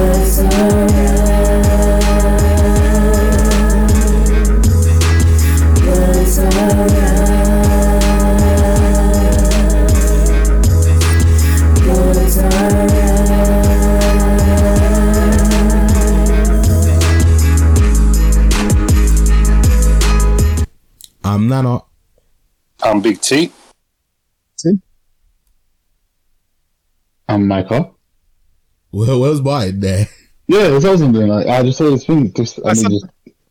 Nana. I'm Nano. I'm Big T. I'm Michael. Well, where's mine there? Yeah, that's what I was doing. Like, I just saw his thing. Just, I I mean, said- just,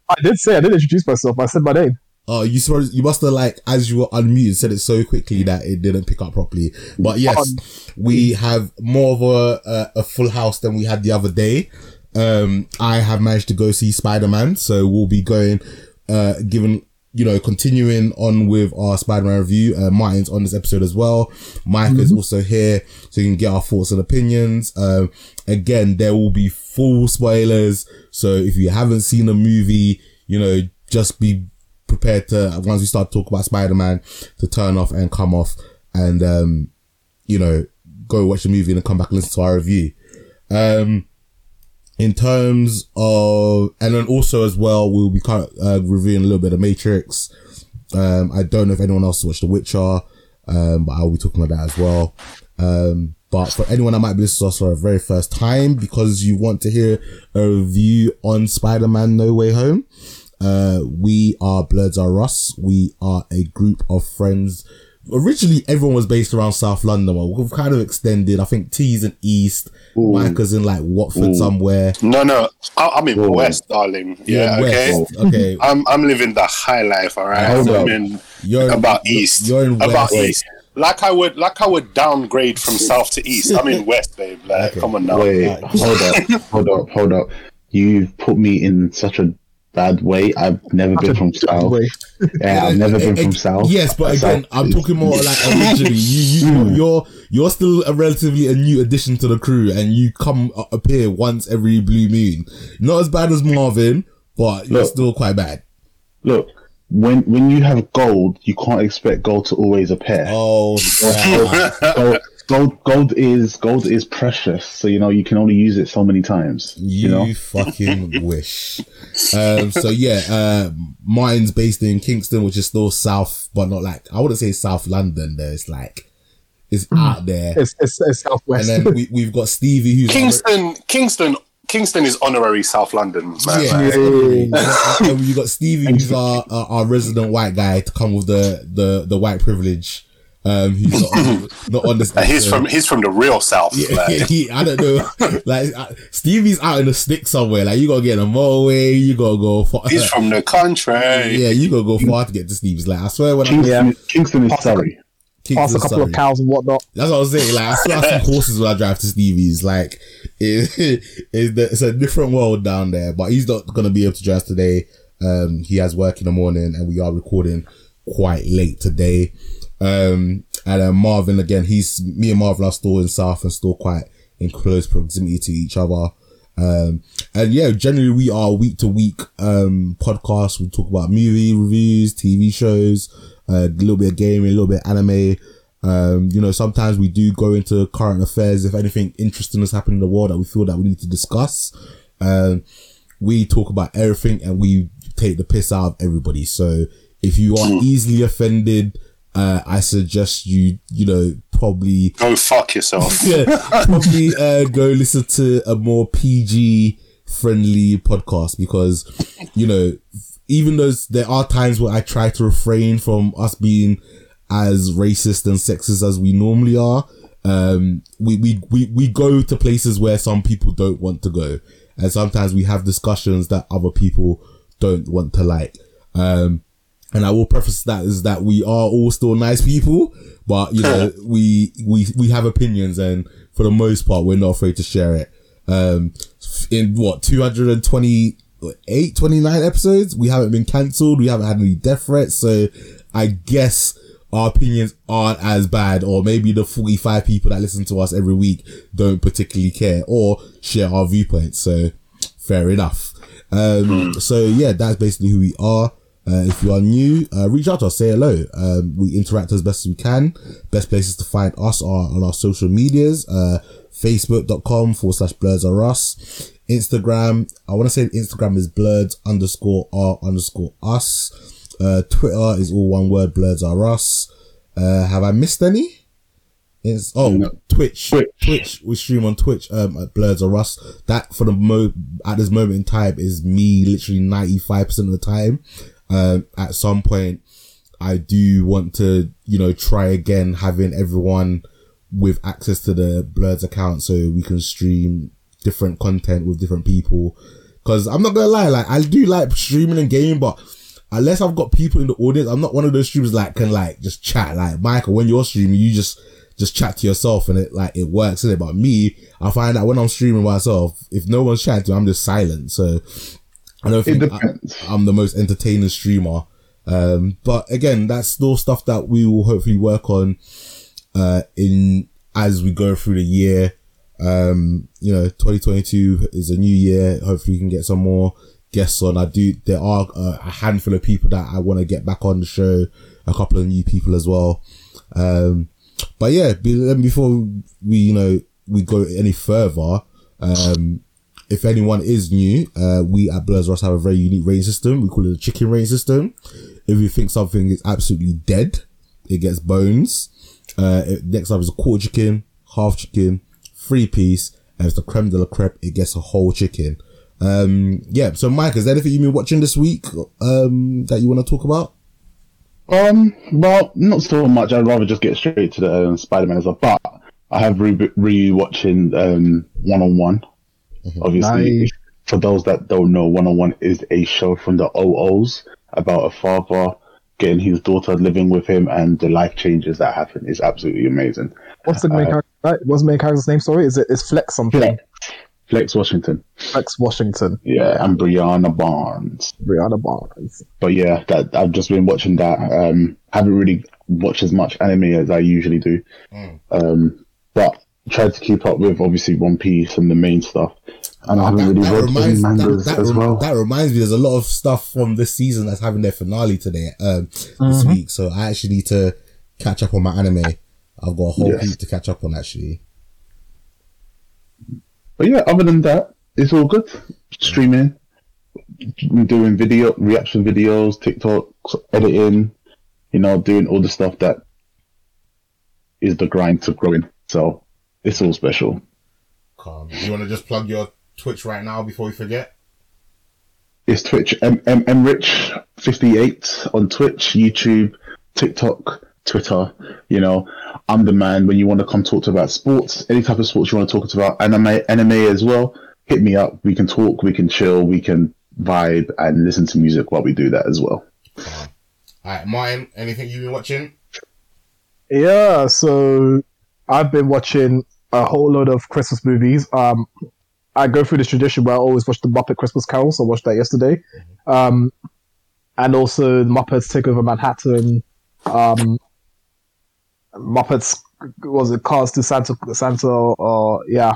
I did say I did introduce myself. I said my name. Oh, you supposed you must have like as you were unmuted said it so quickly that it didn't pick up properly. But yes, we have more of a, a a full house than we had the other day. Um, I have managed to go see Spider Man, so we'll be going, uh, giving you know continuing on with our Spider Man review. Uh, Martin's on this episode as well. Mike is also here, so you can get our thoughts and opinions. Um, again, there will be full spoilers, so if you haven't seen the movie, you know, just be prepared to once we start talking about Spider-Man to turn off and come off and um you know go watch the movie and then come back and listen to our review. Um in terms of and then also as well we'll be kind of, uh, reviewing a little bit of Matrix. Um I don't know if anyone else watched The Witcher, um but I'll be talking about that as well. Um but for anyone that might be listening to us for the very first time because you want to hear a review on Spider-Man No Way Home, uh, we are Bloods Are Us. We are a group of friends. Originally, everyone was based around South London, but we've kind of extended. I think T's in East, Micah's in like Watford somewhere. No, no, I, I'm in Whoa. West, darling. Yeah, okay. West. Okay, I'm I'm living the high life, all right. Hold I'm up. in you're about you're- East. You're in about West. East. Like I would, like I would downgrade from South to East. I'm in West, babe. Like, Okay. come on now. wait, hold up, hold up, hold up. You've put me in such a bad way. I've never been from South. Yeah, I've never been Eh, from South. Yes, but again, South I'm talking more like originally. You, you, you're, you're still a relatively a new addition to the crew, and you come uh, appear once every blue moon. Not as bad as Marvin, but you're Look. still quite bad. Look, when when you have gold, you can't expect gold to always appear. Oh, snap. Gold, gold, gold is gold is precious. So you know you can only use it so many times. You, You, know. fucking wish. Um, so yeah, uh, mine's based in Kingston, which is still south, but not like, I wouldn't say South London there. It's like, it's out there. It's, it's, it's And then we, we've got Stevie who's Kingston, Kingston, Kingston is honorary South London. Man. Yeah, Like, and and you got Stevie, who's our, our our resident white guy, to come with the the the white privilege. Um, who's not on, not on this. he's episode. from he's from the real South. Yeah, like. he, I don't know. Like uh, Stevie's out in the stick somewhere. Like you gotta get a motorway. You gotta go far. He's from the country. yeah, you gotta go far to get to Stevie's. Like I swear when I Yeah. Kingston is Possible. sorry. Pass a couple sorry. of cows and whatnot. That's what I was saying. Like I swear I see horses when I drive to Stevie's. Like it, it's, the, it's a different world down there. But he's not gonna be able to drive today. Um, he has work in the morning, and we are recording quite late today. Um, and then Marvin again. He's me and Marvin are still in South and still quite in close proximity to each other. Um, and yeah, generally we are week to week, um, podcast. We talk about movie reviews, TV shows, uh, a little bit of gaming, a little bit of anime. Um, you know, sometimes we do go into current affairs if anything interesting has happened in the world that we feel that we need to discuss. Um, we talk about everything and we take the piss out of everybody. So if you are easily offended, uh, I suggest you, you know, probably Go fuck yourself. yeah, probably uh, go listen to a more PG friendly podcast because you know even though there are times where I try to refrain from us being as racist and sexist as we normally are. Um, we, we, we, we go to places where some people don't want to go. And sometimes we have discussions that other people don't want to like. Um, and I will preface that is that we are all still nice people, but you know, we, we, we have opinions and for the most part, we're not afraid to share it. Um, in what 228, 29 episodes, we haven't been cancelled. We haven't had any death threats. So I guess our opinions aren't as bad, or maybe the 45 people that listen to us every week don't particularly care or share our viewpoints. So fair enough. Um, so yeah, that's basically who we are. Uh, if you are new, uh, reach out to us, say hello. Um, we interact as best as we can. Best places to find us are on our social medias, uh, facebook.com forward slash blerds are us. Instagram, I want to say Instagram is blerds underscore r underscore us. Uh, Twitter is all one word, blerds are us. Uh, have I missed any? It's, oh, No. Twitch. Twitch. Twitch. We stream on Twitch, um, at Blerds or Us. That for the mo, at this moment in time is me literally 95% of the time. Um, at some point, I do want to, you know, try again having everyone with access to the Blerds account so we can stream different content with different people. Cause I'm not gonna lie, like, I do like streaming and gaming, but unless I've got people in the audience, I'm not one of those streamers like can like just chat. Like Michael, when you're streaming, you just just chat to yourself and it like it works in it. But me, I find that when I'm streaming myself, if no one's chatting, I'm just silent. So I don't think I, I'm the most entertaining streamer. Um, but again, that's still stuff that we will hopefully work on uh in as we go through the year. Um, you know, 2022 is a new year. Hopefully, we can get some more guests on. I do. There are a handful of people that I want to get back on the show. A couple of new people as well. Um, but yeah, before we, you know, we go any further, um, if anyone is new, uh, we at Blerds Ross have a very unique rating system. We call it a chicken rating system. If you think something is absolutely dead, it gets bones. Uh, it- next up is a quarter chicken, half chicken, three piece, and it's the creme de la crepe, it gets a whole chicken. Um, yeah. So, Mike, is there anything you've been watching this week, um, that you want to talk about? Um, well, not so much. I'd rather just get straight to the um, Spider-Man as well. But I have re- re-watching um, One on One. Obviously, Nice. for those that don't know, One on One is a show from the OOs about a father getting his daughter living with him and the life changes that happen. It's absolutely amazing. What's the main Uh, character? What's the main character's name? Sorry, is? It's Flex something. Flex. Flex Washington, Flex Washington. yeah, and Breanna Barnes. Breanna Barnes. But yeah, that I've just been watching that. Um, haven't really watched as much anime as I usually do. Um, but tried to keep up with obviously One Piece and the main stuff. And I haven't really read any mangas that, as rem- well. that reminds me, there's a lot of stuff from this season that's having their finale today, um, this Mm-hmm. week. So I actually need to catch up on my anime. I've got a whole Yes. heap to catch up on actually. But yeah, other than that, it's all good. Streaming, doing video reaction videos, TikToks, editing, you know, doing all the stuff that is the grind to growing. So it's all special. Calm. You want to just plug your Twitch right now before we forget? It's Twitch, M M M Rich fifty eight on Twitch, YouTube, TikTok, Twitter. You know, I'm the man when you want to come talk to about sports, any type of sports you want to talk about, anime, anime as well. Hit me up. We can talk, we can chill, we can vibe and listen to music while we do that as well. All right, Martin. Anything you've been watching? Yeah, so I've been watching a whole load of Christmas movies. Um, I go through this tradition where I always watch the Muppet Christmas Carol, so I watched that yesterday. Um, and also the Muppets Take Over Manhattan. Um, Muppets was it Cars to Santa Santa or yeah.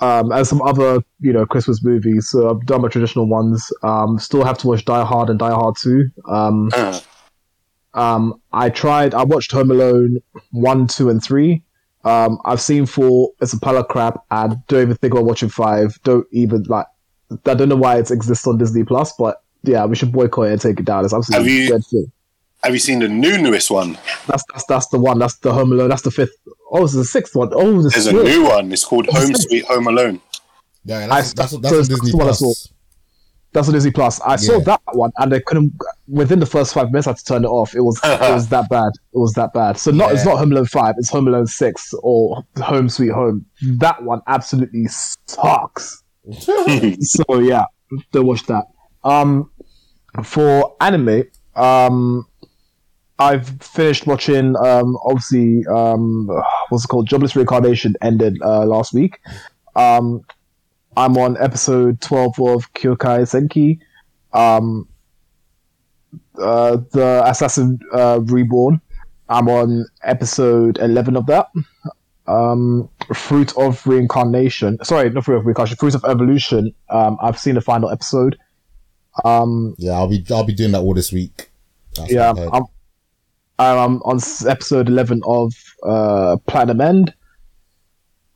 Um, and some other, you know, Christmas movies. So I've done my traditional ones. Um, still have to watch Die Hard and Die Hard 2. Um, Uh, um, I tried. I watched Home Alone one, two, and three. Um, I've seen four. It's a pile of crap. I don't even think about watching five. Don't even like. I don't know why it exists on Disney Plus, but yeah, we should boycott it and take it down. It's absolutely Have you- dreadful. have you seen the new newest one? That's, that's that's the one. That's the Home Alone. That's the fifth. Oh, it's the sixth one. Oh, the There's a new one. It's called Home Sweet Home Alone. Yeah, I- that's that's, so that's, on that's Disney I saw. Plus. That's on Disney Plus. I saw that one, and I couldn't. Within the first five minutes, I had to turn it off. It was it was that bad. It was that bad. So not it's not Home Alone five. It's Home Alone six or Home Sweet Home. That one absolutely sucks. so yeah, don't watch that. Um, for anime, um, I've finished watching. Um, obviously, um, what's it called? Jobless Reincarnation ended uh, last week. Um, I'm on episode 12 of Kyokai Senki. Um, uh, the Assassin uh, Reborn. I'm on episode 11 of that. Um, Fruit of Reincarnation. Sorry, not Fruit of Reincarnation. Fruit of Evolution. Um, I've seen the final episode. Um, Yeah, I'll be I'll be doing that all this week. That's yeah, heard. I'm, I'm on episode 11 of uh, Platinum End.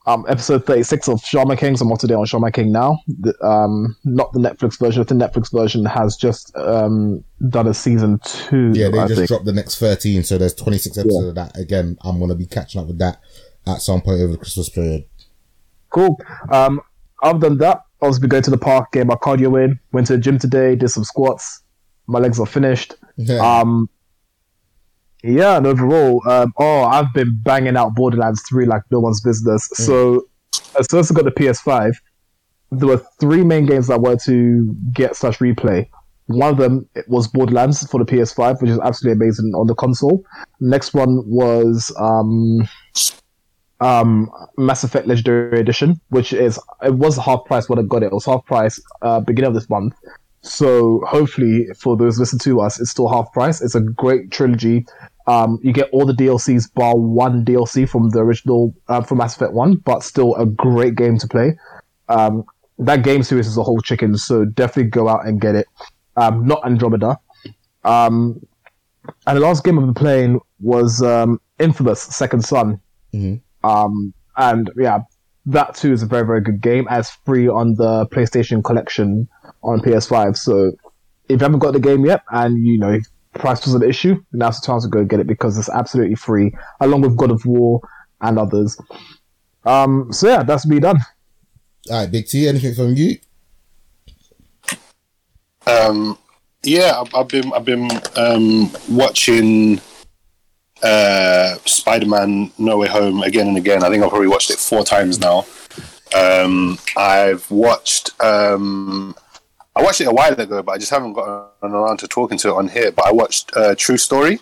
Um, episode 36 of Shaman King. So I'm up to date on Shaman King now. The, um, not the Netflix version. The Netflix version has just um, done a season two. yeah, they I just think. dropped the next thirteen, so there's twenty six episodes of that. Again, I'm gonna be catching up with that at some point over the Christmas period. Cool. Um, other than that, I was going to the park, get my cardio in, went to the gym today, did some squats. My legs are finished. Um, yeah, and overall, um, oh, I've been banging out Borderlands 3 like no one's business. So, as soon as I got the PS5, there were three main games I wanted to get slash replay. One of them was Borderlands for the PS5, which is absolutely amazing on the console. Next one was um, um, Mass Effect Legendary Edition, which is it was half price when I got it. It was half price uh, beginning of this month. So hopefully for those listening to us, it's still half price. It's a great trilogy. Um, you get all the DLCs bar one DLC from the original uh, from Mass Effect One, but still a great game to play. Um, that game series is a whole chicken, so definitely go out and get it. Um, not Andromeda. Um, and the last game I've been playing was um, Infamous Second Son. Um, and yeah, that too is a very, very good game as free on the PlayStation Collection on PS5. So if you haven't got the game yet and you know price was an issue, now's the time to go get it because it's absolutely free, along with God of War and others. Um, so yeah, that's me done. All right, Big T, anything from you? Um, yeah, I've, I've been I've been um, watching uh, Spider-Man: No Way Home again and again. I think I've probably watched it four times now. Um, I've watched um, I watched it a while ago, but I just haven't gotten around to talking to it on here. But I watched uh, True Story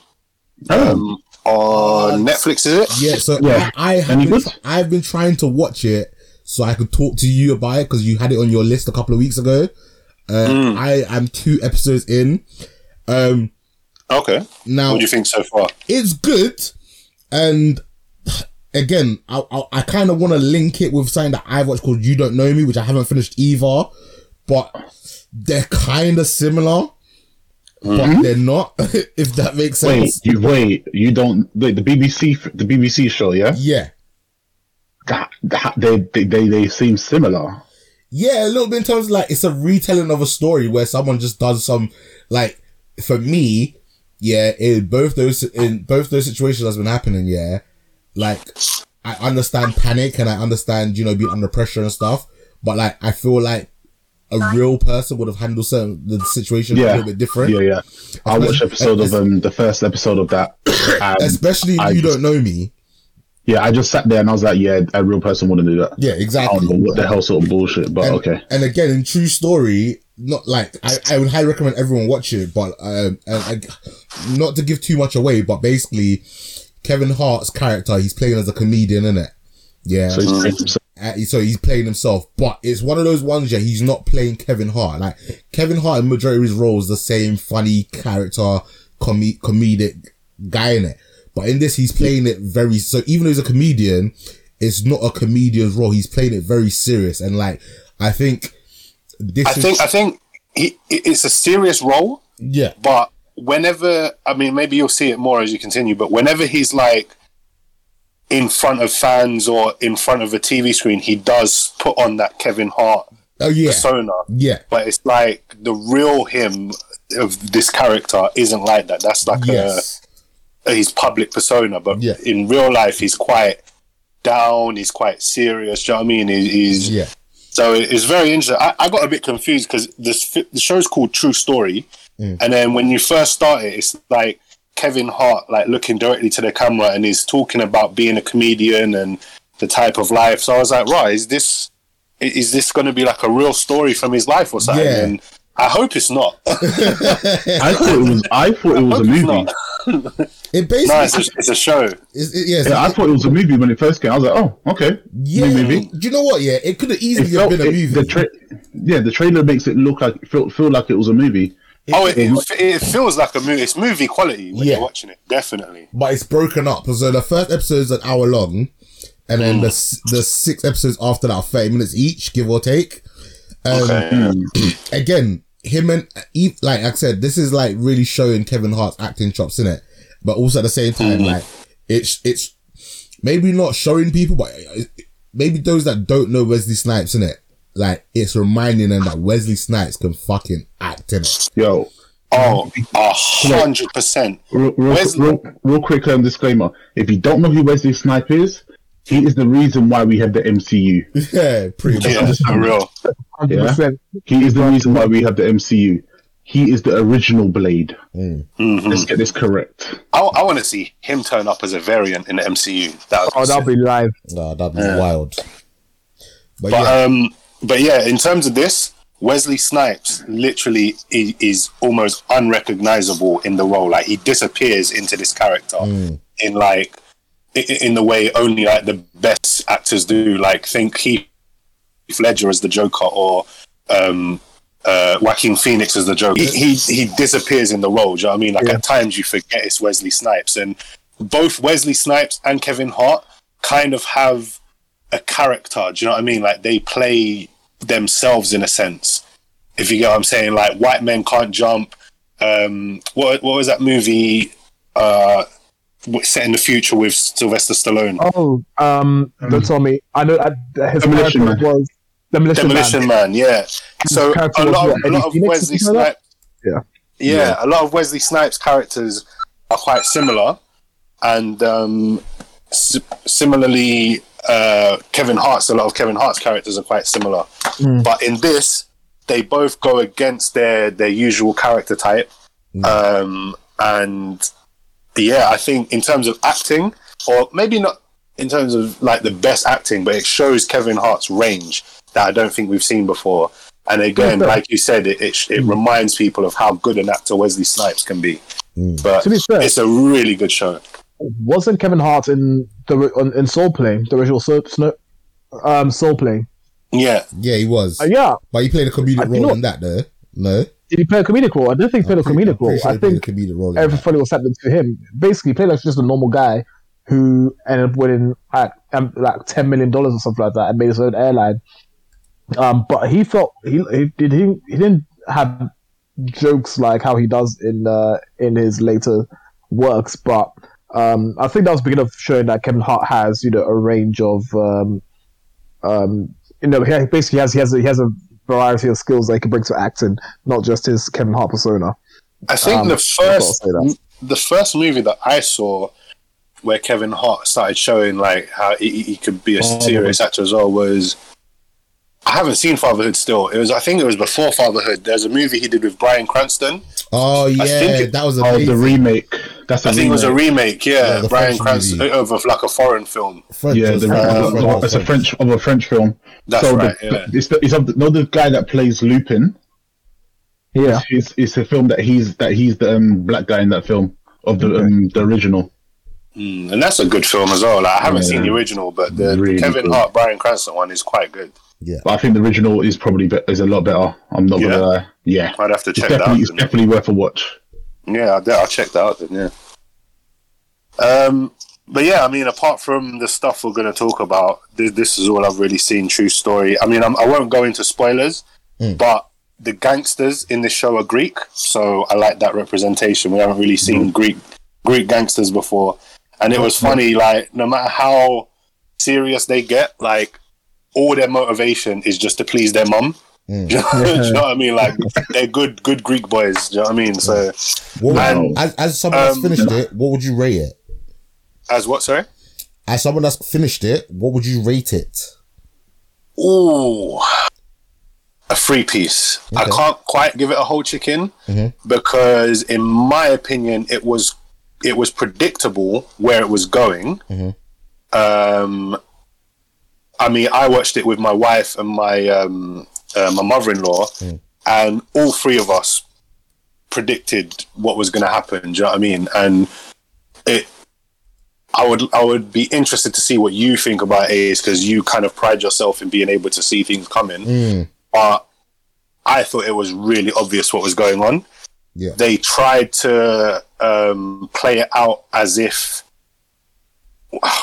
um, on Netflix. Is it? Yeah, so Yeah. I, I have been. I've been trying to watch it so I could talk to you about it because you had it on your list a couple of weeks ago. Uh, I am two episodes in. Um, Okay. now What do you think so far? it's good, and again, I I, I kind of want to link it with something that I've watched called "You Don't Know Me," which I haven't finished either, but they're kind of similar, but mm-hmm. they're not. if that makes sense. Wait, you wait. You don't wait. The BBC, the BBC show, yeah. Yeah. That, that, they, they they they seem similar. Yeah, a little bit in terms of like it's a retelling of a story where someone just does some like for me, yeah, in both those in both those situations that's been happening, yeah, like I understand panic and I understand, you know, being under pressure and stuff, but like I feel like a real person would have handled certain the situation a little bit different. Yeah, yeah. I watched episode of um the first episode of that. and Especially if I you just- don't know me. Yeah, I just sat there and I was like, yeah, a real person wouldn't do that. Yeah, I exactly. don't know what the hell sort of bullshit, but and, okay. And again, in true story, not like I, I would highly recommend everyone watch it, but um, and, I, not to give too much away, but basically, Kevin Hart's character, he's playing as a comedian, in it. Yeah. So he's playing himself. Uh, so he's playing himself, but it's one of those ones. Yeah, he's not playing Kevin Hart. Like Kevin Hart, in majority of his roles, the same funny character, com- comedic guy in it. But in this, he's playing it very. So even though he's a comedian, it's not a comedian's role. He's playing it very serious, and like I think this I is think I think he, it's a serious role. yeah, but whenever I mean maybe you'll see it more as you continue, but whenever he's like in front of fans or in front of a TV screen, he does put on that Kevin Hart oh yeah, persona. yeah, But it's like the real him of this character isn't like that. That's like yes, a, his public persona, but Yeah. in real life he's quite down. He's quite serious. Do you know what I mean? He- He's yeah, so it's very interesting. I, I got a bit confused because this the show's called True Story, mm. and then when you first start it, it's like Kevin Hart like looking directly to the camera and he's talking about being a comedian and the type of life. So I was like, right, is this is this going to be like a real story from his life or something? Yeah. And I hope it's not. I thought it was. I thought it was a hope it's movie. It basically, no, it's a, it's a show. it's, it, yes, Yeah, I thought it was a movie when it first came. I was like, oh, okay. yeah. New movie. Do you know what? Yeah, it could have easily have felt, been a it- movie. the tra- yeah, the trailer makes it look like feel, feel like it was a movie. Oh, it, it, it feels like a movie. It's movie quality when Yeah. you're watching it. Definitely. but it's broken up. So the first episode is an hour long, and then the mm. the six episodes after that are thirty minutes each, give or take. Um, Okay. Again, him and Eve, like I said, this is like really showing Kevin Hart's acting chops in it, but also at the same time, mm. like it's it's maybe not showing people, but uh, maybe those that don't know Wesley Snipes in it, like it's reminding them that Wesley Snipes can fucking act in it. Yo, Oh, a hundred percent. real, real, Wesley- real, real quick um, disclaimer: if you don't know who Wesley Snipe is, he is the reason why we have the MCU. Yeah, pretty much. Yeah, for real. Hundred percent. He is the reason why we have the MCU. He is the original Blade. Mm-hmm. Let's get this correct. I, I want to see him turn up as a variant in the MCU. That would Oh, that'll be live. Nah, that'd be wild. But, But yeah, um, but yeah, in terms of this, Wesley Snipes literally is, is almost unrecognizable in the role. Like he disappears into this character in like in the way only like the best actors do. Like think Heath Ledger as the Joker or um, uh, Joaquin Phoenix as the Joker. He, he he disappears in the role. Do you know what I mean? Like at times you forget it's Wesley Snipes, and both Wesley Snipes and Kevin Hart kind of have a character. Do you know what I mean? Like they play themselves in a sense. If you get what I'm saying, like white men can't jump. Um, what what was that movie? Uh, set in the future with Sylvester Stallone. Oh, um, don't tell me. I know uh, his Demolition character Man. was Demolition, Demolition Man. Man, yeah. So a lot of, a lot of Wesley something like Snipes, Yeah. yeah, a lot of Wesley Snipes characters are quite similar, and um, s- similarly, uh, Kevin Hart's a lot of Kevin Hart's characters are quite similar, but in this, they both go against their their usual character type, um, and yeah, I think in terms of acting, or maybe not in terms of like the best acting, but it shows Kevin Hart's range that I don't think we've seen before. And again, Yeah. like you said, it, it, it reminds people of how good an actor Wesley Snipes can be. But To be fair- it's a really good show. Wasn't Kevin Hart in the on, in Soul Plane, the original Soul, Sno- um, Soul Plane? Yeah, yeah, he was. Uh, yeah. But he played a comedic I- role know- in that, though. No, Did he play a comedic role? I don't think he played a I'm comedic role. sure I think a comedic role. in that. everybody was happening to him. Basically, he played like just a normal guy who ended up winning like, um, like ten million dollars or something like that and made his own airline. Um, but he felt he, he did he he didn't have jokes like how he does in uh, in his later works, but um, I think that was beginning of showing that Kevin Hart has you know a range of um, um, you know he basically has he has a, he has a variety of skills that he can bring to acting, not just his Kevin Hart persona. I think Um, the first the first movie that I saw where Kevin Hart started showing like how he, he could be a serious actor as well was I haven't seen Fatherhood still. It was I think it was before Fatherhood. There's a movie he did with Bryan Cranston. Oh yeah, it- that was Oh, the remake. That's a I think it was a remake, yeah. Yeah, Bryan French Cranston movie. over like a foreign film. French yeah, was the, French, uh, French, well, it's a French of a French film. That's so right, the, yeah. it's the, it's of the, no the guy that plays Lupin. Yeah. It's, it's a film that he's that he's the um, black guy in that film of the um, the original. Mm, and that's a good film as well. Like, I haven't Yeah. seen the original, but the Really Kevin good. Hart, Bryan Cranston one is quite good. Yeah, but I think the original is probably be- is a lot better. I'm not Yeah? gonna lie. Yeah, I'd have to it's check that definitely it's out. then. definitely worth a watch. Yeah, I'll, I'll check that out then. Yeah. Um, but yeah, I mean, apart from the stuff we're going to talk about, this, this is all I've really seen. True story. I mean, I'm, I won't go into spoilers, but the gangsters in this show are Greek, so I like that representation. We haven't really seen Greek Greek gangsters before, and it was funny. Like, no matter how serious they get, like all their motivation is just to please their mum. Do you know do you know what I mean? Like they're good, good Greek boys. Do you know what I mean? So, What And- as, as someone that's um, finished it, what would you rate it? as what? Sorry. As someone that's finished it, what would you rate it? Ooh, a free piece. I can't quite give it a whole chicken Mhm. because, in my opinion, it was it was predictable where it was going. Mhm. Um, I mean, I watched it with my wife and my um, uh, my mother in law, and all three of us predicted what was going to happen. Do you know what I mean? And it, I would, I would be interested to see what you think about Ace because you kind of pride yourself in being able to see things coming. Mm. But I thought it was really obvious what was going on. Yeah. They tried to um, play it out as if,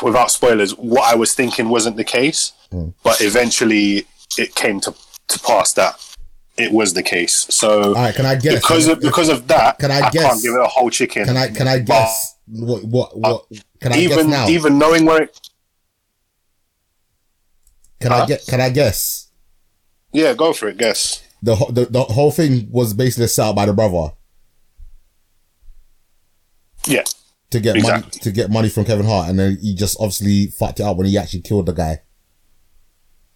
without spoilers, what I was thinking wasn't the case. Mm. But eventually, it came to to pass that it was the case. So All right, can I guess? because of because of that, Can I I guess? can't give it a whole chicken. Can I can I guess what what what? Can I guess even now? even knowing where it, Can I get? Can I guess? yeah, go for it. Guess. The, the the whole thing was basically set up by the brother Yeah, to get money to get money from Kevin Hart, and then he just obviously fucked it up when he actually killed the guy.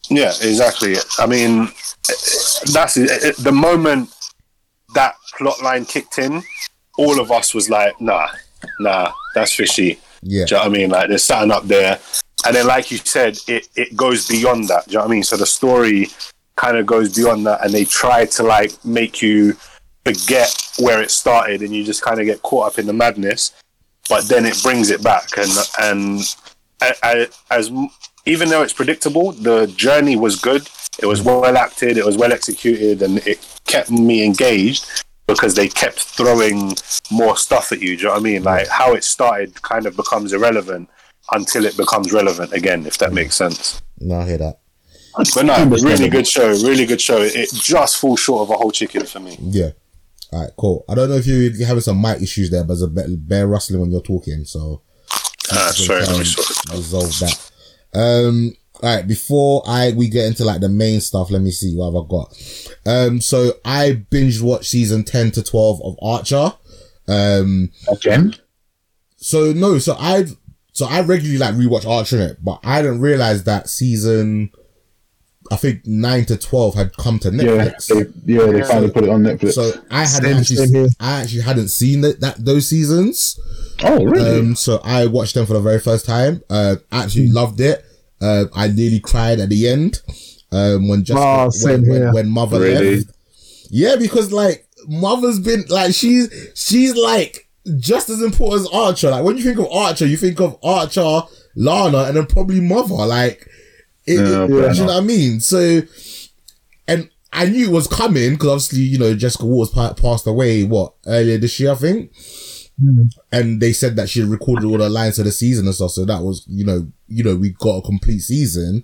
yeah, exactly. I mean, that's it. the moment that plot line kicked in. All of us was like, nah, nah, that's fishy. Yeah, Do you know what I mean? Like there's something up there. And then like you said, it, it goes beyond that. Do you know what I mean? So the story kind of goes beyond that and they try to like make you forget where it started and you just kind of get caught up in the madness. But then it brings it back and and I, I, as even though it's predictable, the journey was good. It was well acted, it was well executed, and it kept me engaged because they kept throwing more stuff at you. Do you know what I mean? Like how it started kind of becomes irrelevant until it becomes relevant again, if that makes sense. no, I hear that. But no, really good show, really good show. It just falls short of a whole chicken for me. Yeah. All right, cool. I don't know if you're having some mic issues there, but there's a bare rustling when you're talking, so Ah, sorry, let me resolve that. Um, all right, before I we get into like the main stuff, let me see what have I got. Um, so I binge watched season ten to twelve of Archer. Um, Again? so no, so I so I regularly like rewatch Archer in it, but I didn't realize that season, I think nine to twelve had come to Yeah, Netflix. they, yeah, they finally put it on Netflix. So I hadn't actually. I actually hadn't seen that, that those seasons. oh, really? Um, so I watched them for the very first time. Uh, absolutely loved it. Uh, I nearly cried at the end. Um, when just Ah, when, when, when mother Really? left. Yeah, because like mother's been like she's she's like just as important as Archer. Like when you think of Archer, you think of Archer, Lana, and then probably mother. Like, it, Yeah, it- fair you know what I mean? So, and I knew it was coming because obviously you know Jessica Waters pa- passed away what earlier this year, I think hmm. and they said that she recorded all the lines of the season and stuff. So that was, you know, you know, we got a complete season.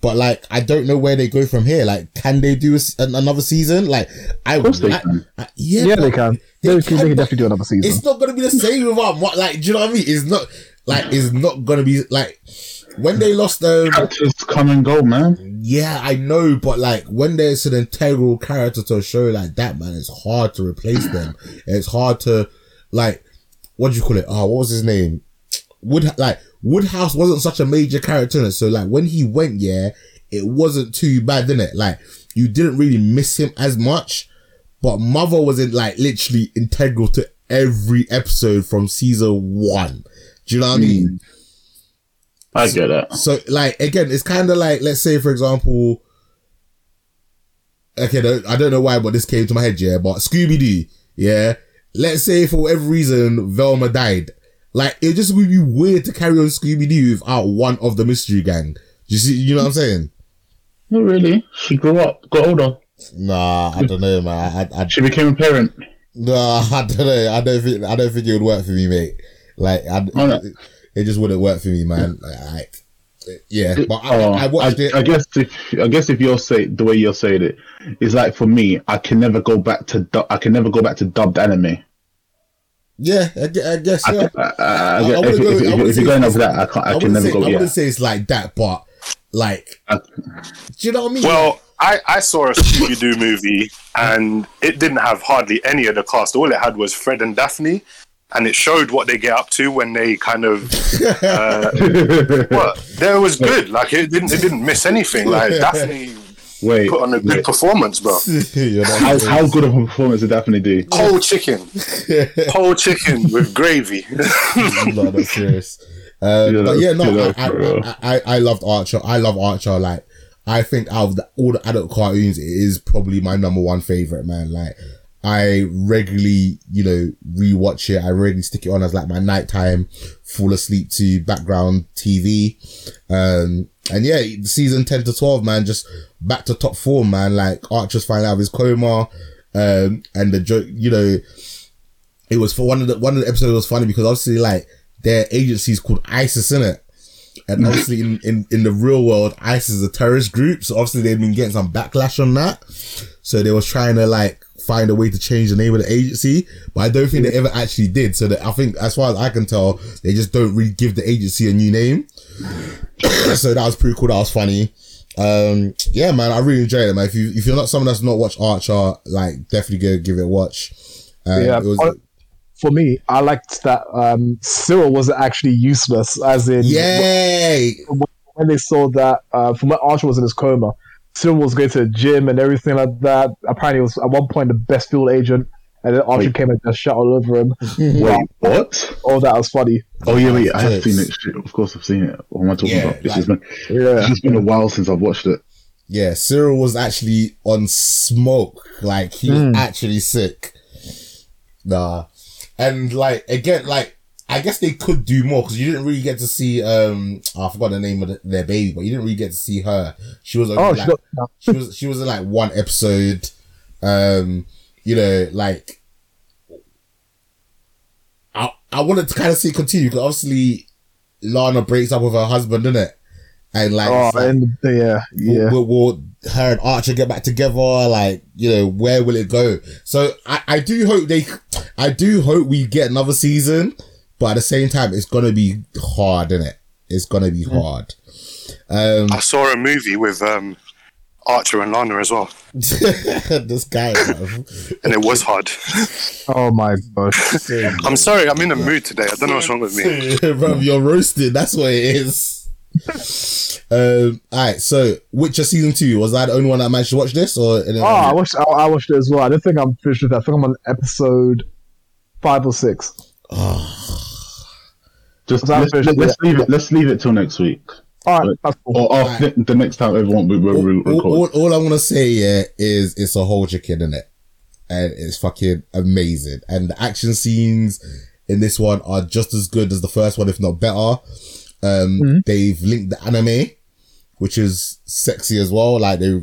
But like, I don't know where they go from here. Like, can they do a s an another season? Like, I, Of course I- I- yeah, Yeah, they can. they They, can, can, they can definitely do another season. It's not gonna be the same without what, like, do you know what I mean? It's not like it's not gonna be like when they lost um Characters come and go, man. yeah, I know, but like when there's an integral character to a show like that, man, it's hard to replace them. It's hard to like what do you call it? Oh, what was his name? Wood like Woodhouse wasn't such a major character in it, so like when he went, yeah, it wasn't too bad, didn't it? Like you didn't really miss him as much, but Mother wasn't like literally integral to every episode from season one. Do you know what I mean? I get that. So like again, it's kind of like let's say for example, okay, I don't know why, but this came to my head, yeah. But Scooby Doo, yeah. Let's say for whatever reason Velma died, like it just would be weird to carry on Scooby Doo without one of the mystery gang. You see, you know what I'm saying? Not really. She grew up, got older. Nah, I don't know, man. I, I, She became a parent. nah, I don't know. I don't think I don't think it would work for me, mate. Like, I. it, it just wouldn't work for me, man. Like, yeah, but I, Oh, I watched it. I guess if I guess if you're say the way you're saying it, it's like for me, I can never go back to du- I can never go back to dubbed anime. yeah, I, I guess I, yeah. I, I, I, I if, if, go- if, if, if you're going it's- over that, I can't. I, I can wouldn't never say, go. I Yeah, wouldn't say it's like that, but like, I- do you know what I mean? Well, I, I saw a Scooby Doo movie and it didn't have hardly any of the cast. All it had was Fred and Daphne, and it showed what they get up to when they kind of. Uh, what? There was good. Like it didn't. It didn't miss anything. Like Daphne wait, put on a good wait. performance, bro. How, how good of a performance did Daphne do? Whole chicken, whole chicken with gravy. no, not serious. Um, Yeah, but yeah, no, I, for. I, I, I, I loved Archer. I love Archer. Like, I think out of the, all the adult cartoons, it is probably my number one favorite, man. Like, I regularly, you know, rewatch it. I regularly stick it on as like my nighttime, fall asleep to background TV. Um, and yeah, season 10 to 12, man, just back to top four, man. Like Archer's finding out of his coma. Um, and the joke, you know, it was for one of the, one of the episodes was funny because obviously like their agency is called ISIS, in it. And obviously in, in, in the real world, ISIS is a terrorist group. So obviously they've been getting some backlash on that. So they was trying to like find a way to change the name of the agency, but I don't think they ever actually did. So that I think, as far as I can tell, they just don't really give the agency a new name. so that was pretty cool. That was funny. Um, yeah, man, I really enjoyed it, man. If you if you're not someone that's not watched Archer, like definitely go give it a watch. Um, Yeah, was, For me, I liked that um, Cyril wasn't actually useless, as in yay! when they saw that uh, from when Archer was in his coma, Cyril was going to the gym and everything like that. Apparently, he was at one point the best field agent, and then Archer Wait. came and just shot all over him. Wait, what? Oh, that was funny. Oh yeah, wait, I have Jokes. seen it. Shit, Of course, I've seen it. What am I talking Yeah, about? It's like- just been, Yeah. it's just been a while since I've watched it. Yeah, Cyril was actually on smoke. Like he was hmm. actually sick. Nah, and like again, like I guess they could do more because you didn't really get to see. Um, oh, I forgot the name of the, their baby, but you didn't really get to see her. She was only Oh, like, she got- she was she was in like one episode. Um, you know, like I I wanted to kind of see it continue because obviously Lana breaks up with her husband, didn't it? And like, Oh, like, and yeah, yeah. will, will her and Archer get back together? Like, you know, where will it go? So I, I do hope they, I do hope we get another season, but at the same time, it's gonna be hard, isn't it? It's gonna be hard. Um, I saw a movie with um, Archer and Lana as well, this guy, and it was hard. Oh my gosh. I'm sorry, I'm in a mood today. I don't know what's wrong with me. bro, you're roasted. That's what it is. um, all right. So, Witcher season two was I the only one that managed to watch this, or Oh, I watched. I, I watched it as well. I don't think I'm finished with that. I think I'm on episode five or six. Just Was that let's, finished? let's leave it. Let's leave it till next week, All right, Right. that's cool. or after the next time everyone we, we, we all, record. all, all I'm gonna say yeah is it's a whole chicken in it, and it's fucking amazing. And the action scenes in this one are just as good as the first one, if not better. Um, they've linked the anime, which is sexy as well. Like they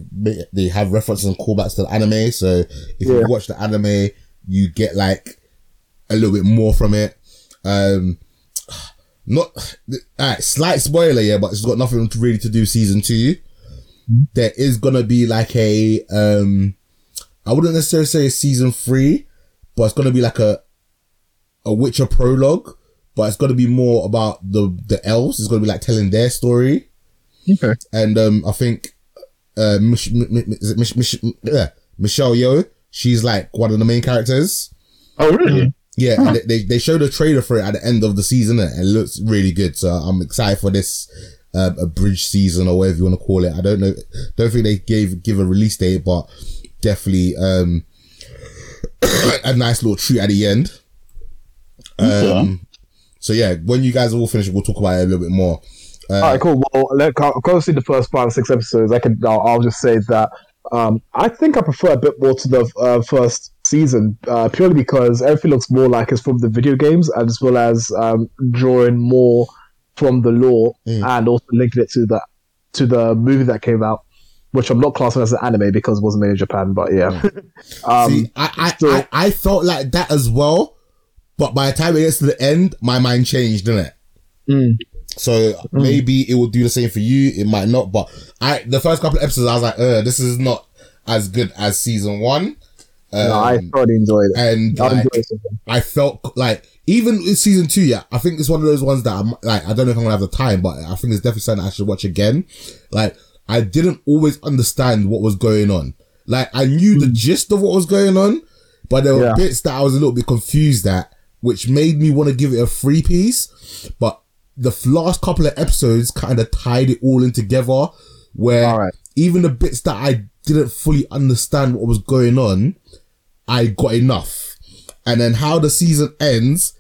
they have references and callbacks to the anime. So if you watch the anime, you get like a little bit more from it. Um, not alright, slight spoiler, yeah, but it's got nothing to really to do season two. There is gonna be like a um, I wouldn't necessarily say season three, but it's gonna be like a a Witcher prologue, but it's gonna be more about the the elves. It's gonna be like telling their story, Okay. and um, I think uh, Mich- M- M- is it Mich- Mich- yeah, Michelle Yeoh, she's like one of the main characters. oh really? Yeah, and they, they showed a trailer for it at the end of the season, and it looks really good. So I'm excited for this uh, a bridge season or whatever you want to call it. I don't know, don't think they gave give a release date, but definitely um a nice little treat at the end. Um, so yeah, when you guys are all finished, we'll talk about it a little bit more. Uh, All right, cool. Well, let, I'll go see the first five or six episodes. I can. I'll, I'll just say that um, I think I prefer a bit more to the uh, first season, uh, purely because everything looks more like it's from the video games, as well as um, drawing more from the lore and also linking it to the to the movie that came out, which I'm not classing as an anime because it wasn't made in Japan. But yeah, um, See, I, I, so- I, I felt like that as well, but by the time it gets to the end, my mind changed, didn't it? Mm. So maybe it will do the same for you. It might not, but I the first couple of episodes, I was like, uh, this is not as good as season one. Um, no, I thoroughly enjoyed it. and I like, enjoyed it. I felt like even in season two, yeah, I think it's one of those ones that I'm like, I don't know if I'm gonna have the time, but I think it's definitely something I should watch again. Like, I didn't always understand what was going on. Like, I knew the gist of what was going on, but there were Yeah. bits that I was a little bit confused at, which made me want to give it a free piece. But the last couple of episodes kind of tied it all in together, where right. even the bits that I didn't fully understand what was going on, I got enough. And then how the season ends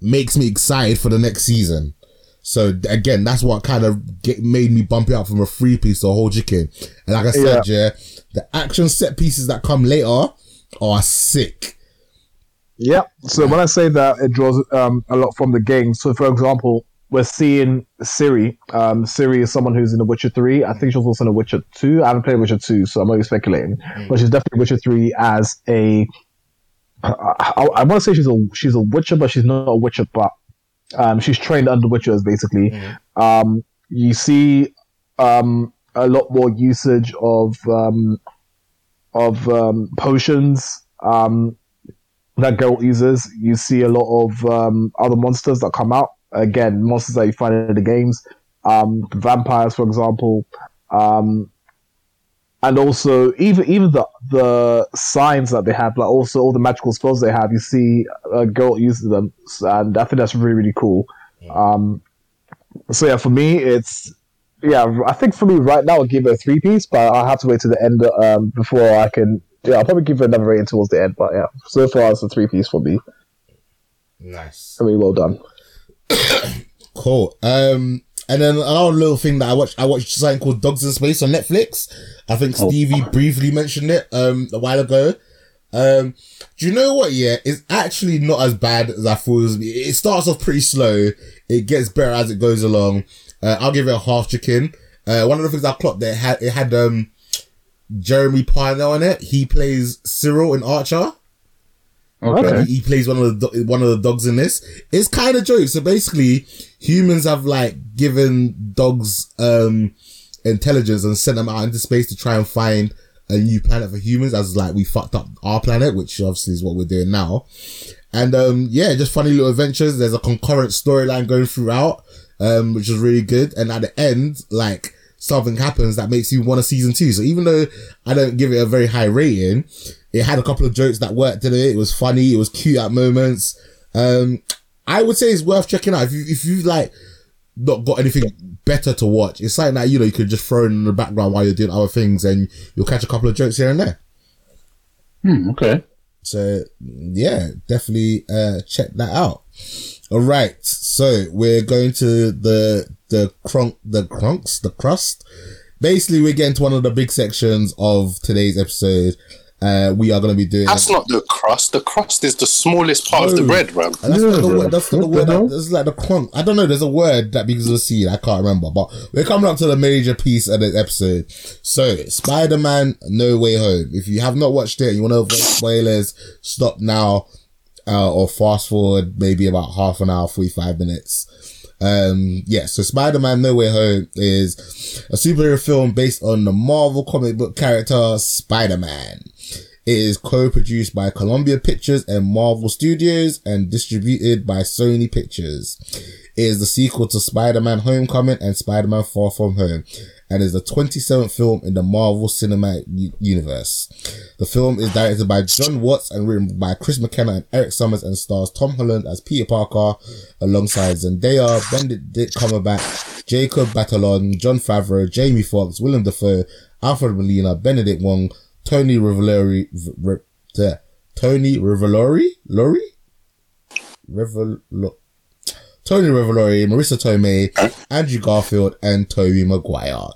makes me excited for the next season. So again, that's what kind of get, made me bump it up from a free piece to a whole chicken. And like I said, yeah, the action set pieces that come later are sick. Yeah. So when I say that, it draws um, a lot from the game. So, for example, we're seeing Ciri. Um, Ciri is someone who's in The Witcher 3. I think she was also in The Witcher 2. I haven't played Witcher 2, so I'm only speculating. But she's definitely Witcher 3 as a. I, I, I want to say she's a she's a Witcher, but she's not a Witcher. But um, she's trained under Witchers, basically. Um, you see um, a lot more usage of um, of um, potions um, that Geralt uses. You see a lot of um, other monsters that come out. Again, monsters that you find in the games. Um, vampires, for example. Um, and also, even even the the signs that they have, like also all the magical spells they have, you see a girl uses them, and I think that's really really cool. Um, so yeah, for me, it's yeah. I think for me right now, I'll give it a three piece, but I'll have to wait to the end um, before I can. Yeah, I'll probably give it another rating towards the end, but yeah, so far it's a three piece for me. Nice. Really well done. Cool. Um, and then another little thing that I watched, I watched something called Dogs in Space on Netflix. I think Stevie briefly mentioned it, um, a while ago. Um, do you know what? Yeah, it's actually not as bad as I thought it was. It starts off pretty slow. It gets better as it goes along. Uh, I'll give it a half chicken. Uh, one of the things I clocked that it had, it had, um, Jeremy Parnell in it. He plays Cyril in Archer. Okay. He, he plays one of the do- one of the dogs in this. It's kind of joke. So basically, humans have like given dogs um intelligence and sent them out into space to try and find a new planet for humans. As like we fucked up our planet, which obviously is what we're doing now. And um yeah, just funny little adventures. There's a concurrent storyline going throughout, um, which is really good. And at the end, like something happens that makes you want a season two. So even though I don't give it a very high rating, it had a couple of jokes that worked in it. It was funny. It was cute at moments. Um, I would say it's worth checking out if you if you like not got anything better to watch. It's something that you know you could just throw it in the background while you're doing other things, and you'll catch a couple of jokes here and there. Hmm, okay. So yeah, definitely uh check that out. All right, so we're going to the the crunk the crunks the crust. Basically, we're getting to one of the big sections of today's episode. Uh, we are going to be doing. That's not the crust. The crust is the smallest part of the bread, bro. And that's not the Yeah, word. That's not the word. That, that's like the crunk. I don't know. There's a word that begins with a C. I can't remember. But we're coming up to the major piece of the episode. So, Spider-Man: No Way Home. If you have not watched it, and you want to avoid spoilers. Stop now, uh, or fast forward maybe about half an hour, forty-five minutes. Um, yeah. So, Spider-Man: No Way Home is a superhero film based on the Marvel comic book character Spider-Man. It is co-produced by Columbia Pictures and Marvel Studios and distributed by Sony Pictures. It is the sequel to Spider-Man Homecoming and Spider-Man Far From Home and is the 27th film in the Marvel Cinematic Universe. The film is directed by John Watts and written by Chris McKenna and Erik Sommers and stars Tom Holland as Peter Parker alongside Zendaya, Benedict Cumberbatch, Jacob Batalon, Jon Favreau, Jamie Foxx, Willem Dafoe, Alfred Molina, Benedict Wong, Tony Rivellori, v- r- the- Tony Rivellori, Lori, Rivelo, Tony Rivellori, Marisa Tomei, Andrew Garfield, and Tobey Maguire.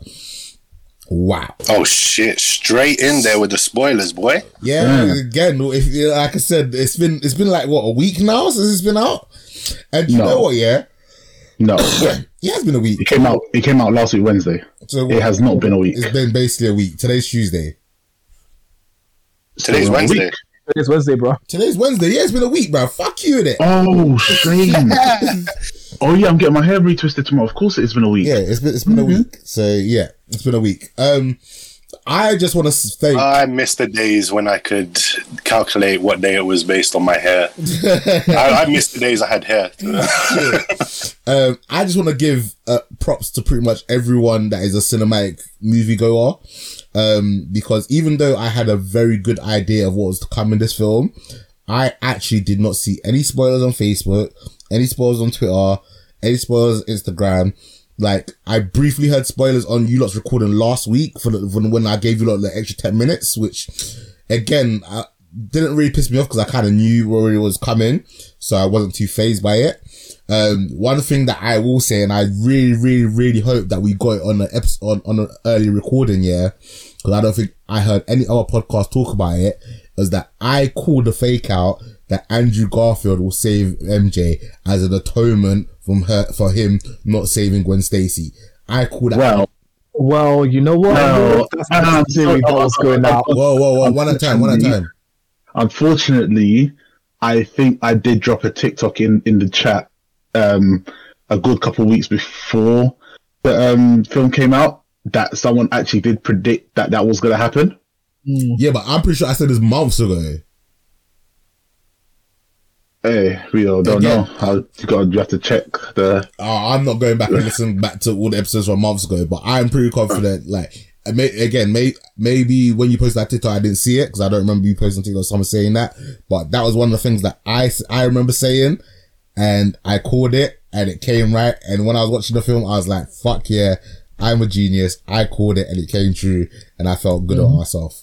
Wow. Oh shit! Straight in there with the spoilers, boy. Yeah, Yeah. again, if like I said, it's been it's been like what a week now since it's been out, and you No. know what? Yeah, No. yeah, it's been a week. It came out it came out last week Wednesday. So It has not been a week. It's been basically a week. Today's Tuesday. Today's a Wednesday. Week. It's Wednesday, bro. Today's Wednesday. Yeah, it's been a week, bro. Fuck you, it. Oh shame. oh yeah, I'm getting my hair retwisted tomorrow. Of course it's been a week. Yeah, it's been it's been a week. So yeah, it's been a week. Um, I just want to thank. I miss the days when I could calculate what day it was based on my hair. I, I miss the days I had hair. um, I just want to give uh, props to pretty much everyone that is a cinematic moviegoer. Um, because even though I had a very good idea of what was to come in this film, I actually did not see any spoilers on Facebook, any spoilers on Twitter, any spoilers on Instagram. Like, I briefly heard spoilers on you lot's recording last week for the, for when I gave you lot the extra 10 minutes, which again, I, didn't really piss me off because I kind of knew where it was coming. So I wasn't too phased by it. Um, one thing that I will say, and I really, really, really hope that we got it on an episode, on, on an early recording, yeah, because I don't think I heard any other podcast talk about it, is that I called the fake out that Andrew Garfield will save MJ as an atonement from her for him not saving Gwen Stacy. I called that. Well, Well, you know what? No, That's no, not the theory that was going out. whoa, whoa, whoa! One at a time. One at a time. I think I did drop a TikTok in in the chat um, a good couple of weeks before the um, film came out that someone actually did predict that that was going to happen. Yeah, but I'm pretty sure I said this months ago. Hey, we all don't Again. know. How you got you have to check the. Uh, I'm not going back and listen back to all the episodes from months ago, but I'm pretty confident. Like, may, again, may, maybe when you posted that TikTok, I didn't see it because I don't remember you posting TikTok, or someone saying that. But that was one of the things that I, I remember saying and I called it and it came right. And when I was watching the film, I was like, fuck yeah, I'm a genius. I called it and it came true and I felt good on myself.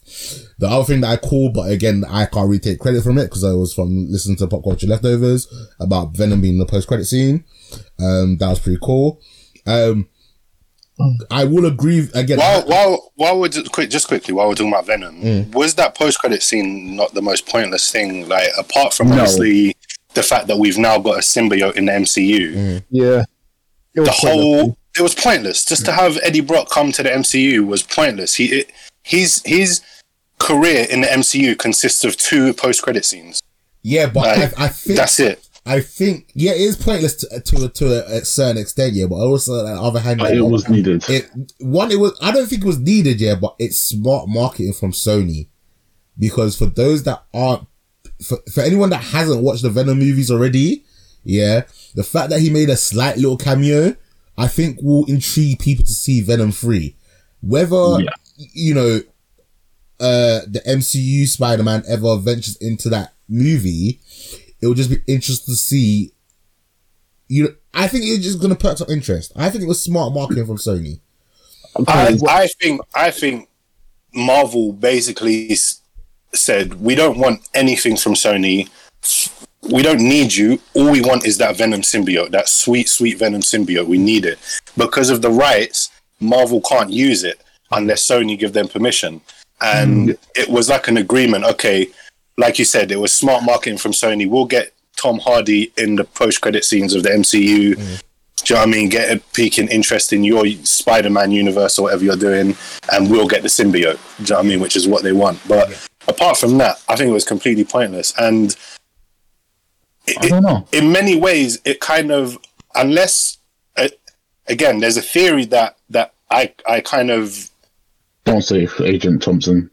The other thing that I called, but again, I can't really take credit from it because I was from listening to Pop Culture Leftovers about Venom being the post credit scene. Um, that was pretty cool. Um, I will agree again. While while while we're just, quick, just quickly while we're talking about Venom, mm. was that post credit scene not the most pointless thing? Like apart from No. obviously the fact that we've now got a symbiote in the MCU, mm. Yeah. It was the pointless. whole it was pointless. Just to have Eddie Brock come to the MCU was pointless. He it, his his career in the MCU consists of two post credit scenes. yeah, but Like, I, I think That's it. I think yeah, it is pointless to to, to a certain extent, yeah. But also on the other hand, it was needed. it one it was I don't think it was needed, yeah, but it's smart marketing from Sony because for those that aren't for, for anyone that hasn't watched the Venom movies already, yeah, the fact that he made a slight little cameo, I think will intrigue people to see Venom three. Whether Yeah. you know uh the MCU Spider-Man ever ventures into that movie, it would just be interesting to see. You know, I think it's just gonna perk up interest. I think it was smart marketing from Sony. I, I think I think Marvel basically said we don't want anything from Sony. We don't need you. All we want is that Venom symbiote, that sweet, sweet Venom symbiote. We need it because of the rights. Marvel can't use it unless Sony give them permission. And mm. it was like an agreement. Okay, like you said, it was smart marketing from Sony. We'll get Tom Hardy in the post-credit scenes of the MCU. Do you know what I mean? Get a peak in interest in your Spider-Man universe or whatever you're doing, and we'll get the symbiote. Do you know what I mean? Which is what they want. But apart from that, I think it was completely pointless. And it, I don't know. in many ways, it kind of, unless, uh, again, there's a theory that that I I kind of Don't say Agent Thompson.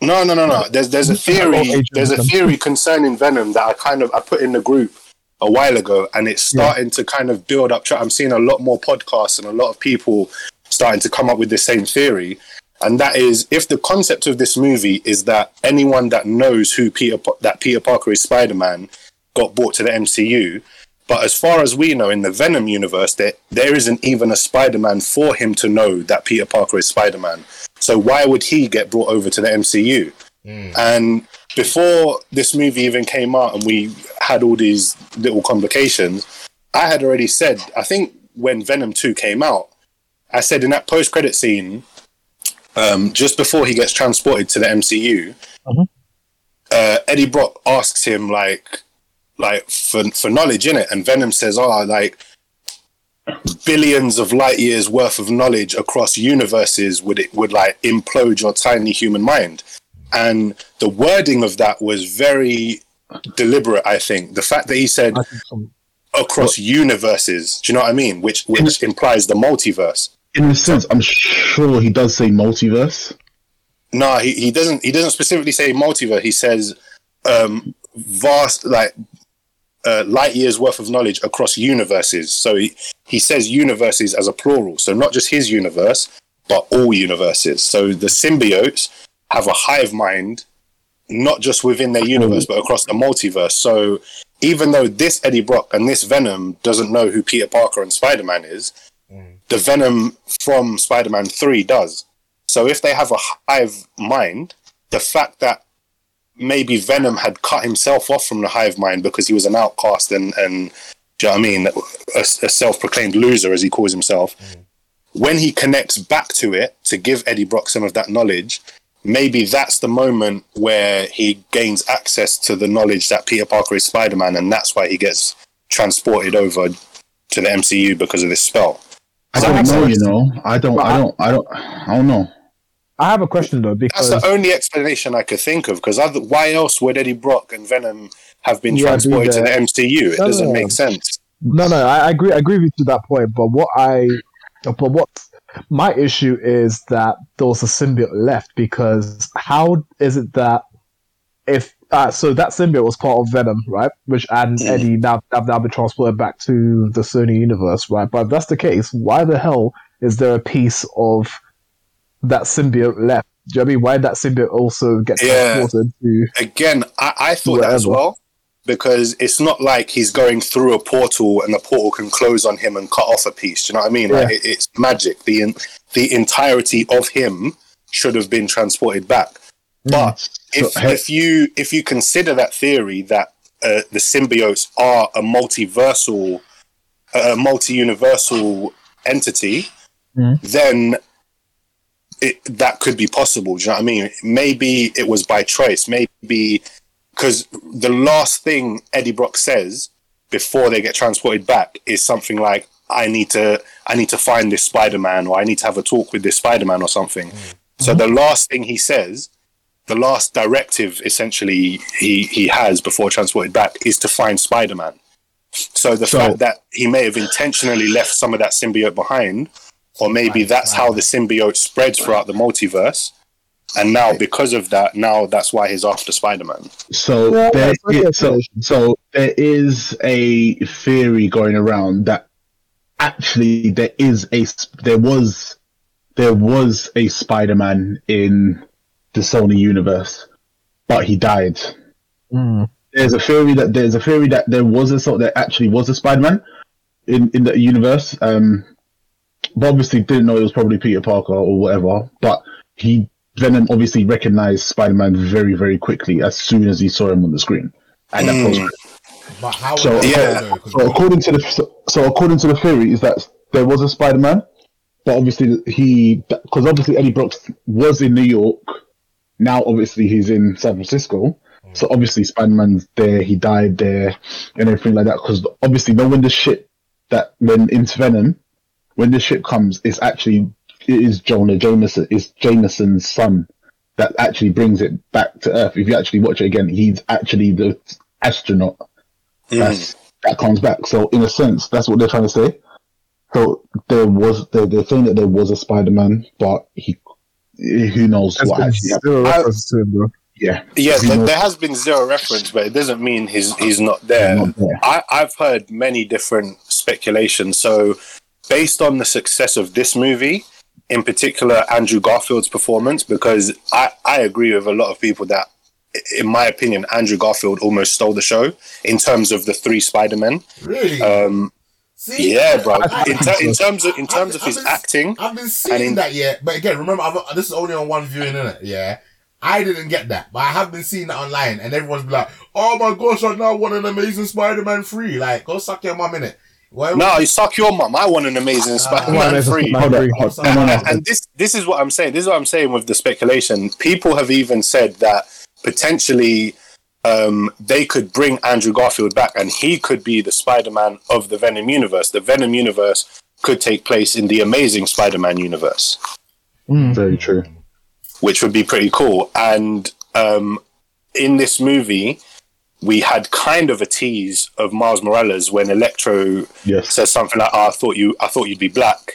No no no no. There's there's a theory there's a theory concerning Venom that I kind of I put in the group a while ago, and it's starting to kind of build up. I'm seeing a lot more podcasts and a lot of people starting to come up with the same theory. And that is, if the concept of this movie is that anyone that knows who Peter that Peter Parker is Spider Man got brought to the MCU, but as far as we know, in the Venom universe, there there isn't even a Spider Man for him to know that Peter Parker is Spider Man. So why would he get brought over to the MCU? And before this movie even came out and we had all these little complications, I had already said, I think when Venom 2 came out, I said in that post credit scene, um, just before he gets transported to the MCU, Mhm. uh, Eddie Brock asks him, like, like for, for knowledge in it. And Venom says, Oh, like, billions of light years worth of knowledge across universes would it would like implode your tiny human mind. And the wording of that was very deliberate i think. The fact that he said across universes do you know what i mean? Which which implies the multiverse. In a sense, I'm sure he does say multiverse. no he, he doesn't he doesn't specifically say multiverse. He says um vast like uh, light years worth of knowledge across universes. So he, he says universes as a plural. So not just his universe but all universes. So the symbiotes have a hive mind not just within their universe but across the multiverse. So even though this eddie brock and this venom doesn't know who peter parker and spider-man is the venom from spider-man 3 does. So if they have a hive mind, the fact that maybe Venom had cut himself off from the hive mind because he was an outcast and and do you know what I mean, a, a self-proclaimed loser as he calls himself. Mm. When he connects back to it to give Eddie Brock some of that knowledge, maybe that's the moment where he gains access to the knowledge that Peter Parker is Spider Man, and that's why he gets transported over to the MCU because of this spell. I don't know, you know. I don't. I don't. I don't. I don't know. I have a question though because That's the only explanation I could think of. Because other, why else would Eddie Brock and Venom have been Yeah, transported to the. MCU? It no, doesn't no. make sense. No, no, I I agree. I agree with you to that point. But what I, but what my issue is that there was a symbiote left because how is it that if uh, so that symbiote was part of Venom, right? Which and Mm. Eddie now have now been transported back to the Sony universe, right? But if that's the case, why the hell is there a piece of that symbiote left? Do you know what I mean? Why did that symbiote also get Yeah. transported to? Again, I, I thought that as well. Because it's not like he's going through a portal and the portal can close on him and cut off a piece. Do you know what I mean? Like it, it's magic. The en- the entirety of him should have been transported back. But if So, hey- if you if you consider that theory that uh, the symbiotes are a multiversal, a multi-universal entity, Mhm. then it that could be possible. Do you know what I mean? Maybe it was by choice. Maybe because the last thing Eddie Brock says before they get transported back is something like, "I need to, I need to find this Spider-Man, or I need to have a talk with this Spider-Man, or something." Mm. So the last thing he says, the last directive essentially he he has before transported back is to find Spider-Man. So the So- fact that he may have intentionally left some of that symbiote behind, or maybe Find that's how the symbiote spreads throughout the multiverse. And now, because of that, now that's why he's after Spider-Man. So Yeah, there that's a good is, so, so there is a theory going around that actually there is a there was there was a Spider-Man in the Sony universe, but he died. Mm. There's a theory that there's a theory that there was a sort there actually was a Spider-Man in in the universe. Um, but obviously didn't know it was probably Peter Parker or whatever. But he Venom obviously recognized Spider-Man very very quickly as soon as he saw him on the screen. And that Mm. was But how? So- Yeah. so according to the so, so according to the theory is that there was a Spider-Man, but obviously he because obviously Eddie Brock was in New York. Now obviously he's in San Francisco. So obviously Spider-Man's there. He died there and everything like that. Because obviously, know when the shit that went into Venom, when the ship comes, it's actually it is Jonah Jameson. It's Jameson's son that actually brings it back to Earth. If you actually watch it again, he's actually the astronaut Mm. that's, that comes back. So in a sense, that's what they're trying to say. So there was they're, they're saying that there was a Spider-Man, but he who knows There's what actually happened. zero reference to him, bro. Yeah, Yeah, there, there has been zero reference, but it doesn't mean he's he's not there. Not there. I, I've heard many different speculations. So, based on the success of this movie, in particular Andrew Garfield's performance, because I, I agree with a lot of people that, in my opinion, Andrew Garfield almost stole the show in terms of the three Spider Men. Really? Um, See? yeah, bro. I- I In, ter- in terms of in terms of I've his been- acting, I've been seeing in- that, yeah. But again, remember, I've, this is only on one viewing, innit? Yeah. I didn't get that, but I have been seeing that online, and everyone's be like, "Oh my gosh, I now want an Amazing Spider-Man free!" Like, go suck your mum in it. Why no, you suck your mum. I want an amazing Spider Man Amazing free. Spider-Man Hold on, hold on, no, no, no. and this this is what I'm saying. This is what I'm saying with the speculation. People have even said that potentially um, they could bring Andrew Garfield back, and he could be the Spider-Man of the Venom universe. The Venom universe could take place in the Amazing Spider-Man universe, Very true. which would be pretty cool. And um, in this movie, we had kind of a tease of Miles Morales when Electro Yes. says something like, oh, "I thought you, I thought you'd be black,"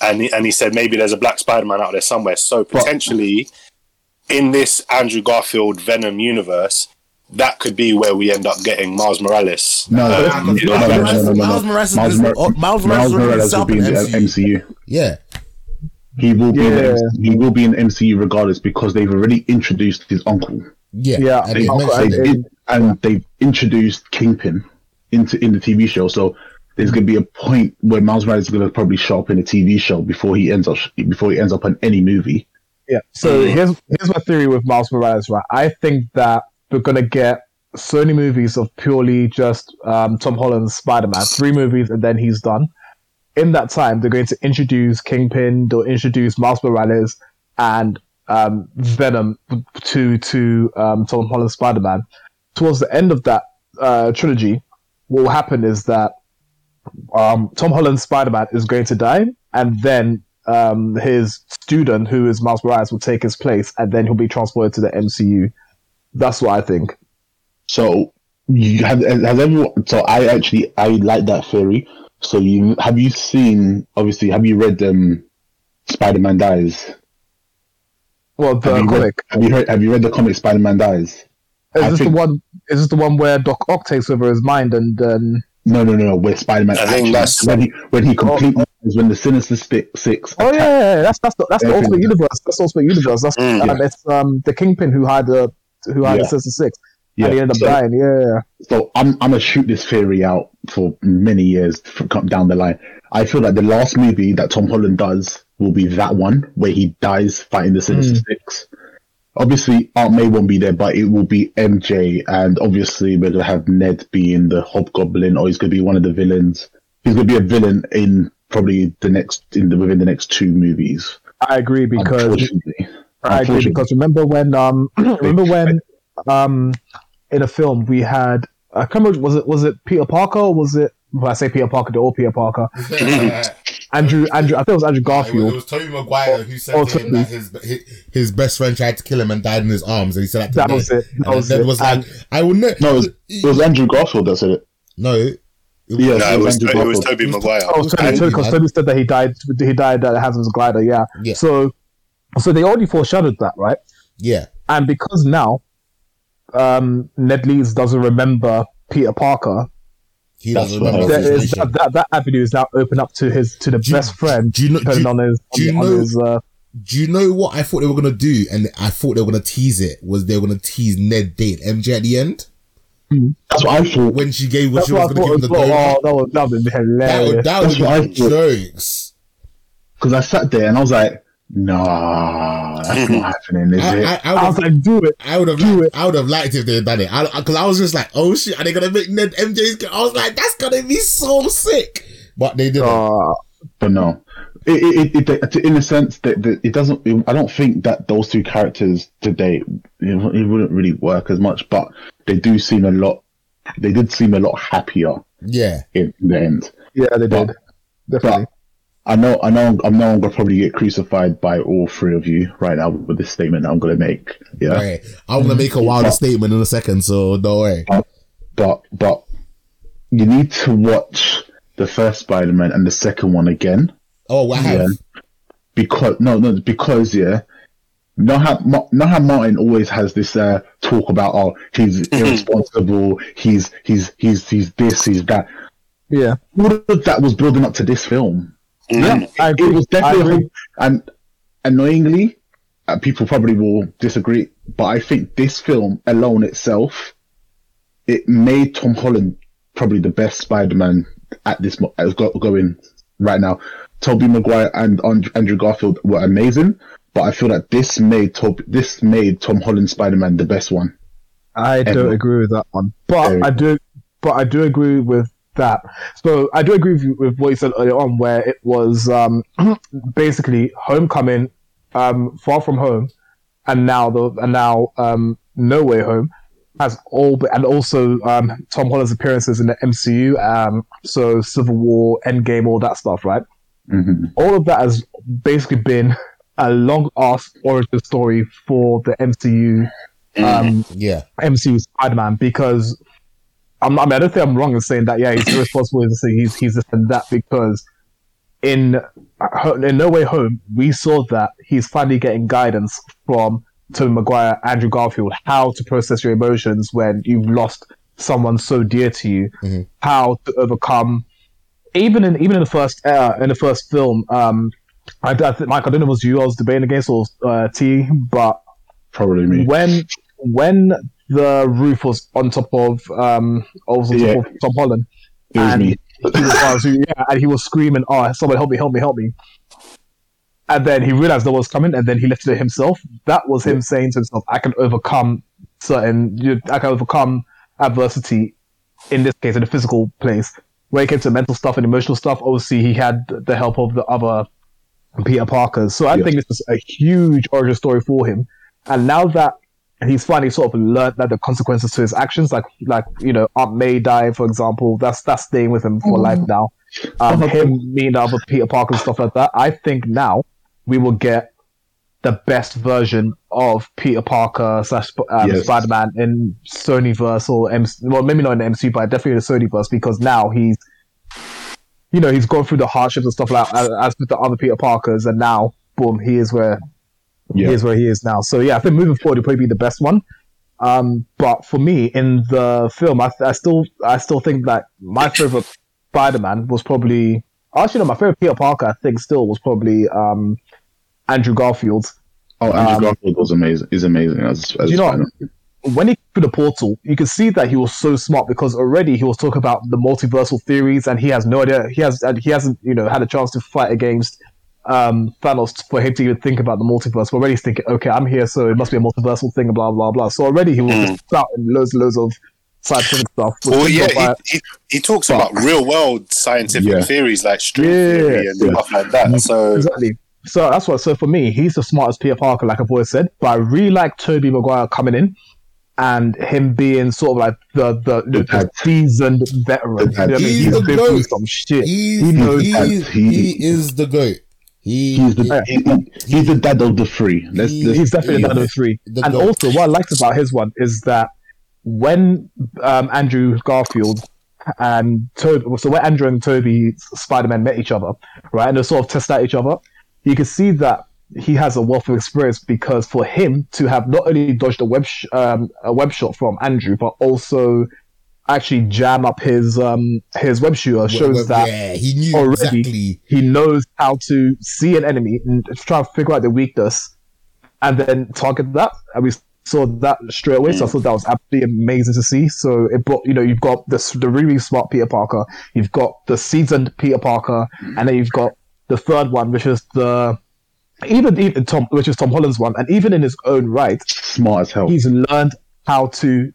and he, and he said maybe there's a black Spider-Man out there somewhere. So potentially, in this Andrew Garfield Venom universe, that could be where we end up getting Miles Morales. No, no, Uh, no, no, no, no, no, no, no. Miles Morales Miles Mor- oh, Miles Morales Miles Morales will be in the in MCU. Yeah. He will be. In Yeah. the, he will be in MCU regardless because they've already introduced his uncle. Yeah. Yeah, And They, he's Uncle mentioned they did, and they've introduced Kingpin into in the TV show. So there's going to be a point where Miles Morales is going to probably show up in a TV show before he ends up before he ends up in any movie. Yeah. So here's here's my theory with Miles Morales. Right, I think that we're gonna get Sony movies of purely just um, Tom Holland's Spider-Man, three movies, and then he's done. In that time, they're going to introduce Kingpin, they'll introduce Miles Morales, and um, Venom to to um, Tom Holland's Spider Man, towards the end of that uh, trilogy, what will happen is that um, Tom Holland's Spider Man is going to die, and then um, his student, who is Miles Morales, will take his place, and then he'll be transported to the MCU. That's what I think. So you have has everyone? So I actually I like that theory. So you have you seen? Obviously, have you read um, Spider Man Dies? Well, the have comic Read, have you heard? Have you read the comic Spider Man Dies? Is I this think- the one? Is this the one where Doc Ock takes over his mind and um, No, no, no, no. Where Spider Man? I think that's- when he when he completely is when the Sinister Sti- Six. Oh yeah, attack- yeah, yeah, that's that's the, that's the Ultimate Universe. That's the Ultimate Universe. That's Mm. um, it's um the Kingpin who had the who had the Sinister Six, yeah. and he ended up so, dying. Yeah, yeah, yeah. so I'm I'm gonna shoot this theory out for many years f- down the line. I feel like the last movie that Tom Holland does will be that one where he dies fighting the Sinister Six. Obviously, Aunt May won't be there, but it will be MJ, and obviously we're gonna have Ned being the Hobgoblin, or he's gonna be one of the villains. He's gonna be a villain in probably the next in the within the next two movies. I agree because Unfortunately, I agree because remember when um remember when um in a film we had I can't remember was it was it Peter Parker or was it well, I say Peter Parker they're all Peter Parker Andrew Andrew I think it was Andrew It was, Garfield it was Tobey Maguire who said to him that his, his his best friend tried to kill him and died in his arms, and he said that to that Ned. was it that And was Ned it was like, And- "I will ne- no, it was, it was Andrew Garfield that said it. no." it- Yeah, No, it was, Andrew it was Garfield. Tobey Maguire. Oh, was Tony, Tobey, because man. Tobey said that he died. He died at Hansen's glider. Yeah. Yeah. So, so they already foreshadowed that, right? Yeah, And because now, um, Ned Leeds doesn't remember Peter Parker. He That's doesn't remember There the is that, that that avenue is now open up to his to the Do you- best friend, do you know- do you- on his do you on know- his. Uh, Do you know what I thought they were gonna do? And I thought they were gonna tease it. Was they were gonna tease Ned date MJ at the end That's what I thought. when she gave when that's she what I was gonna thought give him the well. donut? Oh, that was that would be That would hilarious. that would That's what I thought. jokes. Because I sat there and I was like, nah, that's not happening, is I, it? I, I, I would was have, like, do it. I would have, do liked, I would have liked if they had done it. Because I, was just like, oh shit, are they gonna make Ned MJ's? I was like, that's gonna be so sick. But they didn't. Uh, but no. It, it, it, it, in a sense that that it doesn't. I don't think that those two characters today it, it wouldn't really work as much, but they do seem a lot. They did seem a lot happier yeah, in the end. yeah, they did. But- Definitely. I know, I know, I know. I'm gonna probably get crucified by all three of you right now with this statement that I'm gonna make. Yeah, okay. I'm gonna make a wilder statement in a second, so don't worry. but but you need to watch the first Spider-Man and the second one again. Oh, I have. Yeah. because no no because yeah know how Ma- know how Martin always has this uh, talk about oh he's irresponsible he's he's he's he's this he's that Yeah. all of that was building up to this film Yeah. I agree. it was definitely agree. and annoyingly uh, people probably will disagree but I think this film alone itself it made Tom Holland probably the best Spider-Man at this mo- as go- going right now. Tobey Maguire and And- Andrew Garfield were amazing, but I feel that this made Tob- this made Tom Holland Spider-Man the best one. I don't agree with that one, but I do. But I do agree with that. So I do agree with, you- with what you said earlier on, where it was um, basically Homecoming, um, Far From Home, and now the and now um, No Way Home has all, be- and also um, Tom Holland's appearances in the MCU. Um, so Civil War, Endgame, all that stuff, right? hmm all of that has basically been a long ass origin story for the MCU um, Yeah, MCU Spider-Man because I'm, I mean I don't think I'm wrong in saying that yeah he's irresponsible in saying he's he's this and that because in uh, in No Way Home we saw that he's finally getting guidance from Tobey Maguire, Andrew Garfield, how to process your emotions when you've lost someone so dear to you, Mhm. how to overcome even in even in the first uh, in the first film. Um, I, I think Mike, I don't know if it was you I was debating against or uh, T, but Probably me. when when the roof was on top of um of, Yeah. top of Tom Holland It was and me. he was, uh, so, yeah, and he was screaming, "Oh, someone help me, help me, help me!" And then he realized no one was coming, and then he lifted it himself. That was him saying to himself, "I can overcome certain, you- I can overcome adversity." In this case, in a physical place, when it came to mental stuff and emotional stuff, obviously he had the help of the other Peter Parkers. So I Yeah. think this is a huge origin story for him. And now that he's finally sort of learned that the consequences to his actions, like like you know Aunt May dying, for example, that's that's staying with him for life now. Um, him meeting other Peter Parker and stuff like that. I think now we will get the best version of Peter Parker slash um, Yes. Spider Man in Sony Sonyverse or M- well maybe not in the MCU, but definitely in the Sonyverse because now he's you know he's gone through the hardships and stuff like as with the other Peter Parkers, and now boom, he is where Yeah. he is where he is now. So yeah, I think moving forward, he'll probably be the best one. Um, but for me, in the film, I, I still I still think that my favorite Spider-Man was probably actually no, my favorite Peter Parker. I think still was probably um, Andrew Garfield. Oh, Andrew Um, Garfield was amazing. Is amazing as, as you know- when he through the portal, you can see that he was so smart because already he was talking about the multiversal theories, and he has no idea. He has he hasn't you know had a chance to fight against um, Thanos for him to even think about the multiverse. But already he's thinking, okay, I'm here, so it must be a multiversal thing, blah blah blah. So already he was just spouting loads and loads of scientific stuff. Well, yeah, he, he, he talks about real world scientific Yeah. theories like string Yeah. theory and Yeah. stuff like that. So Exactly. So that's what. So for me, he's the smartest Peter Parker, like I've always said. But I really like Tobey Maguire coming in and him being sort of like the the, the, the seasoned veteran. The dad. You know what I mean? He's He's the been through some shit. He's, He knows he, he, He- is the goat. He, He's the he, he's the dad of the three. Let's, He- let's He's definitely the number three. The and also, what I liked about his one is that when um, Andrew Garfield and Tobey, so when Andrew and Tobey Spider Man met each other, right, and they sort of test out each other, you can see that he has a wealth of experience because for him to have not only dodged a web sh- um, a web shot from Andrew, but also actually jam up his um his web shooter shows well, that yeah, he knew already exactly. he knows how to see an enemy and try to figure out the weakness and then target that. And we saw that straight away. So I thought that was absolutely amazing to see. So it brought, you know, you've got the, the really, really smart Peter Parker, you've got the seasoned Peter Parker, and then you've got the third one, which is the even even Tom, which is Tom Holland's one, and even in his own right, smart as hell. he's learned how to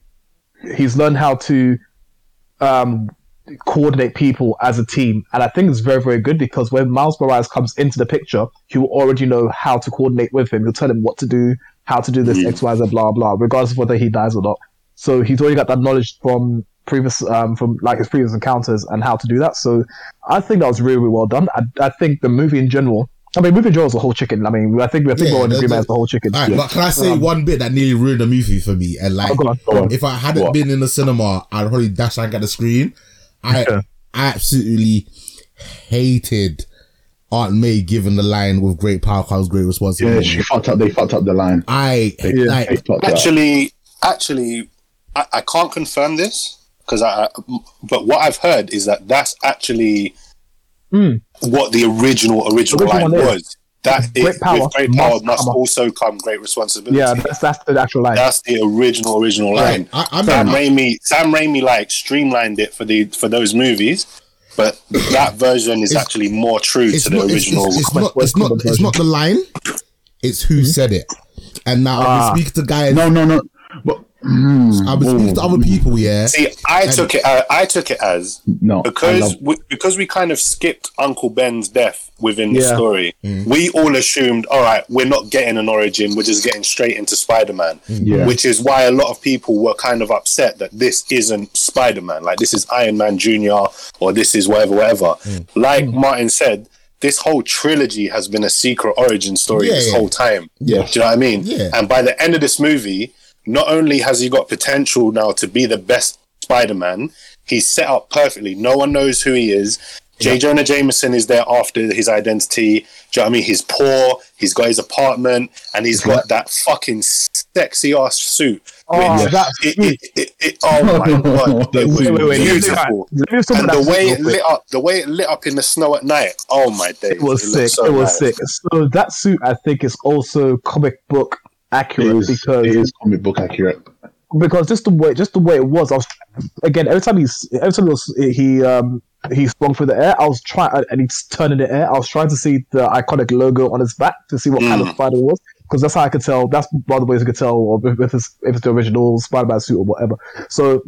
he's learned how to um, coordinate people as a team. And i think it's very very good because when miles morales comes into the picture he will already know how to coordinate with him. He'll tell him what to do how to do this x y z blah blah regardless of whether he dies or not. So he's already got that knowledge from previous um, from like his previous encounters and how to do that. So i think that was really, really well done. I, I think the movie in general I mean, movie in general is a whole chicken. I mean, I think I think Yeah, we're in the- agreement the- as the whole chicken. All right, but can I say Um, one bit that nearly ruined the movie for me? And like, Oh, go on, go on. if I hadn't What? been in the cinema, I'd probably dash and at the screen. I Yeah. absolutely hated Aunt May giving the line with great power comes great yeah, responsibility. she fucked up. They fucked up the line. I They, like they actually, actually, I, I can't confirm this because I, I- but what I've heard is that that's actually Hmm. What the original original Original line was. That Great is- power with great power must must come. also come great responsibility. yeah, that's that's the actual line. That's the original original line. I, I'm, Sam I'm, Raimi, Sam Raimi, like streamlined it for the for those movies, but that version is actually more true to the not, original. it's, it's Comic not, it's not, it's not the line. It's who mm-hmm. said it. And now I've been ah. speaking to guys. No, no, no. But mm, I've been speaking to other people. Yeah, See, I took it. Uh, I took it as No, because love- we, because we kind of skipped Uncle Ben's death within the Yeah. story. We all assumed, all right, we're not getting an origin. We're just getting straight into Spider Man. Yeah. Which is why a lot of people were kind of upset that this isn't Spider Man. Like this is Iron Man Junior, or this is whatever, whatever. Like Martin said. This whole trilogy has been a secret origin story Yeah, this yeah. whole time. Yeah. Do you know what I mean? Yeah. And by the end of this movie, not only has he got potential now to be the best Spider-Man, he's set up perfectly. No one knows who he is. J. Jonah Jameson is there after his identity. Do you know what I mean? He's poor. He's got his apartment, and he's got that fucking sexy ass suit. Oh, that it, it, it, it- oh my god! It was. Wait, wait, wait. beautiful. Let me just talk And the way it lit up, the way it lit up in the snow at night. Oh my days! It was looked sick. so it was nice. sick. So that suit, I think, is also comic book it accurate is, because it is comic book accurate. because just the way just the way it was. I was again every time he's every time he, was, he um he swung through the air. I was trying and he's turning the air. I was trying to see the iconic logo on his back to see what kind of Mm. spider it was because that's how I could tell. That's one of the ways I could tell or if, if it's if it's the original Spider-Man suit or whatever. So.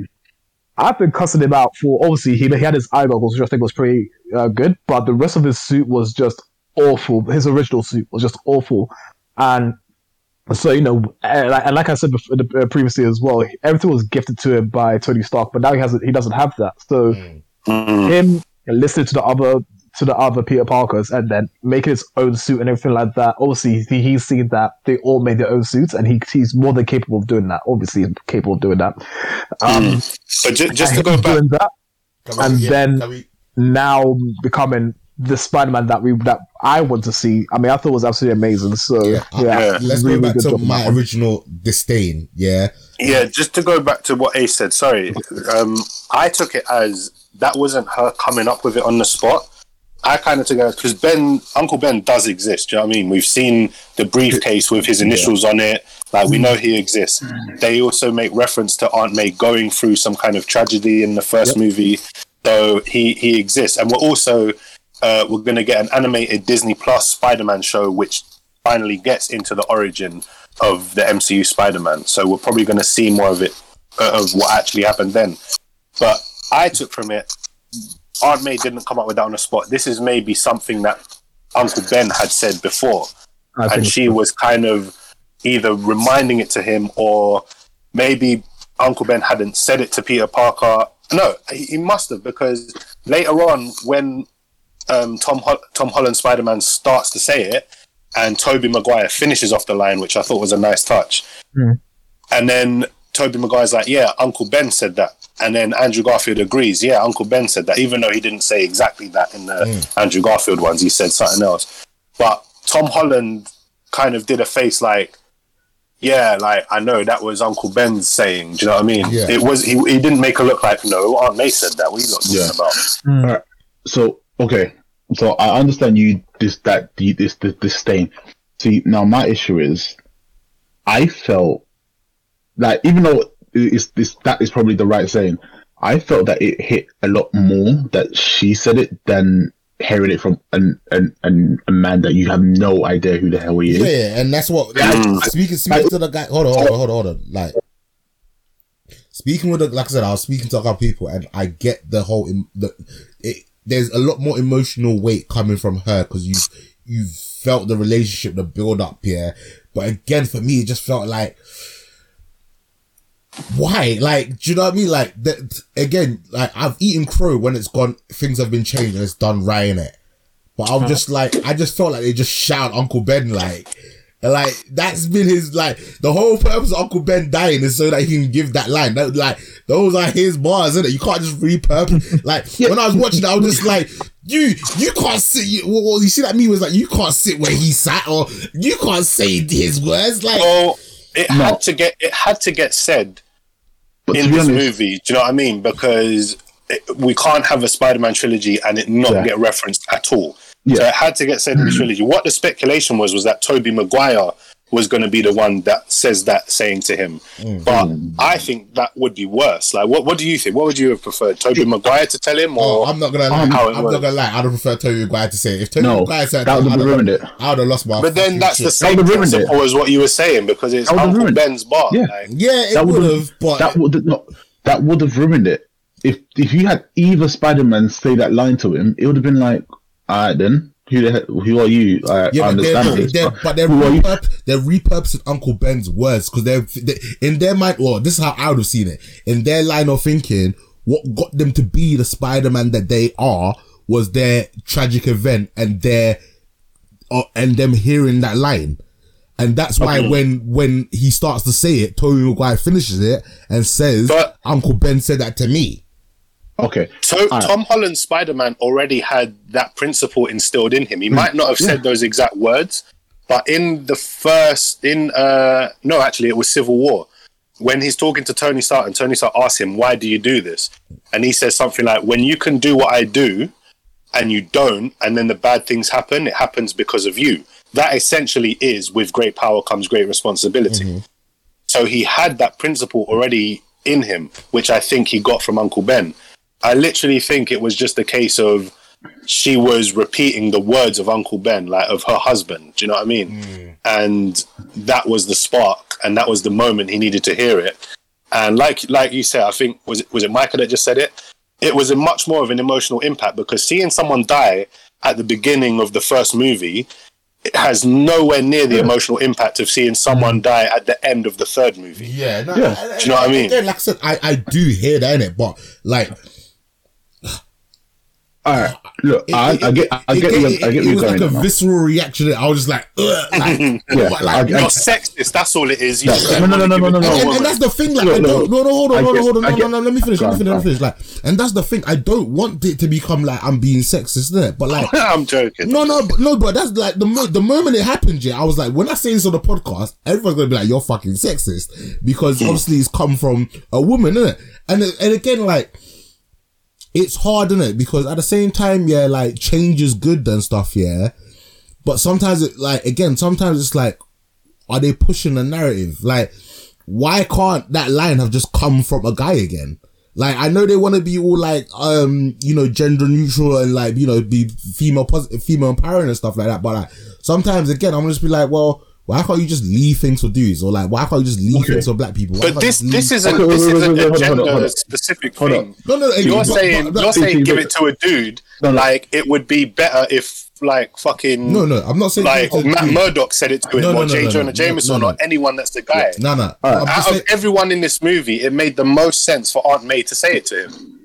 I've been cussing him out for obviously he, he had his eye goggles, which I think was pretty uh, good, but the rest of his suit was just awful. His original suit was just awful, and so you know, and like, I said before, uh, previously as well, everything was gifted to him by Tony Stark, but now he has He doesn't have that. So Mm. him listening to the other to the other Peter Parkers and then making his own suit and everything like that. Obviously, he, he's seen that they all made their own suits, and he, he's more than capable of doing that. Obviously, he's capable of doing that. Um, But ju- just to go back, doing that, Can we- and yeah, then- can we- now becoming the Spider-Man that we that I want to see. I mean, I thought it was absolutely amazing. So yeah, yeah, Yeah. let's really go back to job on my original disdain. Yeah, yeah, just to go back to what Ace said. Sorry, um, I took it as that wasn't her coming up with it on the spot. I kind of took it because Ben, Uncle Ben, does exist. Do you know what I mean? We've seen the briefcase with his initials on it. Like we know he exists. They also make reference to Aunt May going through some kind of tragedy in the first movie, so he he exists. And we're also uh, we're going to get an animated Disney Plus Spider-Man show, which finally gets into the origin of the MCU Spider-Man. So we're probably going to see more of it uh, of what actually happened then. But I took from it, Aunt May didn't come up with that on the spot. This is maybe something that Uncle Ben had said before, and she was kind of either reminding it to him or maybe Uncle Ben hadn't said it to Peter Parker. No, he must have because later on when um, Tom Hol- Tom Holland Spider Man starts to say it, and Tobey Maguire finishes off the line, which I thought was a nice touch. Mm. And then Tobey Maguire's like, "Yeah, Uncle Ben said that." And then Andrew Garfield agrees, "Yeah, Uncle Ben said that," even though he didn't say exactly that in the Andrew Garfield ones. He said something else. But Tom Holland kind of did a face like, "Yeah, like I know that was Uncle Ben's saying." Do you know what I mean? Yeah. It was. He, he didn't make a look like, "No, Aunt May said that." What are you lot talking Yeah. about? So okay, so I understand you this that the this this disdain. See now, my issue is, I felt like even though it's this that is probably the right saying, I felt that it hit a lot more that she said it than hearing it from an an, an a man that you have no idea who the hell he is. yeah, and that's what. Mm. Speaking, speaking to the guy. Hold on, hold on, hold on, hold on. Like speaking with the, like I said, I was speaking to other people, and I get the whole. The it, there's a lot more emotional weight coming from her because you you felt the relationship, the build up here. But again, for me, it just felt like. Why? Like, do you know what I mean? Like, that again, like I've eaten crow when it's gone, things have been changed and it's done right in it. But I'm uh-huh. just like, I just felt like they just shout Uncle Ben like, like that's been his like the whole purpose of Uncle Ben dying is so that he can give that line. That like those are his bars, isn't it? You can't just repurpose. Like when I was watching, I was just like, you you can't sit. You, well, well, you see that me was like, you can't sit where he sat, or you can't say his words. Like, Well, it No. had to get it had to get said But in to this honest, movie. Do you know what I mean? Because it, we can't have a Spider-Man trilogy and it not Yeah. get referenced at all. Yeah. So it had to get said in the trilogy. What the speculation was was that Tobey Maguire was going to be the one that says that saying to him. But I think that would be worse. Like, what what do you think? What would you have preferred? Tobey Maguire to tell him, Oh, I'm not gonna lie. Um, how it I'm not gonna lie. I'd have preferred Tobey Maguire to say it. If Tobey No, Maguire said that would have ruined it. I would have lost my. but then fucking that's the same That would've ruined it. principle as what you were saying because it's That would've Uncle ruined. Ben's bar. Yeah. Like, Yeah, it that would would've- But that would no, that would have ruined it. If if you had either Spider Man say that line to him, it would have been like, all right then, who the heck, who are you? I, Yeah, I but they're, understand this. they're, but but they're, who are you? repurp- they're repurposing Uncle Ben's words because they're, they, in their mind. Well, this is how I would have seen it. In their line of thinking, what got them to be the Spider-Man that they are was their tragic event and their uh, and them hearing that line. And that's why Okay. when when he starts to say it, Tony Maguire finishes it and says, But- "Uncle Ben said that to me." Okay, So Alright. Tom Holland's Spider Man already had that principle instilled in him. He might not have said those exact words, but in the first, in uh, no, actually, it was Civil War when he's talking to Tony Stark, and Tony Stark asks him, "Why do you do this?" And he says something like, "When you can do what I do, and you don't, and then the bad things happen, it happens because of you." That essentially is, with great power comes great responsibility. So he had that principle already in him, which I think he got from Uncle Ben. I literally think it was just a case of she was repeating the words of Uncle Ben, like of her husband. Do you know what I mean? Hmm. And that was the spark, and that was the moment he needed to hear it. And like like you said, I think was it was it Michael that just said it. It was a much more of an emotional impact because seeing someone die at the beginning of the first movie, it has nowhere near the emotional impact of seeing someone hmm. die at the end of the third movie. Yeah, no, Yeah. I- I- Do you know what I mean? Again, like I said, I, I do hear that in it, but like All right, look, it, I, it- I get, I get, it, where, it, I get it was like a now. visceral reaction. I was just like, like, Yeah, like, I- You're sexist. That's all it is. You No, just no, no, no, no, no, no. and, and that's the thing, like, I look, no, no, hold on, hold on, hold on, no, no, no, let me finish, let me finish, let me finish, like, and that's the thing, I don't want it to become like I'm being sexist, innit? But like, I'm joking. no, no, but, no, but that's like the mo- the moment it happened, yeah, I was like, when I say this on the podcast, everyone's gonna be like, you're fucking sexist because hmm. obviously it's come from a woman, innit? And and again, like, it's hard, innit? Because at the same time, yeah, like change is good and stuff, yeah. But sometimes it like again, sometimes it's like, are they pushing a narrative? Like, why can't that line have just come from a guy again? Like, I know they want to be all like, um, you know, gender neutral and like, you know, be female positive, female empowering and stuff like that. But like, sometimes again, I'm just be like, well, why can't you just leave things for dudes or like, why can't you just leave Okay. things for black people? Why But this you this isn't Okay, this wait, isn't wait, a wait, hold on, hold on. gender specific Hold on. thing. no, no, You're but- saying but- you're but- saying see, give but- it to a dude. No, no. Like it would be better if like fucking no, no, I'm not saying like to- Matt Murdock said it to him No, no, or no, J. no, Jonah no, Jameson no, no. or anyone that's the guy. No, no. All right. I'm just Out saying- of everyone in this movie, it made the most sense for Aunt May to say it to him.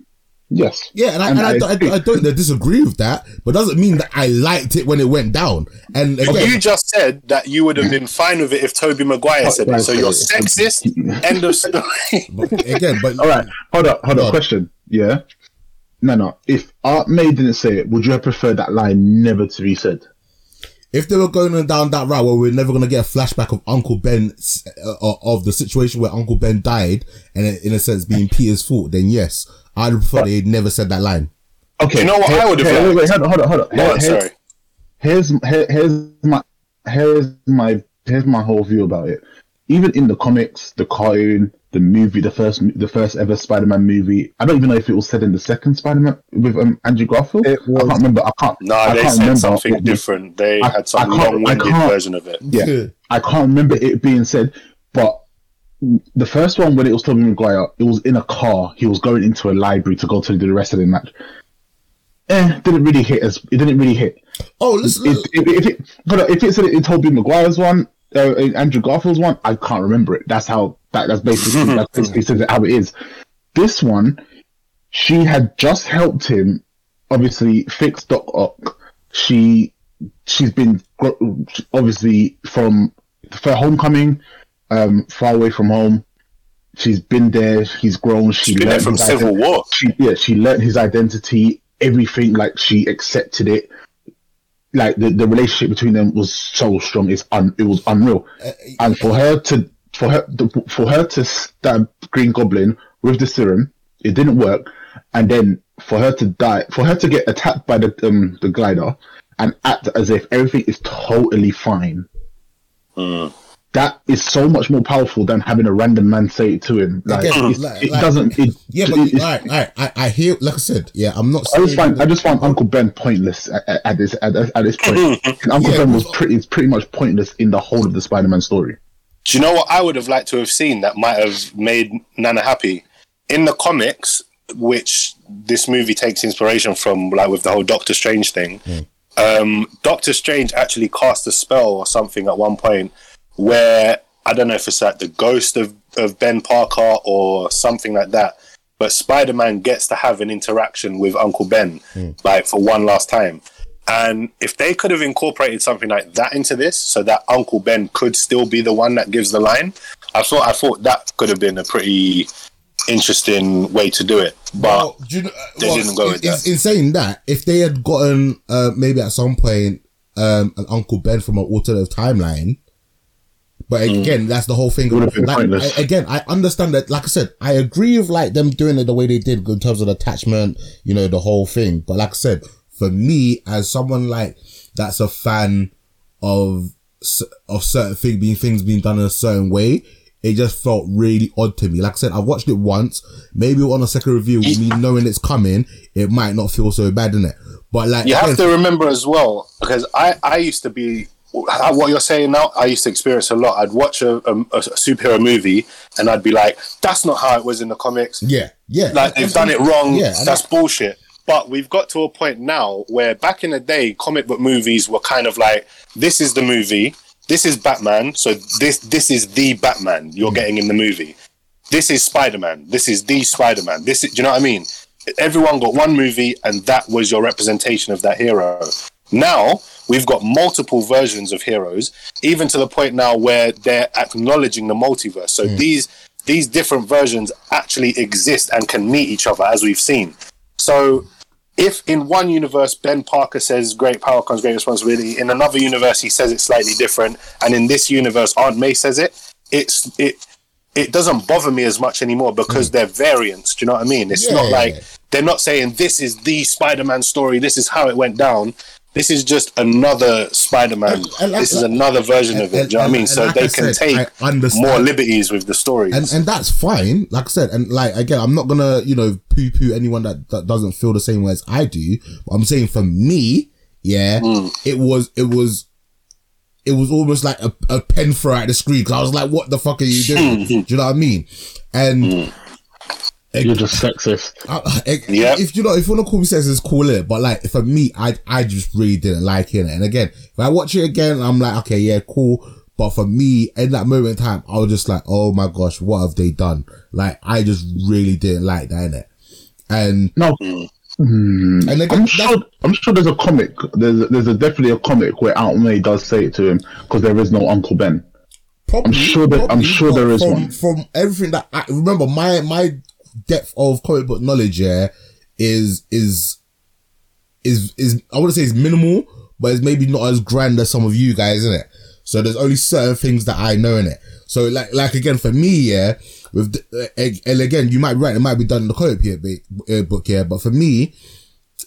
Yes. Yeah, and I, And and I, I don't- I. I don't disagree with that, but doesn't mean that I liked it when it went down. And again, You just said that you would have been fine with it if Tobey Maguire said it. So you're sexist. End of story. but again, but All right, hold up, hold up. on. Question. Yeah. No, no. If Aunt May didn't say it, would you have preferred that line never to be said? if they were going down that route where we're never going to get a flashback of Uncle Ben, uh, of the situation where Uncle Ben died, and in a sense being Peter's fault, then yes, I'd prefer they'd never said that line. Okay. You know what here- I would have here- Wait, wait, hold on, hold on, hold on. Go Here- on, here- sorry. here's here, here's my here's my here's my whole view about it. Even in the comics, the cartoon, the movie, the first the first ever Spider-Man movie. I don't even know if it was said in the second Spider-Man with um, Andrew Garfield. It I can't remember. I can't. No, I they can't said remember something different. They I- had some I long-winded version of it. Yeah, I can't remember it being said, but the first one when it was Tobey Maguire, it was in a car. He was going into a library to go to do the wrestling match. Eh, didn't really hit as it didn't really hit. Oh, listen, If, if, if it, hold on, if it said in Tobey Maguire's one, uh, in Andrew Garfield's one, I can't remember it. That's how that, that's basically that's basically how it is. This one, she had just helped him, obviously fix Doc Ock. She she's been obviously from for homecoming, um, far away from home. She's been there. He's grown. She She's been there learned from Civil ident- War. She yeah, she learned his identity. Everything like she accepted it. Like the, the relationship between them was so strong. It's un, it was unreal. and for her to for her for her to stab Green Goblin with the serum, it didn't work. And then for her to die, for her to get attacked by the um the glider and act as if everything is totally fine. That is so much more powerful than having a random man say it to him. Like, Again, it's- like- it like- doesn't. It, yeah, but it- it's- all right, all right, I, I hear, like I said, yeah, I'm not. I just saying find I just found Uncle Ben pointless at, at- at this at, at this point. Uncle Yeah, Ben was pretty is pretty much pointless in the whole of the Spider-Man story. Do you know what I would have liked to have seen that might have made Nana happy? In the comics, which this movie takes inspiration from, like with the whole Doctor Strange thing, um, Doctor Strange actually cast a spell or something at one point where I don't know if it's like the ghost of, of Ben Parker or something like that. But Spider Man gets to have an interaction with Uncle Ben, like for one last time. And if they could have incorporated something like that into this, so that Uncle Ben could still be the one that gives the line, I thought I thought that could have been a pretty interesting way to do it. But Well, do you know, They well, didn't go in, with that. in, in saying that, if they had gotten uh, maybe at some point um, an Uncle Ben from an alternative timeline, but Hmm. again, that's the whole thing. Like. I- again, I understand that. Like I said, I agree with like them doing it the way they did in terms of attachment, you know, the whole thing. But like I said, for me, as someone like that's a fan of of certain thing being things being done in a certain way. It just felt really odd to me. Like I said, I watched it once. Maybe on a second review, with me knowing it's coming, it might not feel so bad in it. But like, you have to remember as well, because I, I used to be what you're saying now. I used to experience a lot. I'd watch a, a, a superhero movie and I'd be like, "That's not how it was in the comics. yeah, yeah, Like they've done it wrong. Yeah, That's bullshit." But we've got to a point now where back in the day, comic book movies were kind of like, this is the movie, this is Batman, so this this is the Batman you're mm. getting in the movie. This is Spider Man. This is the Spider Man. This is, do you know what I mean? Everyone got one movie, and that was your representation of that hero. Now we've got multiple versions of heroes, even to the point now where they're acknowledging the multiverse. So hmm. these these different versions actually exist and can meet each other, as we've seen. So if in one universe Ben Parker says great power comes great responsibility, in another universe he says it slightly different, and in this universe Aunt May says it, it's it it doesn't bother me as much anymore because hmm. they're variants. Do you know what I mean? It's not Yeah. like they're not saying this is the Spider-Man story, this is how it went down. This is just another Spider-Man. And- and like- this is another version of it. do you know what I mean? So like they I can said, take more liberties with the story, and and that's fine. Like I said, and like again, I'm not gonna you know poo poo anyone that, that doesn't feel the same way as I do. But I'm saying for me, yeah, Mm. it was it was it was almost like a, a pen throw at the screen because I was like, what the fuck are you doing? do you know what I mean? And Mm. You're just sexist. Uh, uh, I, I- Yep. if you know, if you want to call me sexist, call it. But like for me, I I just really didn't like it. And again, if I watch it again, I'm like, okay, yeah, cool. But for me, in that moment in time, I was just like, oh my gosh, what have they done? Like, I just really didn't like that in it. And No, mm. and again, I'm sure. I'm sure there's a comic. There's there's a, definitely a comic where Aunt May does say it to him because there is no Uncle Ben. Probably, sure that- I'm sure there is from, one. From everything that I remember, my my depth of comic book knowledge, yeah, is is is is I wouldn't say it's minimal, but it's maybe not as grand as some of you guys, isn't it? So there's only certain things that I know in it. So like like again for me, yeah, with the, uh, and again you might be right, it might be done in the comic here, uh, book, yeah, but for me,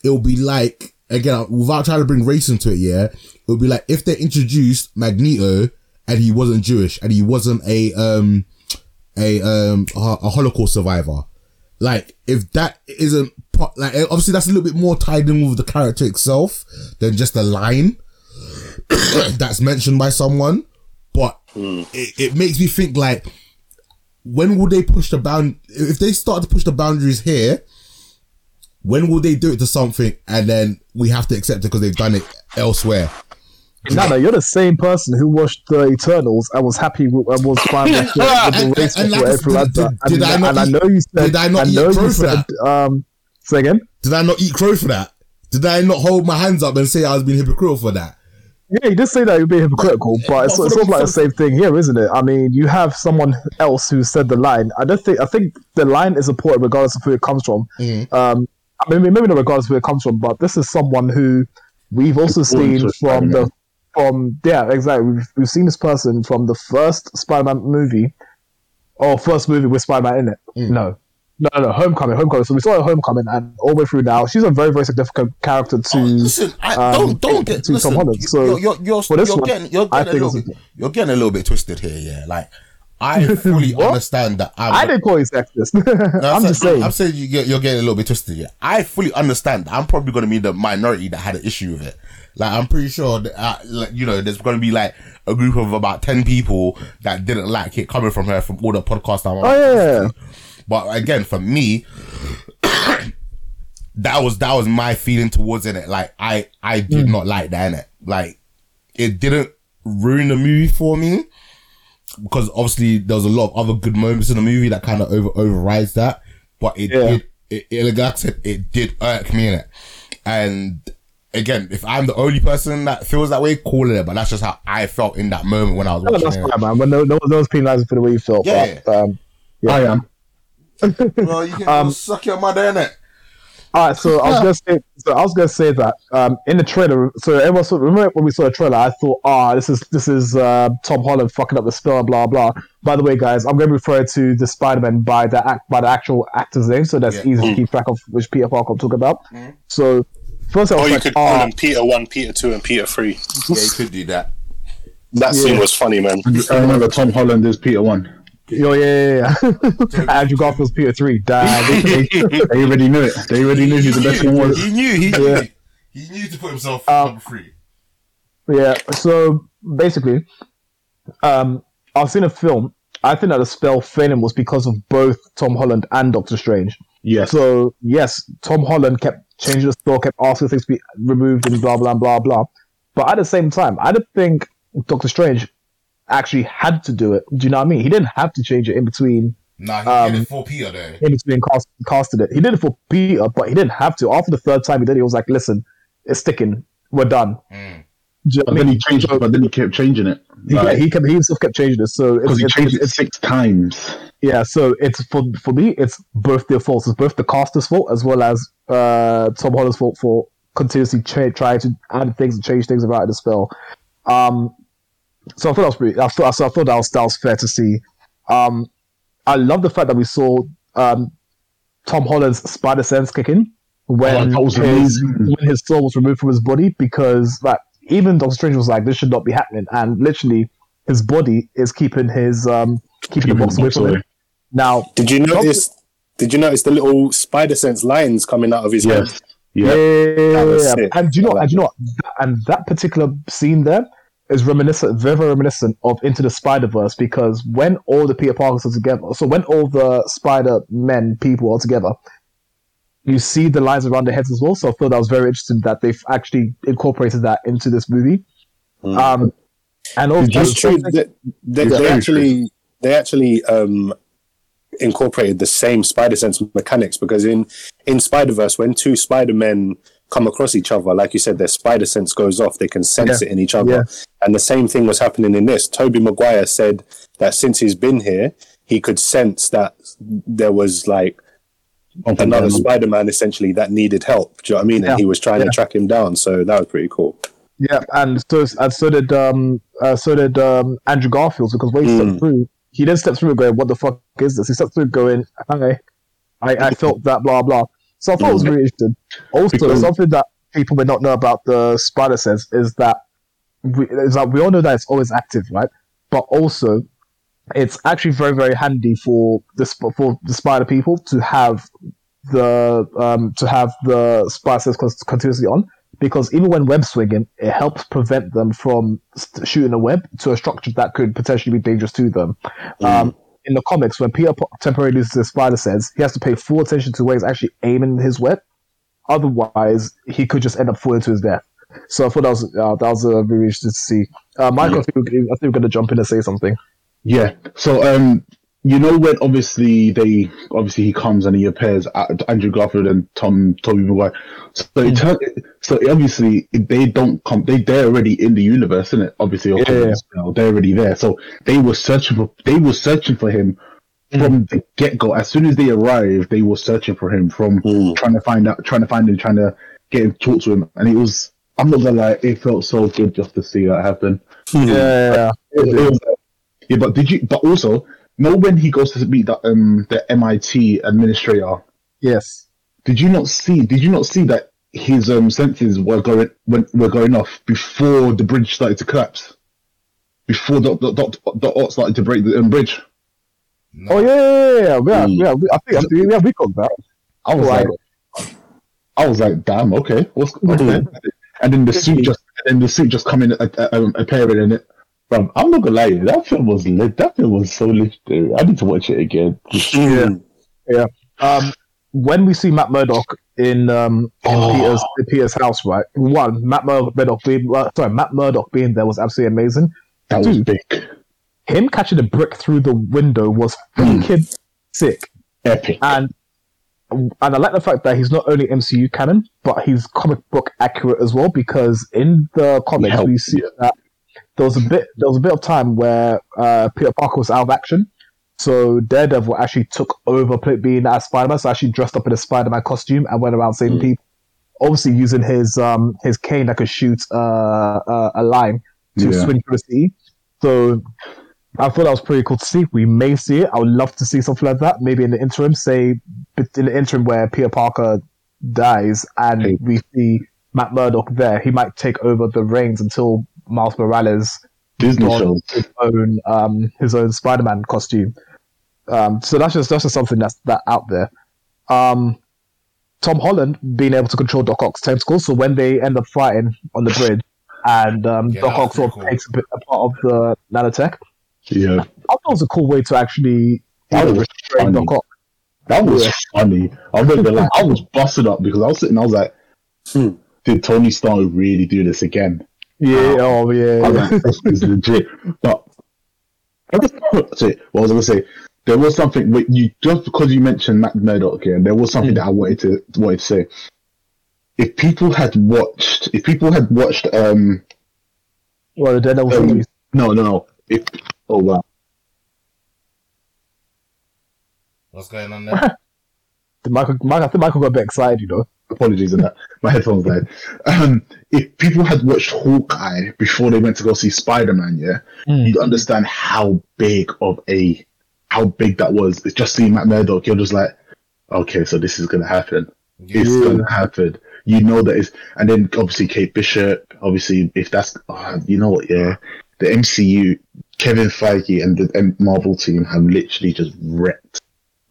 it will be like again without trying to bring race into it. Yeah, it would be like if they introduced Magneto and he wasn't Jewish and he wasn't a um a um a Holocaust survivor. Like if that isn't po- like eh, obviously that's a little bit more tied in with the character itself than just a line that's mentioned by someone. But hmm. it, it makes me think like when will they push the bound if they start to push the boundaries here when will they do it to something and then we have to accept it because they've done it elsewhere No, no, you're the same person who watched the Eternals and was happy with, and was fine with the, with And- the race and like for I everything said, like that. did- did and, I not and I know you said, did I not eat know crow you for said, um, say again? did i not eat crow for that did i not hold my hands up and say i was being hypocritical for that Yeah, you did say that you're being hypocritical, but it's, but it's for sort of like the same thing here, isn't it? I mean, you have someone else who said the line. I don't think I think the line is important regardless of who it comes from. Mm-hmm. Um, I mean, maybe not regardless of who it comes from, but this is someone who we've also Important seen from Spider-Man. the from yeah exactly. We've, we've seen this person from the first Spider-Man movie, or first movie with Spider-Man in it. Mm. No. No, no, Homecoming, Homecoming. So we saw her Homecoming, and all the way through now, she's a very, very significant character to. Oh, listen I, um, don't don't get to listen, Tom Holland. So you're you're, you're, for this you're one, getting you're getting a little bit you're getting a little bit twisted here yeah like I fully understand that I'm I didn't call you sexist. No, I'm just saying. I'm saying you get, you're getting a little bit twisted. Yeah, I fully understand. I'm probably going to be the minority that had an issue with it. Like, I'm pretty sure that, uh, like, you know, there's going to be like a group of about 10 people that didn't like it coming from her from all the podcasts I'm on. Oh, yeah. But again, for me, that was, that was my feeling towards it. Like, I, I did Hmm. not like that in it. Like, it didn't ruin the movie for me because obviously there was a lot of other good moments in the movie that kind of over overrides that. But it Yeah. did, it, it, like I said, it did irk me in it. And again, if I'm the only person that feels that way, call it. But that's just how I felt in that moment when I was No, watching that's it. fine, man. But no, no, no one's penalizing for the way you felt. Yeah. But, um, I am. Well, you can Um, suck your mother in it. all right, so I was gonna say, so I was gonna say that um, in the trailer. So everyone saw, remember when we saw the trailer? I thought, ah, this is this is uh, Tom Holland fucking up the spell, blah blah. By the way, guys, I'm gonna refer to the Spider-Man by the act by the actual actor's name, so that's Yeah. easy to keep track of which Peter Parker I'm talking about. So first, I was or you like, could call ah, them Peter One, Peter Two, and Peter Three. Yeah, you could do that. That scene was funny, man. I remember Tom Holland is Peter One. yo, yeah, yeah, yeah. Andrew Garfield's Peter three. Damn. They, they already knew it. They already knew who the best one was. He knew. He knew. Yeah. He knew to put himself Um, number three. Yeah, so basically, um, I've seen a film. I think that the spell failing was because of both Tom Holland and Doctor Strange. Yes. So yes, Tom Holland kept changing the store, kept asking things to be removed and blah blah blah blah. But at the same time, I don't think Doctor Strange actually had to do it. Do you know what I mean? He didn't have to change it in between Nah, he Um, did it for Peter though. in between cast, casted it. He did it for Peter, but he didn't have to. After the third time he did, it, he was like, "Listen, it's sticking. We're done." Mm. You know But then he changed it, but then he kept changing it. He, yeah, he kept, he himself kept changing it. So it's, Because he it's, changed it six times. yeah. So it's for for me, it's both their faults. It's both the caster's fault as well as uh, Tom Holland's fault for continuously cha- trying to add things and change things about the spell. Um, so I thought that was pretty. I thought, so I thought that was that was fair to see. Um, I love the fact that we saw um, Tom Holland's spider sense kick in when Oh, his when his soul was removed from his body because like even Doctor Strange was like this should not be happening and literally his body is keeping his um keeping the box away from him. Now Did you notice? Did you notice the little spider sense lines coming out of his head? Yes. yeah, Yeah. That yeah, and do you know and do you know what? and that particular scene there is reminiscent very, very reminiscent of Into the Spider Verse because when all the Peter Parkers are together, so when all the Spider Men people are together, you see the lines around their heads as well. So I thought that was very interesting that they've actually incorporated that into this movie. Mm. Um, and also, That's true. They, they, they very actually they actually um, incorporated the same spider sense mechanics because in in Spider Verse, when two Spider Men come across each other, like you said, their spider sense goes off. They can sense Yeah. it in each other, Yeah. and the same thing was happening in this. Tobey Maguire said that since he's been here, he could sense that there was like another Spider Man essentially that needed help. Do you know what I mean? Yeah. And he was trying Yeah. to track him down. So that was pretty cool. Yeah, and so and so did um uh, so did um Andrew Garfield because when he Mm. stepped through, he didn't step through going, "What the fuck is this?" He stepped through going, "Hi, I, I felt that blah blah." So I thought it was really interesting. Also, Because- something that people may not know about the spider sense is that we, is that we all know that it's always active, right? But also, it's actually very very handy for the for the spider people to have the um to have the spider sense continuously on because even when web swinging, it helps prevent them from st- shooting a web to a structure that could potentially be dangerous to them. Um, in the comics, when Peter temporarily loses his spider sense, he has to pay full attention to where he's actually aiming his web. Otherwise, he could just end up falling to his death. So I thought that was uh, that was uh, very interesting to see. Uh, Michael, I think, I think we're going to jump in and say something. Yeah. So, um, you know when obviously they obviously he comes and he appears at Andrew Garfield and Tom Tobey Maguire. So it turn, so obviously they don't come. They they're already in the universe, isn't it? Obviously, Yeah. know, they're already there. So they were searching for they were searching for him from the get go. As soon as they arrived, they were searching for him from Mm. trying to find out, trying to find him, trying to get him talk to him, and it was. I'm not gonna lie, it felt so good just to see that happen. Yeah, It- it was- yeah, but did you? But also, know when he goes to meet the um the MIT administrator? yes, Did you not see? Did you not see that his um senses were going when were going off before the bridge started to collapse? Before the the the, the art started to break the um, bridge. No. Oh yeah, yeah, yeah, yeah. Mm. yeah we, I think I think- yeah, we got that. I was Right. like, I was like, damn, okay, what's okay. And then the suit just, and then the suit just coming, uh, uh, um, appearing in it. Bro, I'm not gonna lie, that film was lit. That film was so legendary. I need to watch it again. Yeah. yeah. Um, when we see Matt Murdock in um in Oh. Peter's in Peter's house, right? One, Matt Murdock being uh, sorry, Matt Murdock being there was absolutely amazing. That was big, Him catching a brick through the window was fucking sick, epic. and and I like the fact that he's not only MCU canon, but he's comic book accurate as well. Because in the comics, helped, we see that there was a bit there was a bit of time where uh, Peter Parker was out of action. So Daredevil actually took over being as Spider-Man. So actually dressed up in a Spider-Man costume and went around saving Mm. people. Obviously using his um his cane that could shoot uh, uh, a line to Yeah. swing through the sea. So I thought that was pretty cool to see. We may see it. I would love to see something like that. Maybe in the interim, say in the interim where Peter Parker dies and Hey. we see Matt Murdock there, he might take over the reins until Miles Morales Disney shows. his own um, his own Spider-Man costume. Um, so that's just that's just something that's that out there. Um, Tom Holland being able to control Doc Ock's tentacles, so when they end up fighting on the bridge, and um, Yeah, Doc that Ock sort of cool. takes a, bit, a part of the nanotech, Yeah, I thought it was a cool way to actually That was restrain funny. Doc Ock. That was Yeah. funny. I'm not. I was busted up because I was sitting. I was like, Hmm. "Did Tony Stark really do this again?" Yeah, oh I yeah. was like, "This is legit." But I just, sorry, what was I gonna say? There was something. Wait, you just because you mentioned Matt Murdock here, there was something that I wanted to wanted to say. If people had watched, if people had watched, um, Well, the Daredevil um series. no, no, no. If oh wow, What's going on there? The Michael, Michael, I think Michael got a bit excited, you know. Apologies on that. My headphones died. Um, if people had watched Hawkeye before they went to go see Spider Man, yeah, Mm. you'd understand how big of a how big that was. It's just seeing Matt Murdock, you're just like, okay, so this is gonna happen. It's Yeah. gonna happen. You know that is, and then obviously Kate Bishop. Obviously, if that's, oh, you know what, yeah, the MCU, Kevin Feige and the Marvel team have literally just wrecked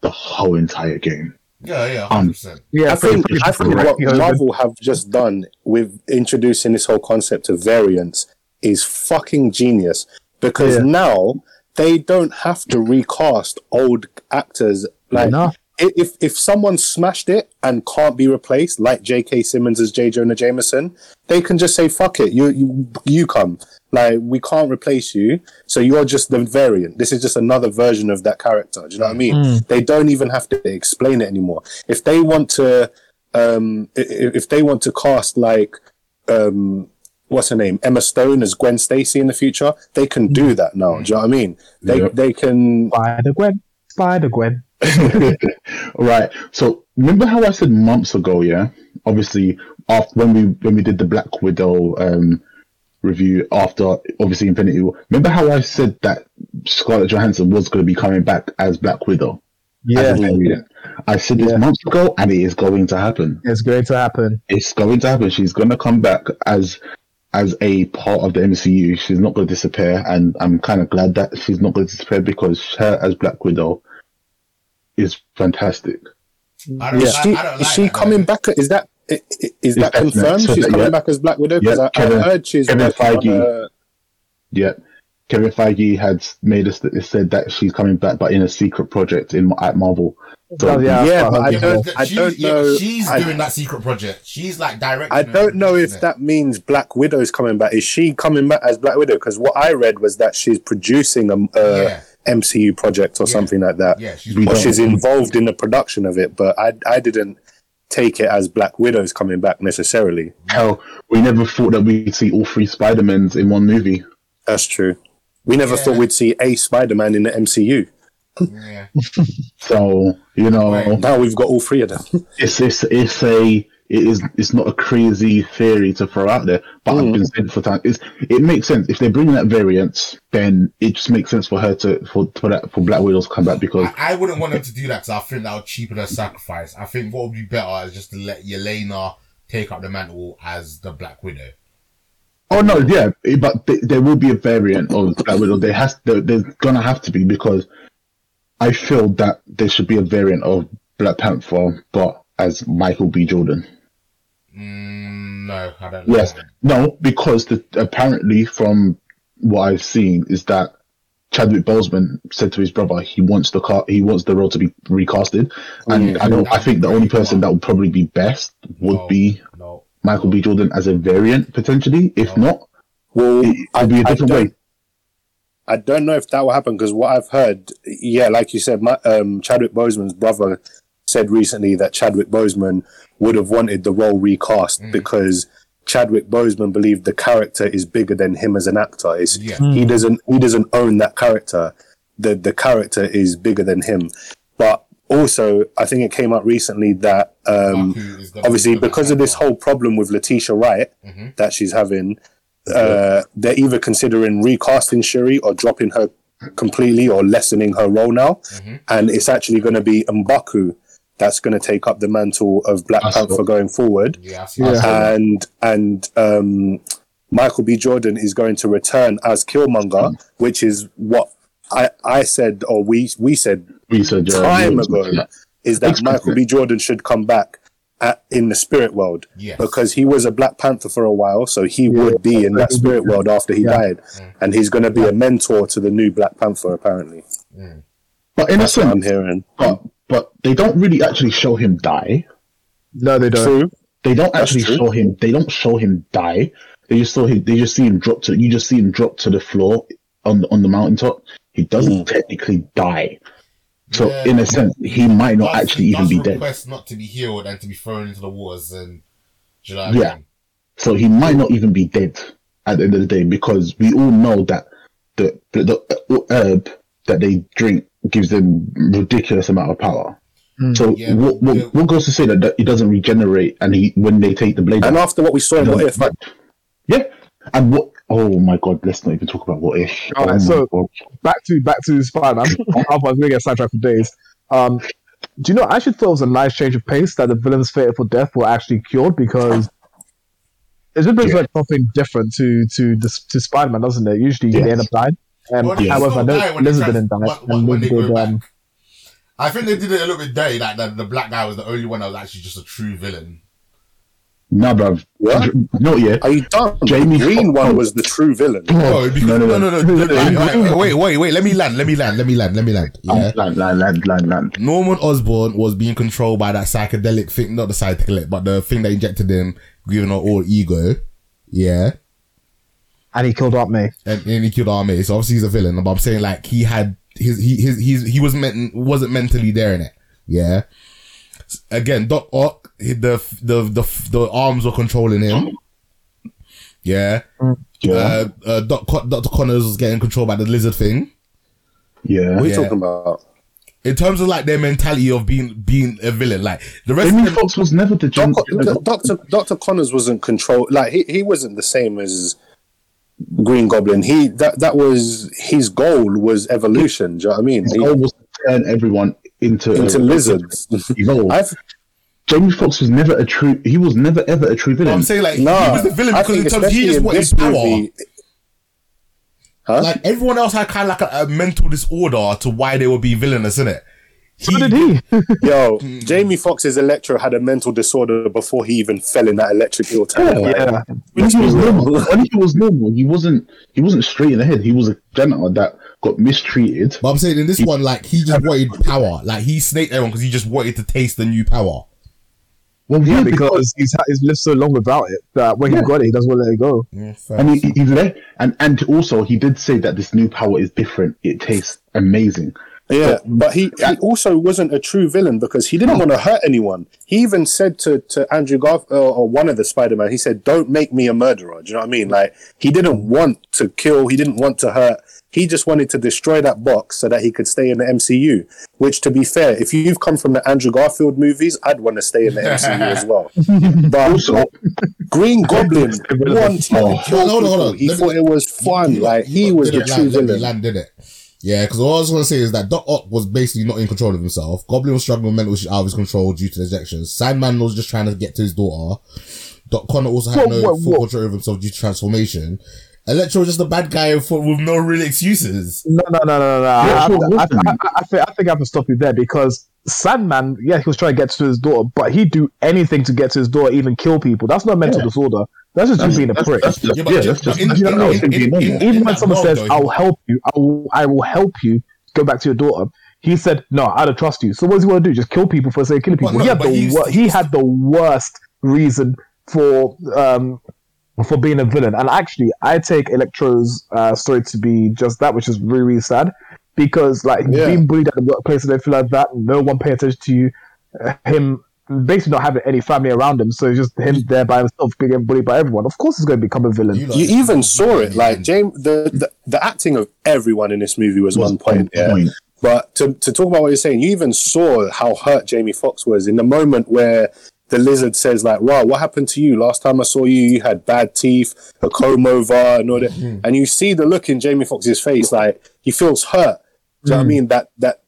the whole entire game. Yeah, yeah, Um, 100%. Yeah, I think, pretty- I think what Marvel have just done with introducing this whole concept of variants is fucking genius because Yeah. now they don't have to recast old actors. Like Enough. if if someone smashed it and can't be replaced, like J.K. Simmons as J. Jonah Jameson, they can just say fuck it, you you you come. Like we can't replace you, so you're just the variant. This is just another version of that character. Do you know what I mean? Mm. They don't even have to explain it anymore. If they want to, um, i- i- if they want to cast like, um, what's her name, Emma Stone as Gwen Stacy in the future, they can do that now. Do you know what I mean? They Yep. they can. Spider Gwen, Spider Gwen. right. So remember how I said months ago, yeah? Obviously, after when we when we did the Black Widow um review after obviously Infinity War. Remember how I said that Scarlett Johansson was going to be coming back as Black Widow? Yeah, As a variant. I said this Yeah. months ago, and it is going to happen. it's going to happen. It's going to happen. She's going to come back as as a part of the MCU. She's not going to disappear, and I'm kind of glad that she's not going to disappear because her as Black Widow is fantastic. I don't, Is she, I don't is she that, coming though. back? Is that i- i- is that confirmed? So She's that- coming yeah. back as Black Widow because Yeah, I, Kevin- I heard she's Kevin working on, Feige. uh, Yeah. Kevin Feige had made us it said that she's coming back, but in a secret project in at Marvel. So, Oh, Yeah, that's but I don't- She's- don't yeah, know- she's I- doing that secret project. She's like directing. I don't know if it? that means Black Widow's coming back. Is she coming back as Black Widow? Because what I read was that she's producing a, a Yeah. MCU project or Yeah. something like that, Yeah, she's We or she's involved in the production of it. But I I didn't take it as Black Widow's coming back necessarily. Hell, we never thought that we'd see all three Spider Mans in one movie. That's true. We never Yeah. thought we'd see a Spider Man in the MCU. Yeah. So you know, Right. Now we've got all three of them. it's it's it's a it is it's not a crazy theory to throw out there, but I've mm. been saying it for time. It's, it makes sense if they're bringing that variance, then it just makes sense for her to for for that for Black Widow to come back because I, I wouldn't want them to do that because I think that would cheapen her sacrifice. I think what would be better is just to let Yelena take up the mantle as the Black Widow. Oh no, yeah, but th- there will be a variant of Black Widow. There has, there, there's gonna have to be because I feel that there should be a variant of Black Panther, but as Michael B. Jordan. Mm, no, I don't. Yes, Like that. no, because the, apparently from what I've seen is that Chadwick Boseman said to his brother he wants the car, he wants the role to be recasted, and I don't. I think the only person that would probably be best would No. be No. Michael B. Jordan as a variant potentially. If No. not, Well, it would be a different don't- way. I don't know if that will happen because what I've heard, yeah, like you said, my, um, Chadwick Boseman's brother said recently that Chadwick Boseman would have wanted the role recast because Chadwick Boseman believed the character is bigger than him as an actor. It's, Yeah. He doesn't he doesn't own that character. The the character is bigger than him. But also, I think it came out recently that um, Mbaku obviously because of this whole problem with Letitia Wright Mhm. that she's having, uh, they're either considering recasting Shuri or dropping her completely or lessening her role now, Mhm. and it's actually going to be Mbaku that's going to take up the mantle of Black That's Panther what- going forward, Yeah, Yeah. and and um, Michael B. Jordan is going to return as Killmonger, which is what I I said or we we said We said uh, time yeah, ago yeah. is that Exactly. Michael B. Jordan should come back at, in the spirit world Yes. because he was a Black Panther for a while, so he would be in that spirit world after he Yeah. died, Mm. and he's going to be a mentor to the new Black Panther. Apparently, Mm. But in a that's what I'm hearing. but but they don't really actually show him die. No, they don't. True. They don't That's actually true. show him. They don't show him die. They just saw him. They just see him drop to. You just see him drop to the floor on the, on the mountaintop. He doesn't mm. technically die. So Yeah. in a sense, he might not Does- actually he even does be dead. request not to be healed and to be thrown into the waters and do you know Yeah. I mean? So he might not even be dead at the end of the day because we all know that the the, the herb that they drink gives them ridiculous amount of power. So Yeah, what, but- what, what goes to say that, that he doesn't regenerate and he when they take the blade And out, after what we saw in he What doesn't If, fight. yeah. And what? Oh my god! Let's not even talk about what if. All right, oh my so- God. back to back to Spider Man. I was gonna get sidetracked for days. Um, do you know? I actually thought it was a nice change of pace that the villain's fated for death were actually cured because it just brings Yeah. like something different to to to Spider Man, doesn't it? Usually Yes. they end up dying. Um, Well, however, still I when they Lizard didn't die, when- when- when they go did, back. um, I think they did it a little bit dirty. That, that the black guy was the only one that was actually just a true villain. Nah, bruv. What? No, yeah. are you done? Jamie green one was the true villain. No, because, no, no, no, no, no. no, no. Like, like, wait, wait, wait. Let me land. Let me land. Let me land. Let me land. Yeah. Land, land, land, land, land. Norman Osborn was being controlled by that psychedelic thing, not the psychedelic, but the thing that injected him, giving her all ego. Yeah. And he killed Aunt May. And, and he killed Aunt May. So obviously he's a villain. But I'm saying like he had his, he, his, he's, he was meant, wasn't mentally there in it. Yeah. Again, Doc Ock, the, the, the, the arms were controlling him. Yeah. Yeah, Uh, uh, Doc, Dr. Connors was getting controlled by the lizard thing. yeah. What are you Yeah. talking about? In terms of like their mentality of being, being a villain, like the rest Jamie of them, Foxx was never the gen- Doctor, Doctor Doctor Connors wasn't controlled. Like he, he wasn't the same as Green Goblin. He that that was his goal was evolution. Do you know what I mean? His He- goal was to turn everyone into into lizards. Evolve. I've Jamie Foxx was never a true. He was never ever a true villain. I'm saying like no. he was the villain I because in terms he especially just in wanted this power. movie- Huh? Like everyone else had kind of like a, a mental disorder to why they would be villainous, innit? So did he. Yo, Hmm. Jamie Foxx's Electro had a mental disorder before he even fell in that electric eel tank. Yeah. Like, yeah. when he was normal, when he was normal, he wasn't. He wasn't straight in the head. He was a janitor that got mistreated. But I'm saying in this one, like he just wanted power. Like he snaked everyone because he just wanted to taste the new power. Well, Yeah, yeah, because he's ha- he's lived so long without it that when Yeah. he got it, he doesn't want to let it go. Yeah, and he, he let and and also he did say that this new power is different. It tastes amazing. Yeah, but he, he also wasn't a true villain because he didn't want to hurt anyone. He even said to, to Andrew Garfield or, uh, or one of the Spider Man, he said, "Don't make me a murderer." Do you know what I mean? Like he didn't want to kill, he didn't want to hurt. He just wanted to destroy that box so that he could stay in the MCU. Which, to be fair, if you've come from the Andrew Garfield movies, I'd want to stay in the MCU as well. But Also, Green Goblin wanted to kill Hold on, hold on. He Let me- thought it was fun. You- Like he was the true land, villain. Land, did it? Yeah, because all I was going to say is that Doc Ock was basically not in control of himself. Goblin was struggling with mental issues out of his control due to the injections. Sandman was just trying to get to his daughter. Doc Connor also had Whoa, no whoa, full whoa. control of himself due to transformation. Electro was just a bad guy for, with no real excuses. No, no, no, no, no. I, I. I, I, I, think, I think I have to stop you there because Sandman, yeah, he was trying to get to his daughter, but he'd do anything to get to his daughter, even kill people. That's not mental Yeah. disorder. That's just you being a prick. that's just, Yeah, yeah, but that's just in- that's just in- how in- it can be in- normal. even when someone says, though, "I'll help you," I will, I will help you go back to your daughter. He said, "No, I don't trust you." So what does he want to do? Just kill people for the sake of killing But people? no, he had the wor- he had the worst reason for um for being a villain. And actually, I take Electro's uh, story to be just that, which is really really sad because like Yeah. being bullied at the workplace and everything like that, no one paying attention to you, uh, him basically not having any family around him, so it's just him there by himself getting bullied by everyone. Of course, he's going to become a villain. You lot- you even saw it like James the, the the acting of everyone in this movie was, Was on point, on yeah. but to, to talk about what you're saying you even saw how hurt jamie Foxx was in the moment where the lizard says like wow what happened to you? Last time i saw you you had bad teeth a comb over and all that. And you see the look in jamie Foxx's face like he feels hurt. Do you know what i mean? That that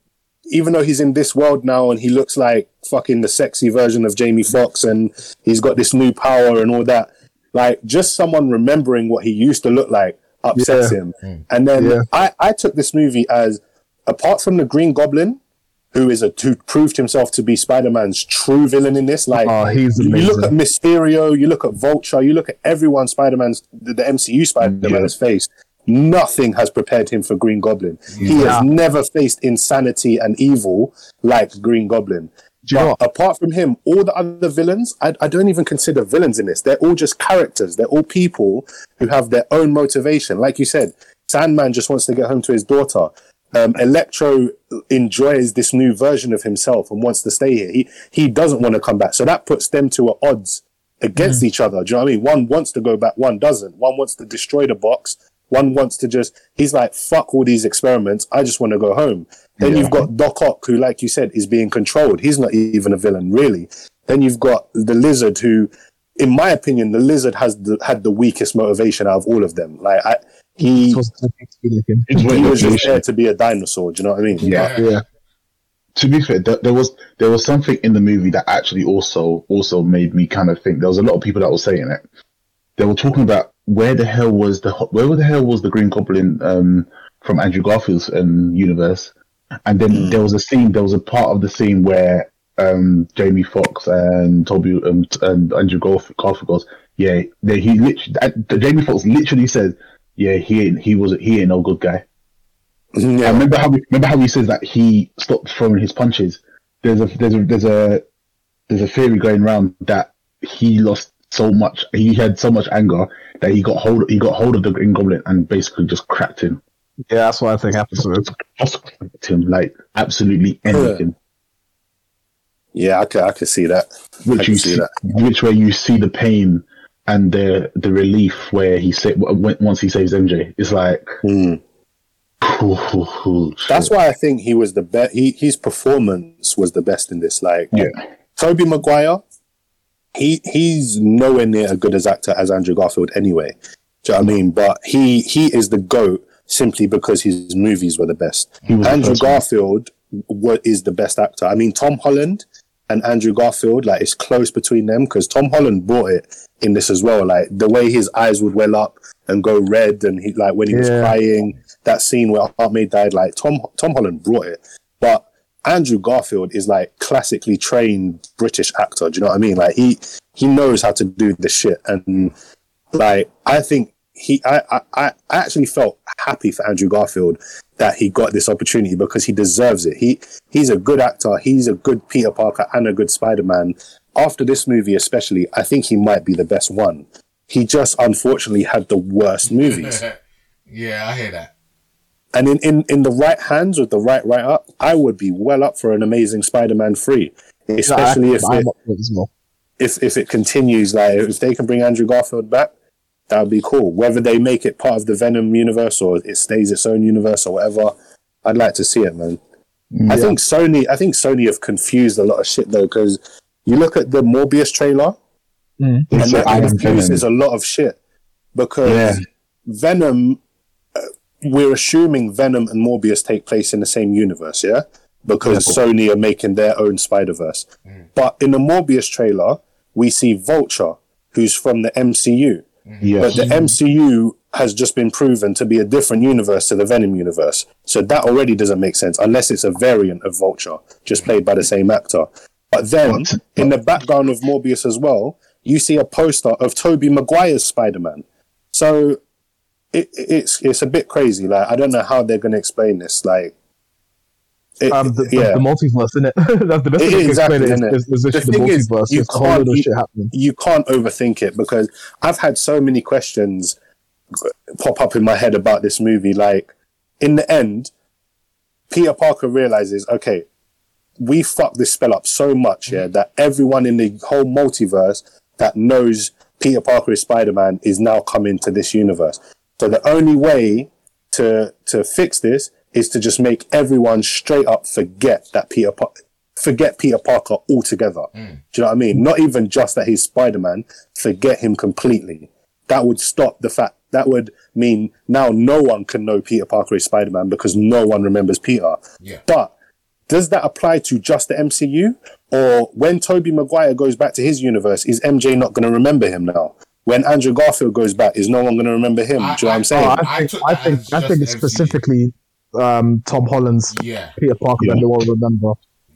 even though he's in this world now and he looks like fucking the sexy version of Jamie Foxx and he's got this new power and all that, like just someone remembering what he used to look like upsets Yeah. him. Mm. And then Yeah. I, I took this movie as apart from the Green Goblin, who is a who proved himself to be Spider-Man's true villain in this, like Oh, he's you look at. Mysterio, you look at Vulture, you look at everyone Spider-Man's the, the MCU Spider-Man's face. Nothing has prepared him for Green Goblin. He has never faced insanity and evil like Green Goblin. Do you know But apart from him, all the other villains, I, I don't even consider villains in this. They're all just characters. They're all people who have their own motivation. Like you said, Sandman just wants to get home to his daughter. Um, Electro enjoys this new version of himself and wants to stay here. He he doesn't want to come back. So that puts them to at odds against each other. Do you know what I mean? One wants to go back, one doesn't. One wants to destroy the box. One wants to just, he's like, fuck all these experiments. I just want to go home. Then you've got Doc Ock, who, like you said, is being controlled. He's not even a villain, really. Then you've got the lizard, who, in my opinion, the lizard has the, had the weakest motivation out of all of them. Like, I, he, Supposed to be looking. It's he way was just there to be a dinosaur. Do you know what I mean? Yeah. Yeah. to be fair, th- there was there was something in the movie that actually also also made me kind of think. There was a lot of people that were saying it. They were talking about where the hell was the where the hell was the Green Goblin um, from Andrew Garfield's um, universe? And then there was a scene. There was a part of the scene where um, Jamie Foxx and Tobey um, and Andrew Garf- Garfield goes, "Yeah, they, he literally." uh, Jamie Foxx literally says, "Yeah, he ain't, he was he ain't no good guy." I Yeah. remember how remember how he says that he stopped throwing his punches. There's a there's a there's a there's a theory going around that he lost so much he had so much anger that he got hold he got hold of the Green Goblin and basically just cracked him. Yeah, that's what I think happened to him. Just cracked him like absolutely anything. Yeah, I could, I could see that. Which can you see see, that. which where you see the pain and the the relief where he sa- when- once he saves MJ. It's like Hmm. That's why I think he was the best. He his performance was the best in this. Like yeah. Tobey Maguire, he he's nowhere near as good as actor as Andrew Garfield anyway. Do you know what I mean? But he he is the goat simply because his movies were the best. The Andrew one. Garfield what is the best actor. I mean Tom Holland and Andrew Garfield, like it's close between them because Tom Holland brought it in this as well. Like the way his eyes would well up and go red, and he like when he was crying, that scene where Aunt May died. Like Tom Tom Holland brought it, but Andrew Garfield is like classically trained British actor. Do you know what I mean? Like he he knows how to do this shit, and like I think he I I, I actually felt happy for Andrew Garfield that he got this opportunity because he deserves it. He he's a good actor. He's a good Peter Parker and a good Spider Man. After this movie, especially, I think he might be the best one. He just unfortunately had the worst movies. yeah, I hear that. And in, in, in the right hands with the right right up, I would be well up for an amazing Spider-Man three, especially Yeah, if I- it, I'm up for it if if it continues. Like if they can bring Andrew Garfield back, that would be cool. Whether they make it part of the Venom universe or it stays its own universe or whatever, I'd like to see it, man. I think Sony, I think Sony have confused a lot of shit though, because you look at the Morbius trailer, Mm. and that confuses a lot of shit because Yeah. Venom, we're assuming Venom and Morbius take place in the same universe, yeah? Because Sony are making their own Spider Verse. Mm. But in the Morbius trailer, we see Vulture, who's from the MCU. Yes. But the MCU has just been proven to be a different universe to the Venom universe. So that already doesn't make sense unless it's a variant of Vulture, just played by the same actor. But then, But- in the background of Morbius as well, you see a poster of Tobey Maguire's Spider Man. So it, it's it's a bit crazy. Like I don't know how they're going to explain this. Like, it, Um, the, the- yeah, the multiverse, isn't it? That's the best It way to is, exactly, explain it. Is, is, is The the, thing is, you There's a whole lot can't- you- you can't overthink it because I've had so many questions pop up in my head about this movie. Like, in the end, Peter Parker realizes, okay, we fucked this spell up so much, yeah, that everyone in the whole multiverse that knows Peter Parker is Spider Man is now coming to this universe. So the only way to to fix this is to just make everyone straight up forget that Peter Par- forget Peter Parker altogether. Hmm. Do you know what I mean? Not even just that he's Spider Man, forget him completely. That would stop the fact that would mean now no one can know Peter Parker is Spider Man because no one remembers Peter. Yeah. But does that apply to just the MCU? Or when Tobey Maguire goes back to his universe, is MJ not going to remember him now? When Andrew Garfield goes back, is no one going to remember him? I- Do you know what I- I'm saying? I I think I think I think it's specifically um, Tom Holland's Yeah. Peter Parker Yeah. that they won't remember.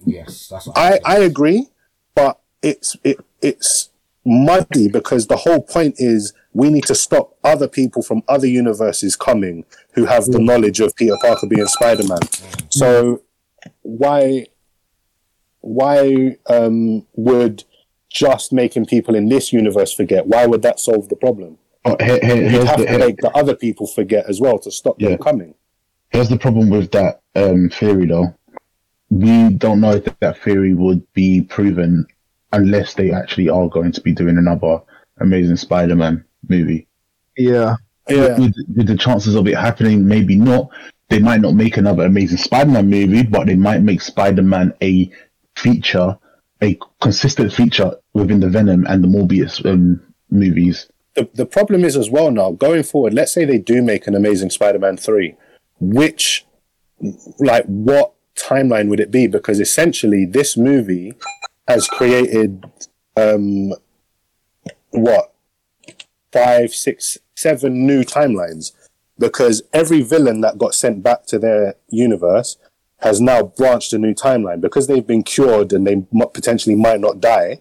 Yes, that's I. I agree, but it's it it's muddy because the whole point is we need to stop other people from other universes coming who have the knowledge of Peter Parker being Spider Man. So why why um, would just making people in this universe forget? Why would that solve the problem? Oh, here, here, You'd here's have the, to here- make the other people forget as well to stop Yeah. them coming. Here's the problem with that um, theory, though. We don't know if that theory would be proven unless they actually are going to be doing another Amazing Spider-Man movie. Yeah. Yeah. With, with the chances of it happening, maybe not. They might not make another Amazing Spider-Man movie, but they might make Spider-Man a feature, a consistent feature within the Venom and the Morbius um, movies. the, the problem is as well now going forward let's say they do make an amazing spider-man 3 which like what timeline would it be? Because essentially this movie has created um what? Five six seven new timelines. Because every villain that got sent back to their universe has now branched a new timeline. Because they've been cured and they potentially might not die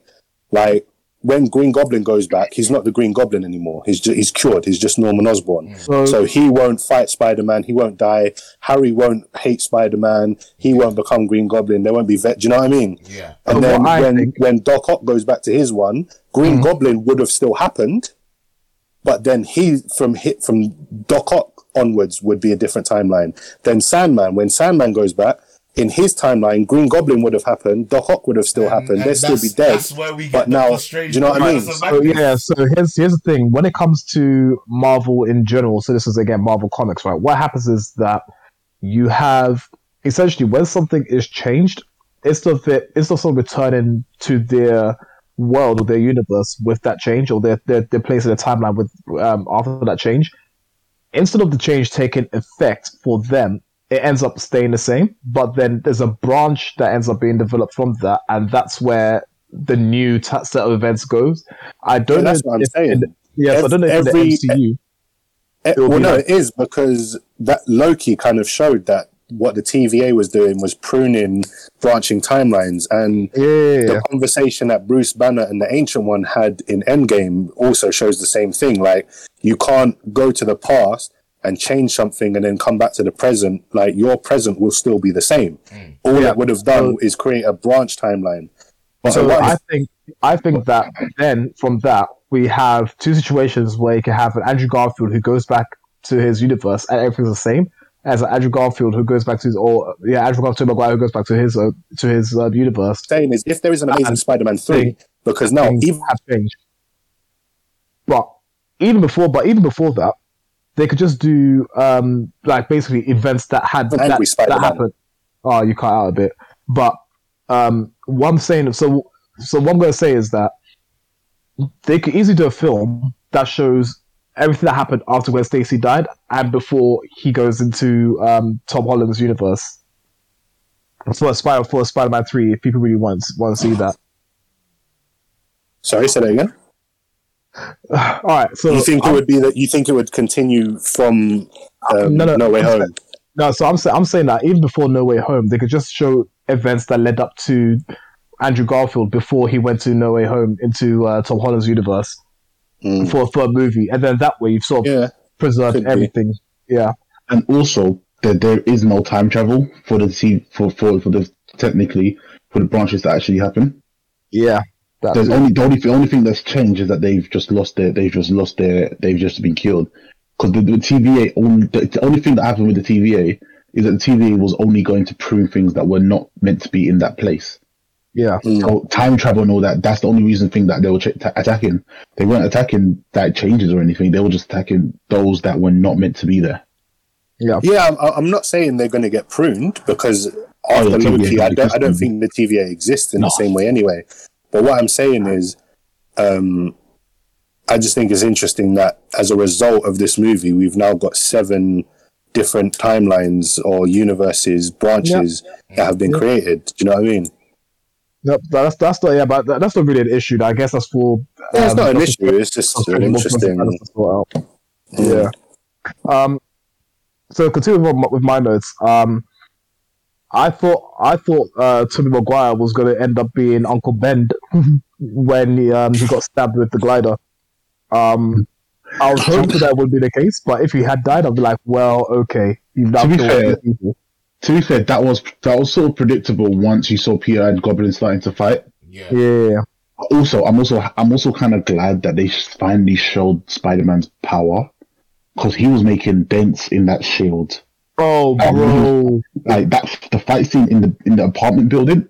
like when Green Goblin goes back, he's not the Green Goblin anymore. He's ju- he's cured. He's just Norman Osborn. So, So he won't fight Spider Man. He won't die. Harry won't hate Spider Man. He won't become Green Goblin. There won't be vet. Do you know what I mean? Yeah. And So then when think- when Doc Ock goes back to his one, Green Goblin would have still happened, but then he from hit from Doc Ock onwards would be a different timeline. Then Sandman, when Sandman goes back. In his timeline, Green Goblin would have happened. Doc Ock would have still happened. And They'd still be dead. That's where we get but now- do you know what I mean? so yeah, so here's here's the thing. When it comes to Marvel in general, so this is again Marvel Comics, right? What happens is that you have essentially when something is changed, instead of it instead of someone returning to their world or their universe with that change or their their, their place in the timeline with um, after that change, instead of the change taking effect for them, it ends up staying the same. But then there's a branch that ends up being developed from that, and that's where the new t- set of events goes. I don't Yeah, know. that's what I'm saying. the- yes, I don't know if Every- the MCU. Eh, It'll well, be no, like- it is because that Loki kind of showed that what the TVA was doing was pruning branching timelines, and yeah. the conversation that Bruce Banner and the Ancient One had in Endgame also shows the same thing. Like you can't go to the past and change something and then come back to the present. Like your present will still be the same. All Yeah. it would have done is create a branch timeline. So what I if- think I think that then from that we have two situations where you can have an Andrew Garfield who goes back to his universe and everything's the same, as an Andrew Garfield who goes back to his or yeah Andrew Garfield Maguire who goes back to his uh, to his uh, universe. saying is if there is an Amazing And Spider-Man three, thing- because now things even have changed. But even before, but even before that, they could just do um like basically events that had that, that happened. Oh, you cut out a bit, but um, what I'm saying so so what I'm going to say is that they could easily do a film that shows everything that happened after Gwen Stacy died and before he goes into um, Tom Holland's universe. For Spider for Spider Man three, if people really want want to see that. sorry, say that again. All right, so you think it I'm- would be that you think it would continue from um, No, no, no, Way I'm Home? No, so I'm saying I'm saying that even before No Way Home, they could just show events that led up to Andrew Garfield before he went to No Way Home into uh, Tom Holland's universe Mm. for a third movie, and then that way you've sort of Yeah, preserved could be. everything. Yeah, and also that there is no time travel for the t- for for for the technically for the branches that actually happen. yeah. That There's too. only the only the only thing that's changed is that they've just lost their they've just lost their they've just been killed because the, the TVA only the, the only thing that happened with the TVA is that the TVA was only going to prove things that were not meant to be in that place. yeah, Mm. So time travel and all that that's the only reason thing that they were ch- ta- attacking. They weren't attacking that changes or anything. They were just attacking those that were not meant to be there. yeah. yeah. I'm, I'm not saying they're going to get pruned because Oh, after the TVA Loki, I don't, I don't think the TVA exists in No. the same way anyway. But what I'm saying is, um, I just think it's interesting that as a result of this movie, we've now got seven different timelines or universes, branches that have been Yeah. created. Do you know what I mean? Yep, that's that's not yeah, but that's not really an issue. I guess that's for. Yeah, it's um, not an issue. It's just an interesting. content to sort out. Mm. Yeah. Um. So continuing with my, with my notes. Um. I thought I thought uh, Tobey Maguire was going to end up being Uncle Ben when he, um, he got stabbed with the glider. Um, I was hoping that would be the case, but if he had died, I'd be like, well, okay, you've now To be fair- people. To be fair, that was that was sort of predictable once you saw Peter and Goblin starting to fight. Yeah. Yeah, Also, I'm also I'm also kind of glad that they finally showed Spider-Man's power because he was making dents in that shield. Oh, bro. Like that, the fight scene in the in the apartment building,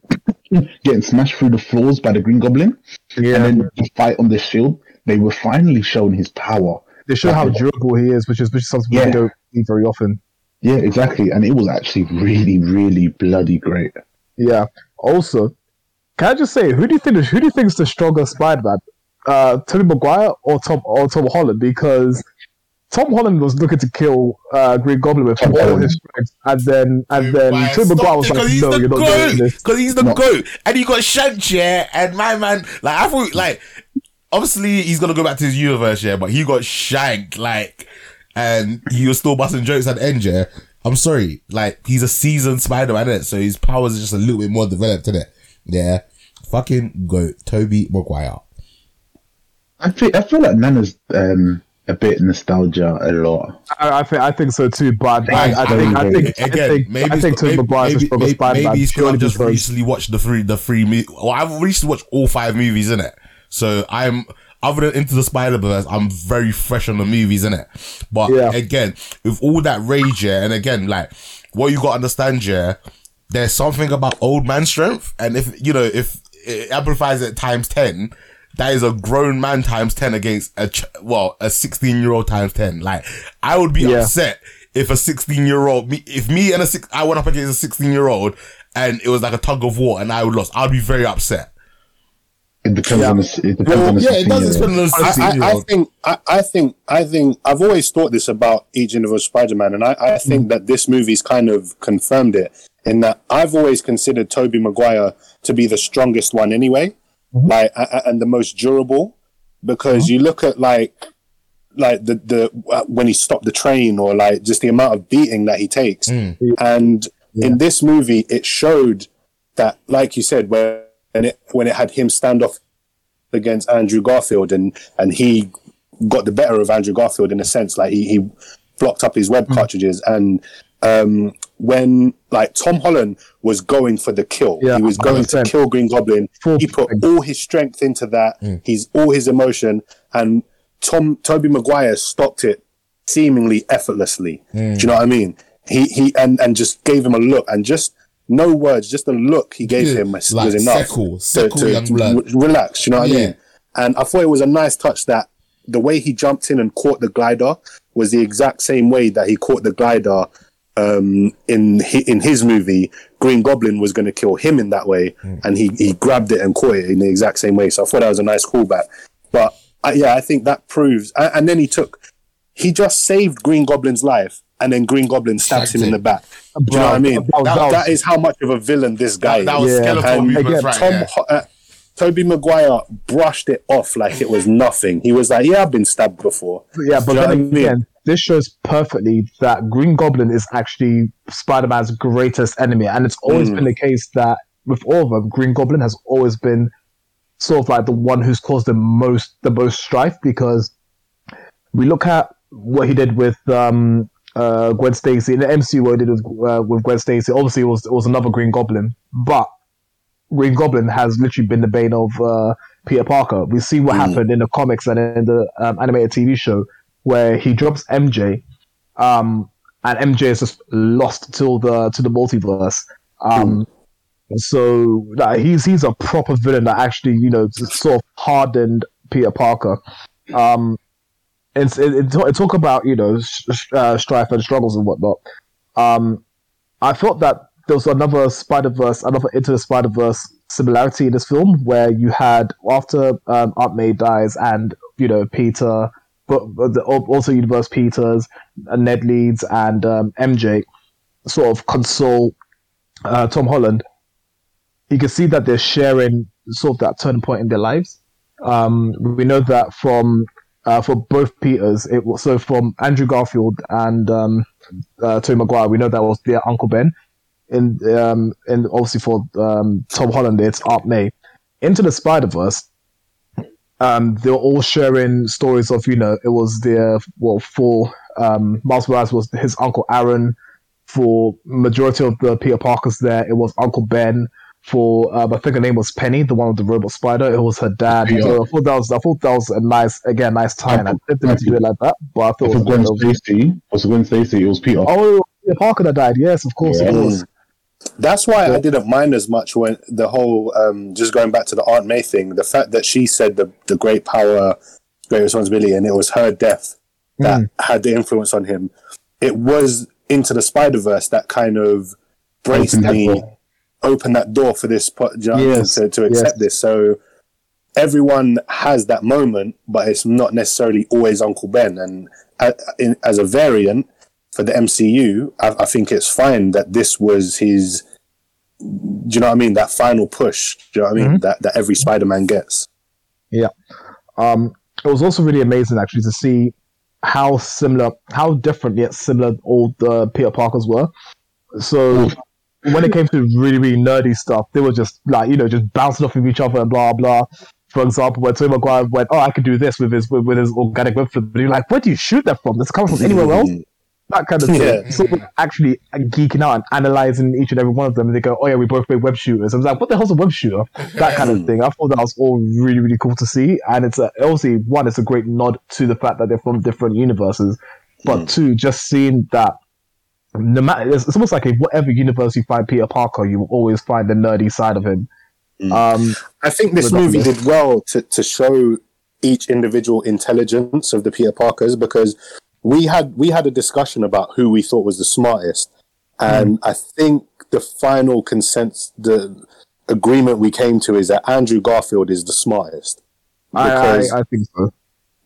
getting smashed through the floors by the Green Goblin, Yeah. and then the fight on the shield. They were finally showing his power. They show how durable he is, which is which is something Yeah. we don't see very often. Yeah, exactly, and it was actually really, really bloody great. Yeah. Also, can I just say, who do you think who do you think is the stronger Spider-Man? Uh, Tobey Maguire or Tom or Tom Holland? Because Tom Holland was looking to kill uh, Green Goblin with all his strength, and then and then Why, Tobey Maguire was like, "No, you're not goat. doing this." Because he's the No. goat, and he got shanked, yeah. And my man, like I thought, like obviously he's gonna go back to his universe, yeah. But he got shanked, like, and he was still busting jokes at the end, yeah. I'm sorry, like he's a seasoned Spider-Man, innit? so his powers are just a little bit more developed, in it. Yeah, fucking goat, Tobey Maguire. I feel I feel like Nana's um, a bit nostalgia a lot. I, I think I think so too, but I, I Right, think I think I Again, think, maybe I think Tobey maybe, Maguire is the maybe, maybe, Spider-Man. maybe it's because I've just because- recently watched the three the three mo- well I've recently watched all five movies in it so I'm other than Into the Spider Verse I'm very fresh on the movies in it but Yeah. again with all that rage yeah and again like what you got to understand yeah there's something about old man strength and if you know if it amplifies it times 10 that is a grown man times 10 against a ch- well a 16 year old times 10 like i would be Yeah. upset if a 16 year old me if me and a six i went up against a 16 year old and it was like a tug of war and i would lost i'd be very upset. It depends Yeah. on the it depends well, on the yeah it does depend on the I, I, I think I, I think I think I've always thought this about each individual Spider-Man, and I, I mm-hmm. think that this movie's kind of confirmed it in that I've always considered Tobey Maguire to be the strongest one anyway, like and the most durable, because uh-huh. you look at like like the the uh, when he stopped the train or like just the amount of beating that he takes, mm. and in this movie it showed that, like you said, when it when it had him stand off against Andrew Garfield and and he got the better of Andrew Garfield in a sense like he, he blocked up his web mm. cartridges and um when like Tom Holland was going for the kill. Yeah, he was going 100%. to kill Green Goblin. He put all his strength into that. He's all his emotion. And Tom Tobey Maguire stopped it seemingly effortlessly. Do you know what I mean? He he and and just gave him a look and just no words just a look he gave Yeah, him was, like was enough Seckle, to- Seckle to- young to re- relax. You know what Yeah. I mean? And I thought it was a nice touch that the way he jumped in and caught the glider was the exact same way that he caught the glider um, in hi- in his movie. Green Goblin was going to kill him in that way, and he he grabbed it and caught it in the exact same way. So I thought that was a nice callback. But I, yeah, I think that proves. And, and then he took, he just saved Green Goblin's life, and then Green Goblin stabs Shagged him in the back. Do you know what I mean? That that was- that is how much of a villain this guy that, that is. was Yeah. skeletal And movements again, right Tom yeah. Ho- uh, Tobey Maguire brushed it off like it was nothing. He was like, "Yeah, I've been stabbed before." Yeah, but Do you know then what I mean? again, this shows perfectly that Green Goblin is actually Spider Man's greatest enemy. And it's always Mm. been the case that with all of them, Green Goblin has always been sort of like the one who's caused the most the most strife because we look at what he did with um uh Gwen Stacy in the MCU what he did with uh, with Gwen Stacy. Obviously it was it was another Green Goblin. But Green Goblin has literally been the bane of uh, Peter Parker. We see what Mm. happened in the comics and in the um, animated TV show where he drops MJ, um, and MJ is just lost to the to the multiverse. Um, So like, he's he's a proper villain that actually you know sort of hardened Peter Parker. Um, it's it, it, it talk about you know sh- uh, strife and struggles and whatnot. Um, I thought that there was another Spider Verse, another Into the Spider Verse similarity in this film where you had after um, Aunt May dies and you know Peter, but, but the, also Universe Peters, uh, Ned Leeds, and um, MJ sort of console uh, Tom Holland. You can see that they're sharing sort of that turning point in their lives. Um, we know that from uh, for both Peters, it was so from Andrew Garfield and um, uh, Maguire, we know that was their Uncle Ben. In um, and obviously for um, Tom Holland, it's Aunt May. Into the Spider Verse, um, they were all sharing stories of you know it was their well for um, Miles Morales was his uncle Aaron. For majority of the Peter Parkers there, it was Uncle Ben. For um, I think her name was Peni, the one with the robot spider. It was her dad. Yeah. So I thought that was I thought that was a nice again nice. And I didn't mean to do it like that, but I thought it was Gwen good. It was- Stacy, was Gwen Stacy? It was Peter. Oh, Peter Parker that died. Yes, of course Yeah. it was. That's why I didn't mind as much when the whole um, just going back to the Aunt May thing. The fact that she said the the great power, great responsibility, and it was her death that had the influence on him. It was into the Spider Verse that kind of braced that me, door. opened that door for this. you know what I mean? Yes, to, to accept yes. this. So everyone has that moment, but it's not necessarily always Uncle Ben. And in, as a variant for the MCU, I, I think it's fine that this was his. Do you know what I mean? That final push. Do you know what I mean? That that every Spider-Man gets. Yeah, um, it was also really amazing actually to see how similar, how different yet similar all the Peter Parkers were. So when it came to really, really nerdy stuff, they were just like you know just bouncing off of each other and blah blah. For example, when Tobey Maguire went, "Oh, I could do this with his with, with his organic flip," but you're like, "Where do you shoot that from? Does it come from anywhere else?" That kind of thing. Yeah. So mm-hmm. actually uh, geeking out and analyzing each and every one of them, and they go, "Oh yeah, we both made web shooters." I was like, "What the hell's a web shooter?" That kind of mm. thing. I thought that was all really, really cool to see, and it's a, obviously one, it's a great nod to the fact that they're from different universes, but mm. two, just seeing that. No matter, it's, it's almost like in whatever universe you find Peter Parker, you will always find the nerdy side of him. Mm. Um, I think this movie did well to, to show each individual intelligence of the Peter Parkers because we had we had a discussion about who we thought was the smartest, and mm. I think the final consent the agreement we came to is that Andrew Garfield is the smartest I, because I, I think so. I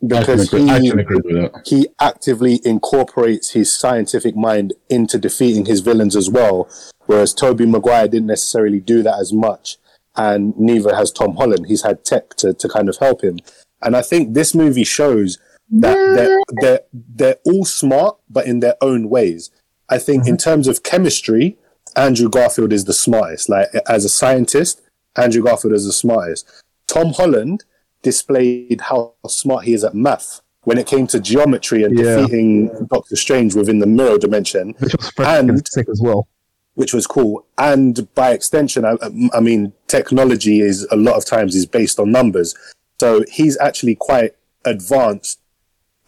because I he can agree with that. he actively incorporates his scientific mind into defeating his villains as well. Whereas Tobey Maguire didn't necessarily do that as much, and neither has Tom Holland. He's had tech to, to kind of help him. And I think this movie shows that they're, they're, they're all smart, but in their own ways. I think in mm-hmm. terms of chemistry, Andrew Garfield is the smartest. Like as a scientist, Andrew Garfield is the smartest. Tom Holland displayed how smart he is at math when it came to geometry and Yeah. defeating Doctor Strange within the mirror dimension, Which was And- sick as well. which was cool. And by extension, I, I mean technology is a lot of times is based on numbers. So he's actually quite advanced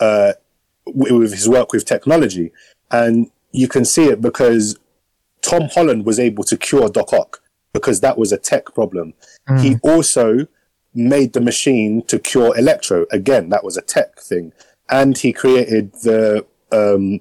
uh, with his work with technology, and you can see it because Tom Holland was able to cure Doc Ock because that was a tech problem. He also made the machine to cure Electro. Again, that was a tech thing, and he created the um,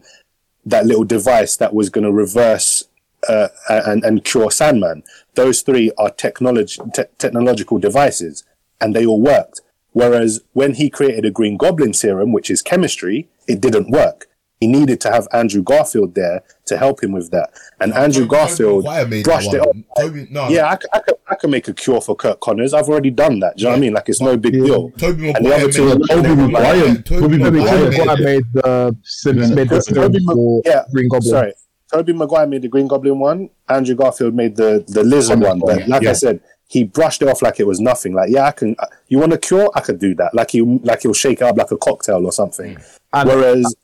that little device that was going to reverse uh, and and cure Sandman. Those three are technology te- technological devices, and they all worked. Whereas when he created a Green Goblin serum, which is chemistry, it didn't work. He needed to have Andrew Garfield there to help him with that, and Andrew Tobey Garfield Maguire made brushed it off. Tobey, no, Yeah, I, c- I could, I could make a cure for Curt Connors. I've already done that. Do you know what I mean? Like it's no big deal. Tobey And the Maguire other two- made Tobey Maguire- Toby Tobey Tobey Maguire Maguire made made the Sims made the Tobey serum for yeah, Green Goblin. Sorry, Tobey Maguire made the Green Goblin one. Andrew Garfield made the the lizard one. But like Yeah. I said, he brushed it off like it was nothing. Like, yeah, I can. You want a cure? I could do that. Like he like he'll shake it up like a cocktail or something. And- Whereas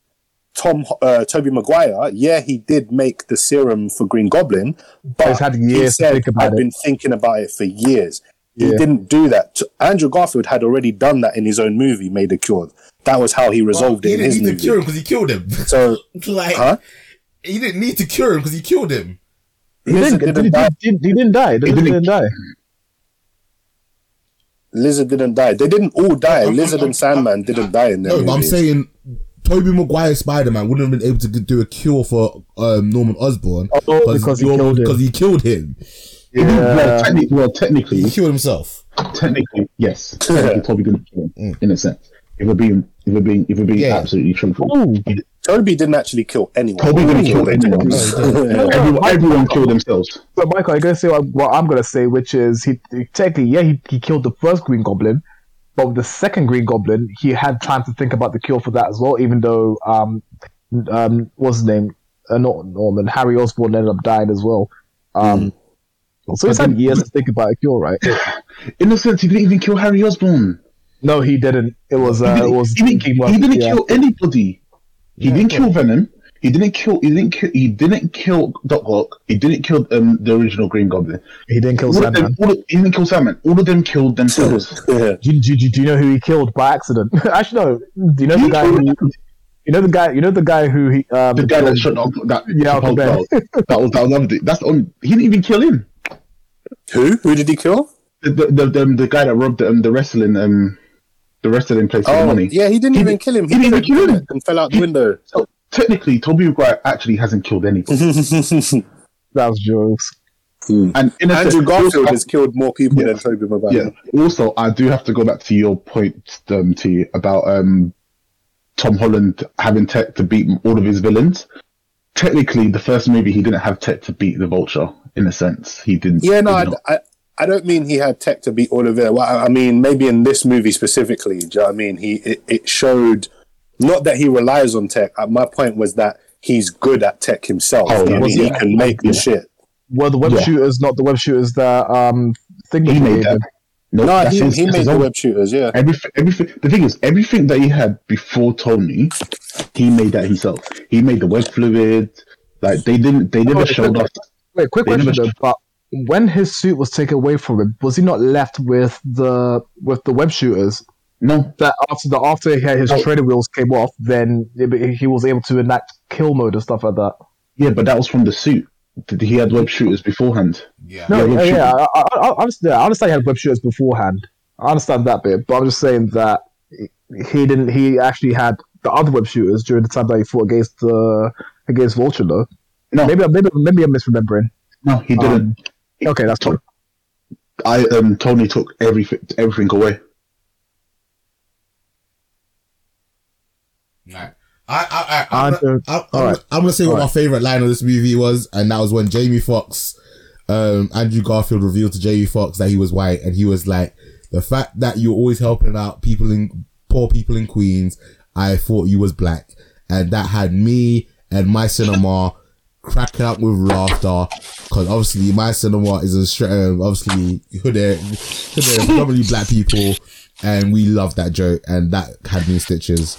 Tom uh, Tobey Maguire, yeah, he did make the serum for Green Goblin, but He's had he years to said, think about I've it." been thinking about it for years. He Yeah. didn't do that. Andrew Garfield had already done that in his own movie, made a cure. That was how he resolved he it in didn't need to cure him because he killed him. So, like, huh? he didn't need to cure him because he killed him. He Lizard didn't, didn't he, die. didn't, he didn't die. He didn't- didn't die. Lizard didn't die. They didn't all die. Lizard and Sandman didn't die in there. No, but I'm saying Tobey Maguire Spider Man wouldn't have been able to do a cure for um, Norman Osborn Oh, because he killed him. because he killed him. Well, technically, well, technically, He killed himself. technically, yes. Technically, Tobey didn't kill him, in a sense. If we're being, if we're being, if we're being Yeah. absolutely truthful, Ooh. Tobey didn't actually kill anyone. Tobey didn't kill anyone. No, everyone, everyone killed themselves. But Michael, I'm gonna say what, what I'm gonna say, which is he technically, yeah, he, he killed the first Green Goblin, but with the second Green Goblin, he had time to think about the cure for that as well. Even though, um, um, what's his name? Uh, not Norman. Harry Osborn ended up dying as well. Um, so he's had years to think about a cure, right? In a sense, he didn't even kill Harry Osborn. No, he didn't. It was uh, he didn't, was he didn't, he didn't yeah. kill anybody. He didn't kill Venom. He didn't kill. He didn't kill. He didn't kill Doc Ock. He didn't kill um, the original Green Goblin. He didn't kill All of them, Sandman. all of, he didn't kill Sandman. All of them killed themselves. Yeah. Do, do, do, do you know who he killed by accident? Actually, no. Do you know the guy? Who, you know the guy. You know the guy who he. Um, the guy that shot Uncle, that Yeah, Uncle Ben. that was that was another thing. That's on. He didn't even kill him. Who? Who did he kill? The the the, the, the guy that robbed um, the wrestling um the wrestling place for Oh, money. yeah, he didn't He even did- kill him. he didn't kill him. and fell out the window. So technically, Tobey Maguire actually hasn't killed anybody. That was jokes. And in a Andrew sense- Garfield has killed more people Yeah. than Tobey Maguire. Yeah. Also, I do have to go back to your point, um, T, about um, Tom Holland having tech to beat all of his villains. Technically, the first movie he didn't have tech to beat the Vulture. In a sense, he didn't. Yeah, no, he I, did. I, I don't mean he had tech to beat all of it. Well, I I mean, maybe in this movie specifically, do you know what I mean? He it, it showed not that he relies on tech. Uh, My point was that he's good at tech himself. Oh, You know what I mean, he? he can make the shit. Were the web Yeah. shooters not the web shooters that um thing he made that. No, No, he, his- he made his the own. web shooters. Yeah, Everything, everything. The thing is, everything that he had before Tony, he made that himself. He made the web fluid. Like they didn't, they never Oh, showed us. Wait, quick They question though. But when his suit was taken away from him, was he not left with the with the web shooters? No, That after the after he had his Oh. training wheels came off, then he was able to enact kill mode and stuff like that. yeah, but that was from the suit. He had web shooters beforehand. Yeah. No, Yeah, yeah, I, I, I, understand, I understand he had web shooters beforehand. I understand that bit, but I'm just saying that he didn't. He actually had the other web shooters during the time that he fought against the against Vulture. Though No. maybe maybe maybe I'm misremembering. No, he didn't. Um, okay, that's true. I um Tony took everything everything away. Right. I, I, I, I I'm, don't- I'm, I'm, alright. I'm gonna say what my favorite line of this movie was, and that was when Jamie Foxx, um, Andrew Garfield revealed to Jamie Foxx that he was white, and he was like, "The fact that you're always helping out people in poor people in Queens, I thought you was black," and that had me and my cinema cracking up with laughter because obviously my cinema is a straight, um, obviously hood there, hood there, black people. And we love that joke, and that had me stitches.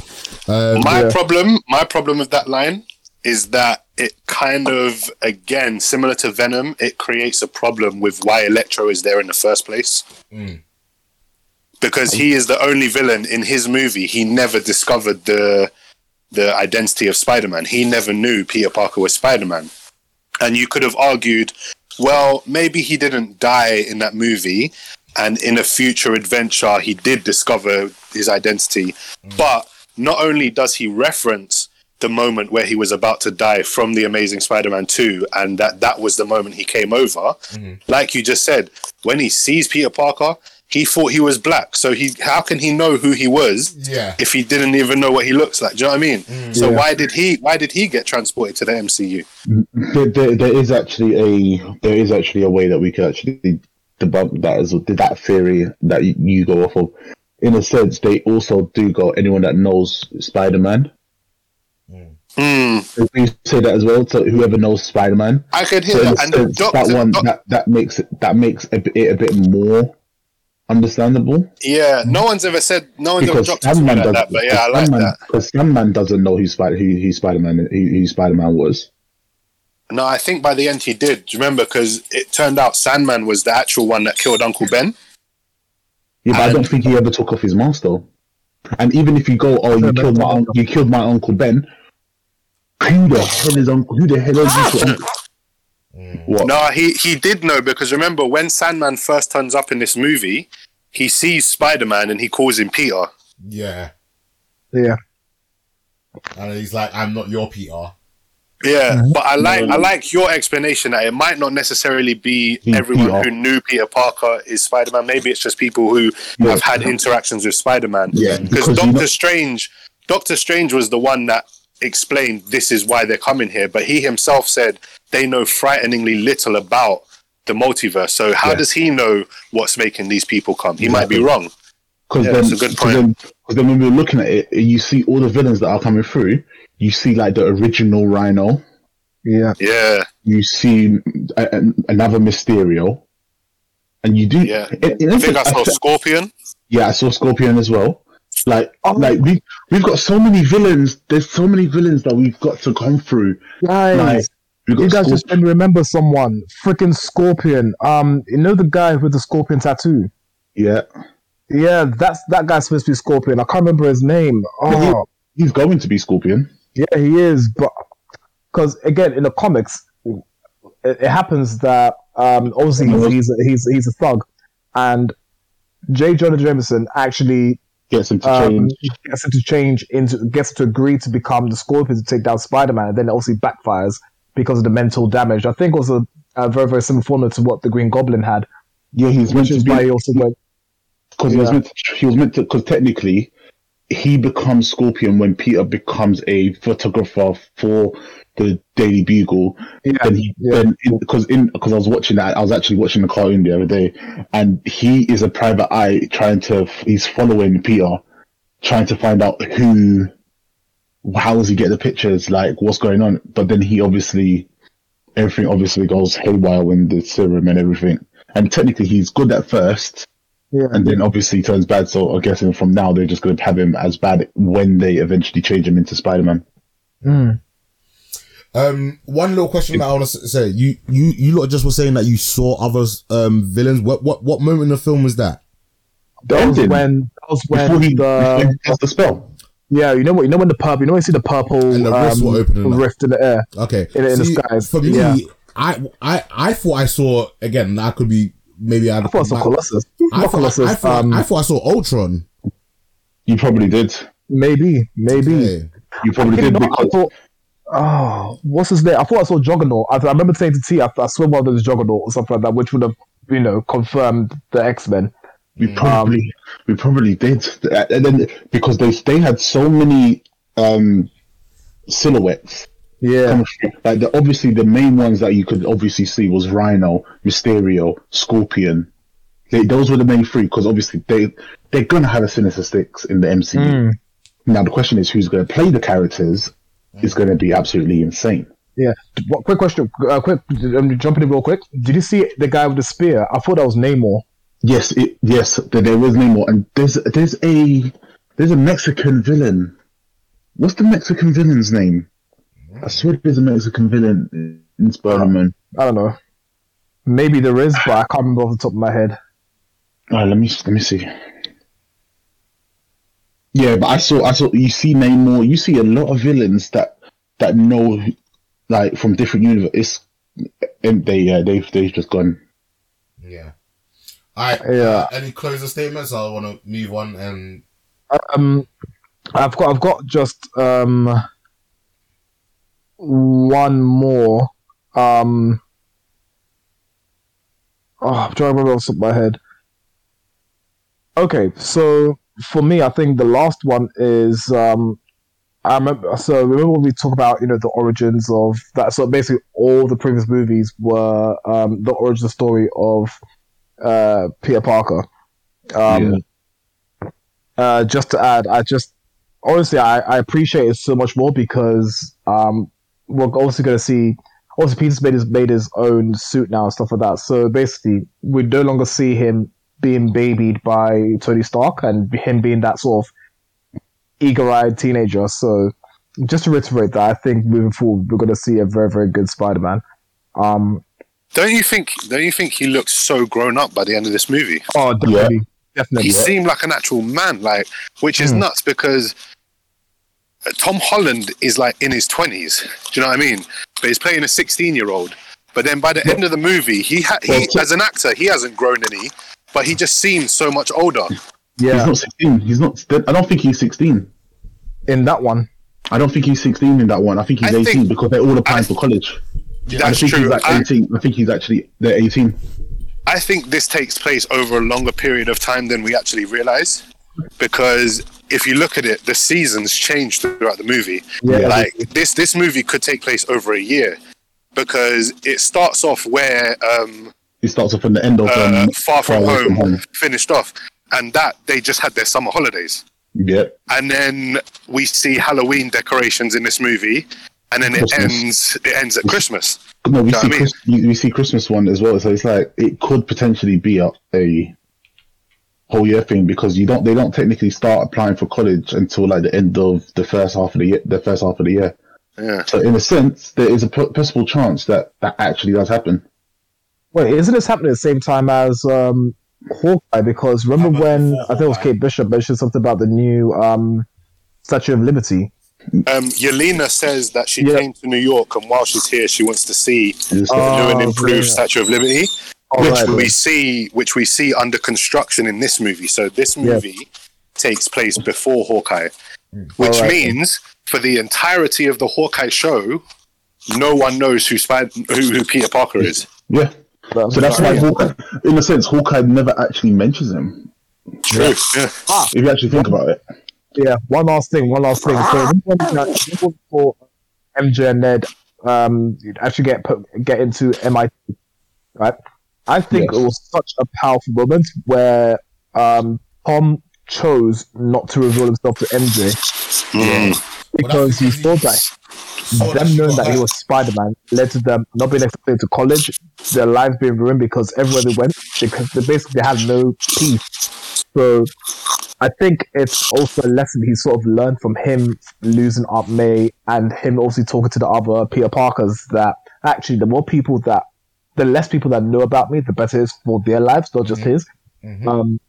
Um, my Yeah. problem, my problem with that line is that it kind of, again, similar to Venom, it creates a problem with why Electro is there in the first place. Because he is the only villain in his movie. He never discovered the the identity of Spider-Man. He never knew Peter Parker was Spider-Man. And you could have argued, well, maybe he didn't die in that movie, and in a future adventure, he did discover his identity. Mm. But not only does he reference the moment where he was about to die from the Amazing Spider-Man 2, and that that was the moment he came over. Mm-hmm. Like you just said, when he sees Peter Parker, he thought he was black. So he, how can he know who he was Yeah. if he didn't even know what he looks like? Do you know what I mean? Mm. So Yeah. why did he? Why did he get transported to the MCU? There, there, there is actually a there is actually a way that we could actually debunk that as that theory that you, you go off of. In a sense, they also do go anyone that knows Spider Man. We mm. say that as well. So whoever knows Spider Man, I could hear so that. And the sense, doctor, that one doc- that, that makes it that makes it a bit, it a bit more understandable yeah, no one's ever said, no one's ever because dropped to me Sandman doesn't. that. But yeah, I like Sandman, that. Because Sandman doesn't know who Spider who, who Spider Man who, who Spider Man was. No, I think by the end he did. Do you remember? Because it turned out Sandman was the actual one that killed Uncle Ben. Yeah, but I don't think he ever took off his mask though. And even if you go, oh, you killed my un- you killed my uncle Ben. Who the hell is uncle? Who the hell is uncle? What? No, he he did know because remember when Sandman first turns up in this movie, he sees Spider Man and he calls him Peter. Yeah. Yeah, And he's like, I'm not your Peter. Yeah, Mm-hmm. but I like I like your explanation that it might not necessarily be He- everyone Peter. who knew Peter Parker is Spider Man. Maybe it's just people who Yeah. have had interactions with Spider Man. Yeah, because because Doctor know- Strange, Doctor Strange was the one that explained this is why they're coming here, but he himself said they know frighteningly little about the multiverse. So how Yeah. does he know what's making these people come? He might be wrong. Because Yeah, then, that's a good 'cause then, 'cause then when we're looking at it, you see all the villains that are coming through. You see like the original Rhino. yeah. Yeah, You see a, a- another Mysterio, and you do. Yeah. in- in I think I saw fe- Scorpion. Yeah, I saw Scorpion as well. Like, Oh. like we we've got so many villains. There's so many villains that we've got to come through. Guys, Like, we've you guys Scorp- just made me remember someone. Freaking Scorpion. Um, you know the guy with the Scorpion tattoo? yeah, Yeah, that's that guy's supposed to be Scorpion. I can't remember his name. Oh, he's going to be Scorpion. yeah, he is. But because again, in the comics, it, it happens that um, obviously he's he's a, he's, he's a thug, and J. Jonah Jameson actually Gets him to um, change. gets him to change into gets to agree to become the Scorpion to take down Spider Man, and then it obviously backfires because of the mental damage. I think it was a, a very very similar formula to what the Green Goblin had, Yeah, he's meant which to is be why he also went. because he was meant to, he was meant to because technically he becomes Scorpion when Peter becomes a photographer for the Daily Bugle. Yeah, Then he yeah. then because in because I was watching that I was actually watching the cartoon the other day, and he is a private eye trying to he's following Peter, trying to find out who, how does he get the pictures, like what's going on. But then he obviously everything obviously goes haywire when the serum and everything. And technically he's good at first, yeah. and then obviously turns bad. So I guess from now they're just going to have him as bad when they eventually change him into Spider Man. Mm. Um, one little question that I want to say: you, you, you lot just were saying that you saw other um villains. What, what, what moment in the film was that? That was when that was when he, before he the casts the spell. Yeah you know what you know when the purple you know when you see the purple And the rifts um, were opening rift in the air Okay, In- in the See, skies, For me, yeah. I, I, I thought I saw again. That could be maybe I. I thought I saw Colossus I thought, Colossus I, thought, um, I thought I saw Ultron. You probably did. maybe maybe Yeah. You probably You did know, I thought oh what's his name I thought I saw Juggernaut I, I remember saying to T I, I swear one of those Juggernaut or something like that which would have you know confirmed the X Men we probably we probably did. And then because they they had so many um silhouettes. yeah. Like the, obviously the main ones that you could obviously see was Rhino, Mysterio, Scorpion. They, those were the main three because obviously they they're gonna have a Sinister Six in the MCU. Mm. Now the question is who's gonna play the characters is gonna be absolutely insane. yeah what, quick question uh, quick um, jumping in real quick did you see the guy with the spear I thought that was Namor Yes, it, yes, there, there was Namor, and there's there's a there's a Mexican villain. What's the Mexican villain's name? I swear there's a Mexican villain in Spider-Man. I don't know maybe there is but I can't remember off the top of my head All right, let me let me see. Yeah, but I saw I saw you see Namor. You see a lot of villains that that know like from different universes. And they yeah they've they've just gone. Yeah. All right. Yeah. Any closing statements? I want to move on and Um, I've got I've got just um one more. Um, oh, I'm trying to remember off the top of my head. Okay, so for me, I think the last one is um, I remember. So remember when we talk about you know the origins of that. So basically, all the previous movies were um, the origin story of uh, Peter Parker. Um, uh, just to add, I just honestly I, I appreciate it so much more because um, we're obviously going to see. Also, Peter's made his made his own suit now and stuff like that. So basically, we no longer see him being babied by Tony Stark and him being that sort of eager-eyed teenager. So just to reiterate that, I think moving forward we're going to see a very very good Spider-Man. Um, Don't you think? Don't you think he looks so grown up by the end of this movie? oh, definitely, definitely. He seemed like an actual man, like which is Hmm. nuts because uh, Tom Holland is like in his twenties. Do you know what I mean? But he's playing a sixteen-year-old. But then by the end of the movie, he ha- he as an actor, he hasn't grown any, but he just seems so much older. Yeah, He's not sixteen. He's not. I don't think he's sixteen. in that one. I don't think he's sixteen in that one. I think he's I eighteen think- because they're all applying I- for college. I That's think true. he's like I, eighteen. I think he's actually they're eighteen. I think this takes place over a longer period of time than we actually realize, because if you look at it, the seasons change throughout the movie. Yeah, like this this movie could take place over a year because it starts off where um, He starts off from the end of uh, um, Far From Away Home finished off, and that they just had their summer holidays, Yeah, and then we see Halloween decorations in this movie, and then it ends it ends at Christmas. no, we know see what I mean? Chris, we, we see Christmas one as well. So it's like it could potentially be a, a whole year thing because you don't they don't technically start applying for college until like the end of the first half of the year the first half of the year. Yeah. So in a sense, there is a p- possible chance that that actually does happen. Wait, isn't this happening at the same time as um, Hawkeye? Because remember when I think it was Kate Bishop mentioned something about the new um, Statue of Liberty. Um, Yelena says that she Yeah. came to New York, and while she's here, she wants to see It's the like- new and Oh, improved yeah. Statue of Liberty, Oh, which right, we right. see, which we see under construction in this movie. So this Yeah. movie takes place before Hawkeye, which Alright. means for the entirety of the Hawkeye show, no one knows who Spider, who, who Peter Parker is. yeah. But- So that's why Hawkeye, in a sense, Hawkeye never actually mentions him. True. Yeah. If you actually think about it. Yeah, one last thing, one last thing. So for MJ and Ned um, actually get put, get into MIT, right? I think Yes. it was such a powerful moment where um, Tom chose not to reveal himself to MJ Mm. because he thought that Oh, them knowing that he was Spider Man led to them not being accepted to college, their lives being ruined because everywhere they went, because they basically had no peace. So I think it's also a lesson he sort of learned from him losing Aunt May and him also talking to the other Peter Parkers that actually the more people that the less people that know about me, the better it is for their lives, not just his. Mhm. Um,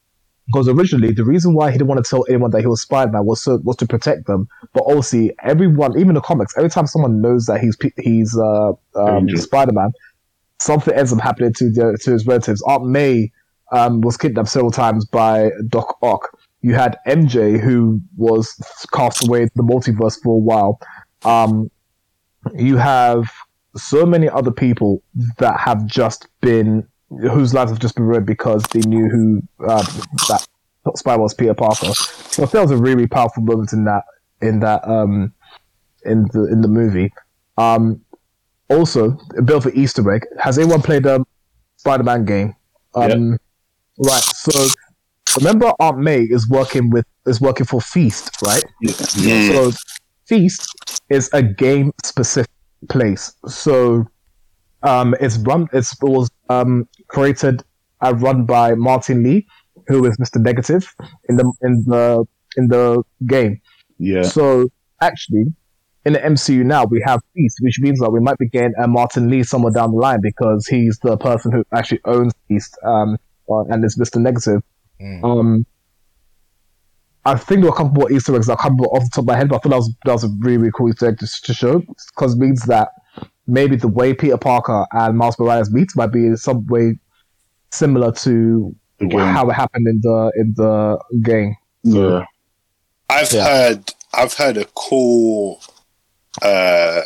because originally the reason why he didn't want to tell anyone that he was Spider-Man was so, was to protect them. But obviously, everyone, even the comics, every time someone knows that he's he's uh, um, Spider-Man, something ends up happening to the, to his relatives. Aunt May um, was kidnapped several times by Doc Ock. You had MJ who was cast away the multiverse for a while. Um, you have so many other people that have just been whose lives have just been ruined because they knew who uh, that spy was Peter Parker. So I was a really powerful moment in that in that um in the in the movie. Um also a bit of an Easter egg. Has anyone played the Spider Man game? Um right, so remember Aunt May is working with is working for Feast, right? Mm. So Feast is a game specific place. So um, it's run. It's, it was um, created and run by Martin Lee, who is Mr. Negative in the in the in the game. Yeah. So actually, in the MCU now we have Feast, which means that we might be getting a Martin Lee somewhere down the line because he's the person who actually owns Feast, um, uh, and is Mr. Negative. Mm. Um, I think there were a couple more Easter eggs I can't remember off the top of my head, but I thought that was that was a really, really cool Easter egg to, to show because it means that maybe the way Peter Parker and Miles Morales meet might be in some way similar to how it happened in the in the game. Yeah. I've Yeah. heard I've heard a cool uh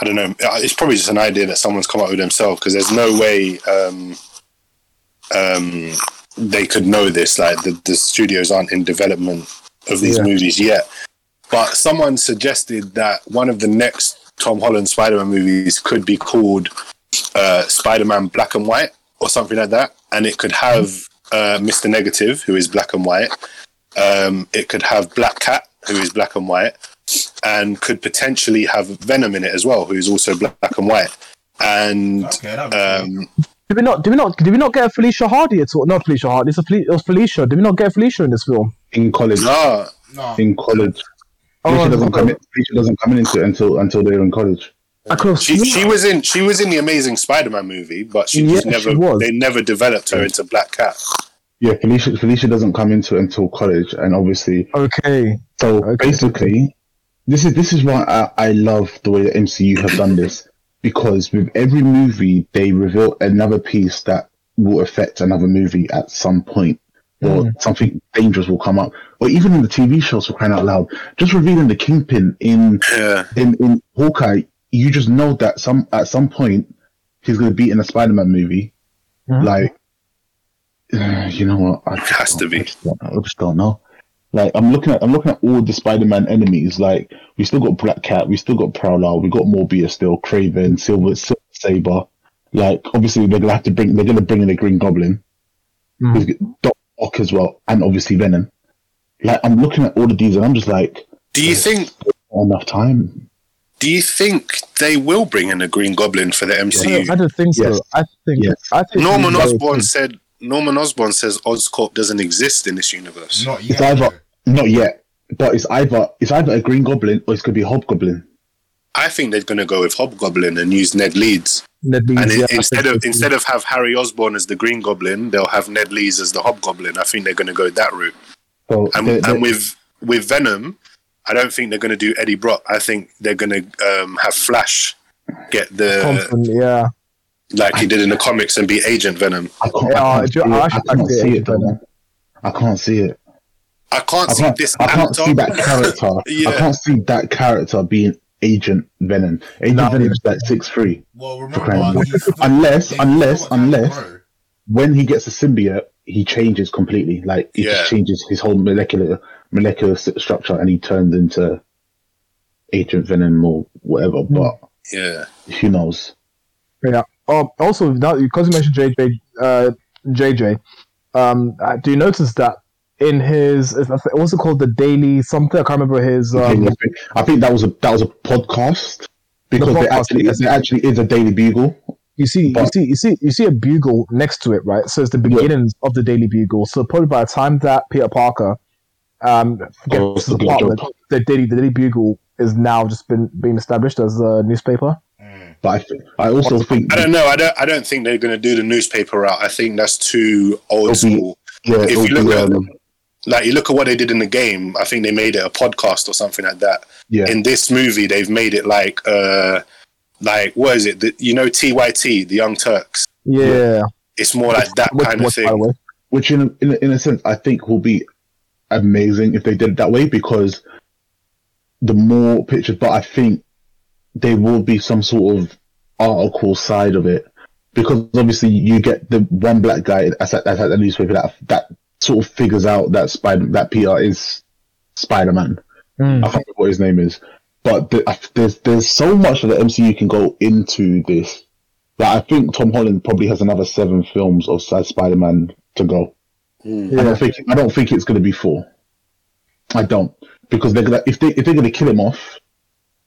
I don't know it's probably just an idea that someone's come up with themselves because there's no way um um they could know this like the, the studios aren't in development of these Yeah. movies yet but someone suggested that one of the next Tom Holland Spider-Man movies could be called uh, Spider-Man Black and White or something like that and it could have uh, Mr. Negative who is black and white um, it could have Black Cat, who is black and white, and could potentially have Venom in it as well, who is also black and white. And Okay, that'd cool. um, Did we not? Did we not? Did we not get a Felicia Hardy at all? Not Felicia Hardy. It's a Fel- it was Felicia. Did we not get Felicia in this film? In college. no. In college. Oh, Felicia I doesn't come in. Felicia doesn't come into it until until they're in college. I could have she she was in she was in the Amazing Spider-Man movie, but she just Yeah, never she was. they never developed her into Black Cat. Yeah, Felicia Felicia doesn't come into it until college, and obviously, Okay. so Okay. basically, this is this is why I, I love the way the MCU have done this because with every movie they reveal another piece that will affect another movie at some point, or something dangerous will come up, or even in the TV shows for crying out loud, just revealing the kingpin in Yeah, in in Hawkeye, you just know that some at some point he's going to be in a Spider-Man movie. Mhm. Like, you know what? I just Has to be. I just, I just don't know. Like, I'm looking at I'm looking at all the Spider-Man enemies. Like, we still got Black Cat, we still got Prowler, we got Morbius still, Kraven, Silver, Silver Sable. Like, obviously they're gonna have to bring they're gonna bring in the Green Goblin, Mhm. Doc Ock as well, and obviously Venom. Like, I'm looking at all of these, and I'm just like, do you think enough time. do you think they will bring in a Green Goblin for the I MCU? don't, I don't think so. Yes. I think. Yes. I think Norman Osborn said Norman Osborn says Oscorp doesn't exist in this universe. Not It's yet. either not yet, but it's either it's either a Green Goblin or it's gonna be a Hobgoblin. I think they're going to go with Hobgoblin and use Ned Leeds. Ned Leeds, And yeah, I instead of instead of have Harry Osborn as the Green Goblin, they'll have Ned Leeds as the Hobgoblin. I think they're going to go that route. So And, they- they- and with with Venom, I don't think they're going to do Eddie Brock. I think they're going to um, have Flash get the Thompson, yeah. like he did in the comics and be Agent Venom. I can't, I can't, you- see, I it. actually I can't see see it it. I can't see it. I can't I see can't, this I can't see that character. Yeah. I can't see that character being Agent Venom. Agent No. Venom is like six three. Well, remember, out Unless, unless, still got time to unless grow. when he gets a symbiote, he changes completely. Like he Yeah. just changes his whole molecular molecular structure, and he turns into Agent Venom or whatever. Hmm. But Yeah, who knows? Yeah. Oh, also, now because you mentioned JJ, uh, JJ, um, uh, do you notice that in his, it's also called the Daily something? I can't remember his. Um, I think that was a that was a podcast because The there podcast, actually yes. there actually is a Daily Bugle. you see, you see, you see, you see a bugle next to it, right? So it's the beginnings of the Daily Bugle. So probably by the time that Peter Parker um, Oh, gets to the the apartment, the Daily, the Daily Bugle is now just been being established as a newspaper. But I, th- I also think I don't know. I don't. I don't think they're going to do the newspaper route. I think that's too old be- school. yeah, if you look be, at- um, Like you look at what they did in the game. I think they made it a podcast or something like that. yeah, In this movie, they've made it like, uh like what is it? The, you know, TYT, the Young Turks. Yeah, It's more like that Which- kind of which, the thing. way. which in, in in a sense I think will be amazing if they did it that way because the more pictures, but I think there will be some sort of article side of it because obviously you get the one black guy that's at, that's at the newspaper that that sort of figures out that Spider that Peter is Spider Man. Mm. I can't remember what his name is, but the, there's there's so much that the MCU can go into this. That I think Tom Holland probably has another seven films of Spider Man to go. I Yeah. don't think I don't think it's going to be four. I don't because they're gonna if they if they're going to kill him off,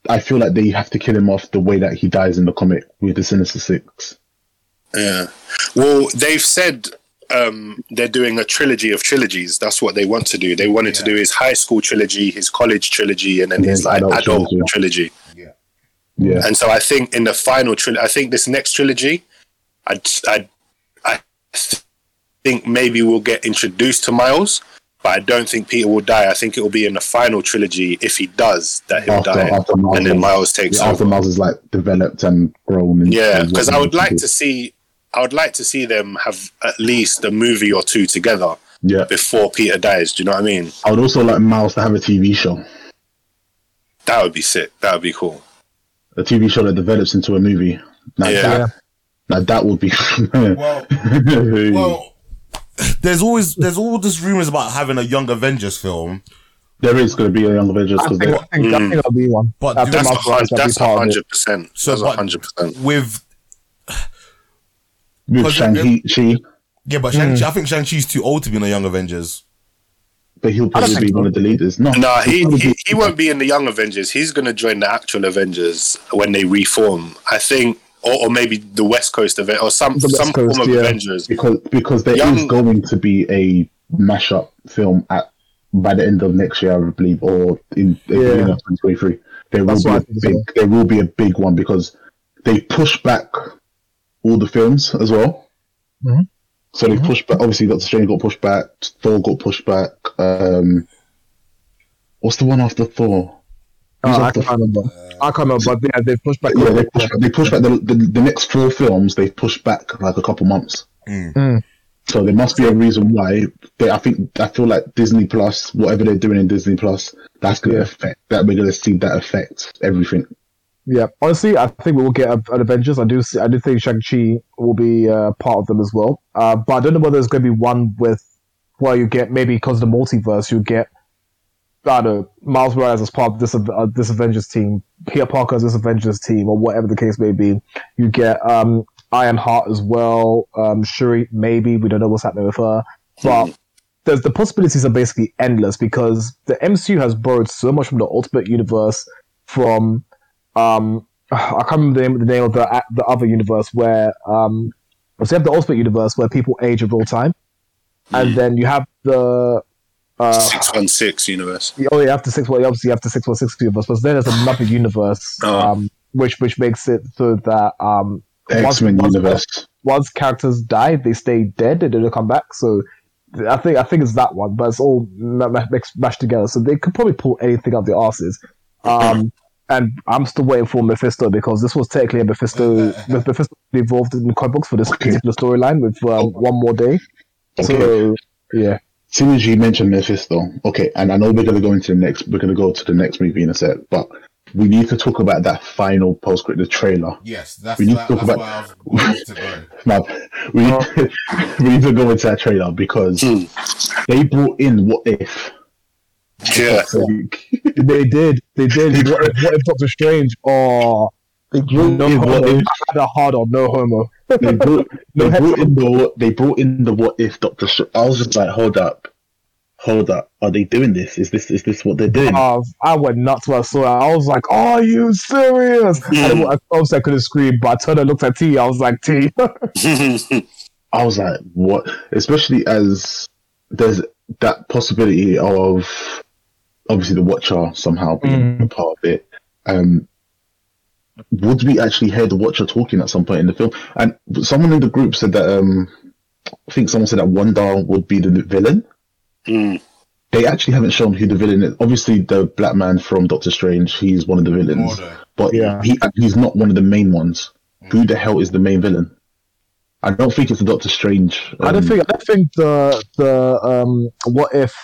I feel like they have to kill him off the way that he dies in the comic with the Sinister Six. Yeah. Well, they've said um, they're doing a trilogy of trilogies. That's what they want to do. They wanted to do his high school trilogy, his college trilogy, and then And then his like adult adult, trilogy. trilogy. Yeah, And so I think in the final trilogy, I think this next trilogy, I I I think maybe we'll get introduced to Miles, but I don't think Peter will die. I think it will be in the final trilogy. If he does, that he'll after die, after Miles, and then Miles takes after over. Miles is like developed and grown. And Yeah, because I would like to see, I would like to see them have at least a movie or two together. Yeah, before Peter dies. Do you know what I mean? I would also like Miles to have a TV show, That would be sick. That would be cool. a TV show that develops into a movie. Now Yeah. that, now that would be. Well, well, there's always there's all this rumors about having a young Avengers film, there is going to be a Young Avengers I think, I think, I think that'll be one. But I That's a hundred. That's a part of it. hundred percent. So, a hundred percent. with with Shang Chi, yeah, but Shang-Chi, hmm. I think Shang Chi's too old to be in the Young Avengers. but he'll probably be one of the leaders. No, No, he, he, he won't be in the Young Avengers. He's going to join the actual Avengers when they reform. I think, or, or maybe the West Coast event or some The some Coast, form of yeah. Avengers. because because there is Young- going to be a mashup film at by the end of next year, I believe, or in the Yeah. 2023. There will That's be what I a think as big. well. There will be a big one because they push back all the films as well. Mhm. So they pushed back. Obviously, Doctor Strange got pushed back. Thor got pushed back. Um, what's the one after Thor? Oh, Who's I after- can't remember. I can't remember, but yeah, they pushed back. yeah, they pushed back, they pushed back the, the, the next four films. They pushed back like a couple months. Mm. So there must be a reason why. They, I think I feel like Disney Plus, whatever they're doing in Disney Plus, that's going to Yeah. affect that. We're going to see that affect everything. Yeah, honestly, I think we will get a- an Avengers. I do, see, I do think Shang Chi will be uh, part of them as well. Uh, but I don't know whether there's going to be one with where you get maybe because of the multiverse, you get I don't know Miles Morales as part of this uh, this Avengers team, Peter Parker as this Avengers team, or whatever the case may be. You get um, Ironheart as well, um, Shuri maybe. We don't know what's happening with her, but there's the possibilities are basically endless because the MCU has borrowed so much from the Ultimate Universe, from um, I can't remember the name, the name of the the other universe where um, So you have the Ultimate Universe where people age in real time, and then you have the uh, Six one six universe. oh, you have the six. Well, obviously you have the six one six universe, but then there's another universe, Oh. um, which which makes it so that um, X Men once- universe. once characters die, they stay dead and they don't come back. So I think I think it's that one, but it's all ma- ma- mixed, mashed together. So they could probably pull anything out of their asses. Um, and I'm still waiting for Mephisto because this was technically a Mephisto. Mephisto involved in the comic books for this particular storyline with um, one more day. So yeah, As soon as you mentioned Mephisto, okay, and I know we're gonna go into the next. We're gonna go to the next movie in a sec, but we need to talk about that final post credit the trailer. Yes, that's, We need that, to that's talk where I was going to go. Now, we need, to, we need to go into that trailer because Hmm. they brought in what if. Yeah. they did. They did. what, if, what if Doctor Strange? Oh, They brought no in what if. Had a hard on. No homo. They brought, No they brought in the they brought in the what if Doctor. Str- I was just like, hold up, hold up. Are they doing this? Is this is this what they're doing? Uh, I went nuts when I saw it. I was like, "Are you serious?" And I, obviously, I couldn't scream, but I turned and looked at T. I was like, T. I was like, what? Especially as there's that possibility of obviously the Watcher somehow being Mm. a part of it. Um, would we actually hear the Watcher talking at some point in the film? And someone in the group said that um, I think someone said that Wanda would be the villain. Mm. They actually haven't shown who the villain is. Obviously, the black man from Doctor Strange, he's one of the villains, Mordo. but Yeah. he he's not one of the main ones. Who the hell is the main villain? I don't think it's the Doctor Strange. I don't um, think. I don't think the the um. What if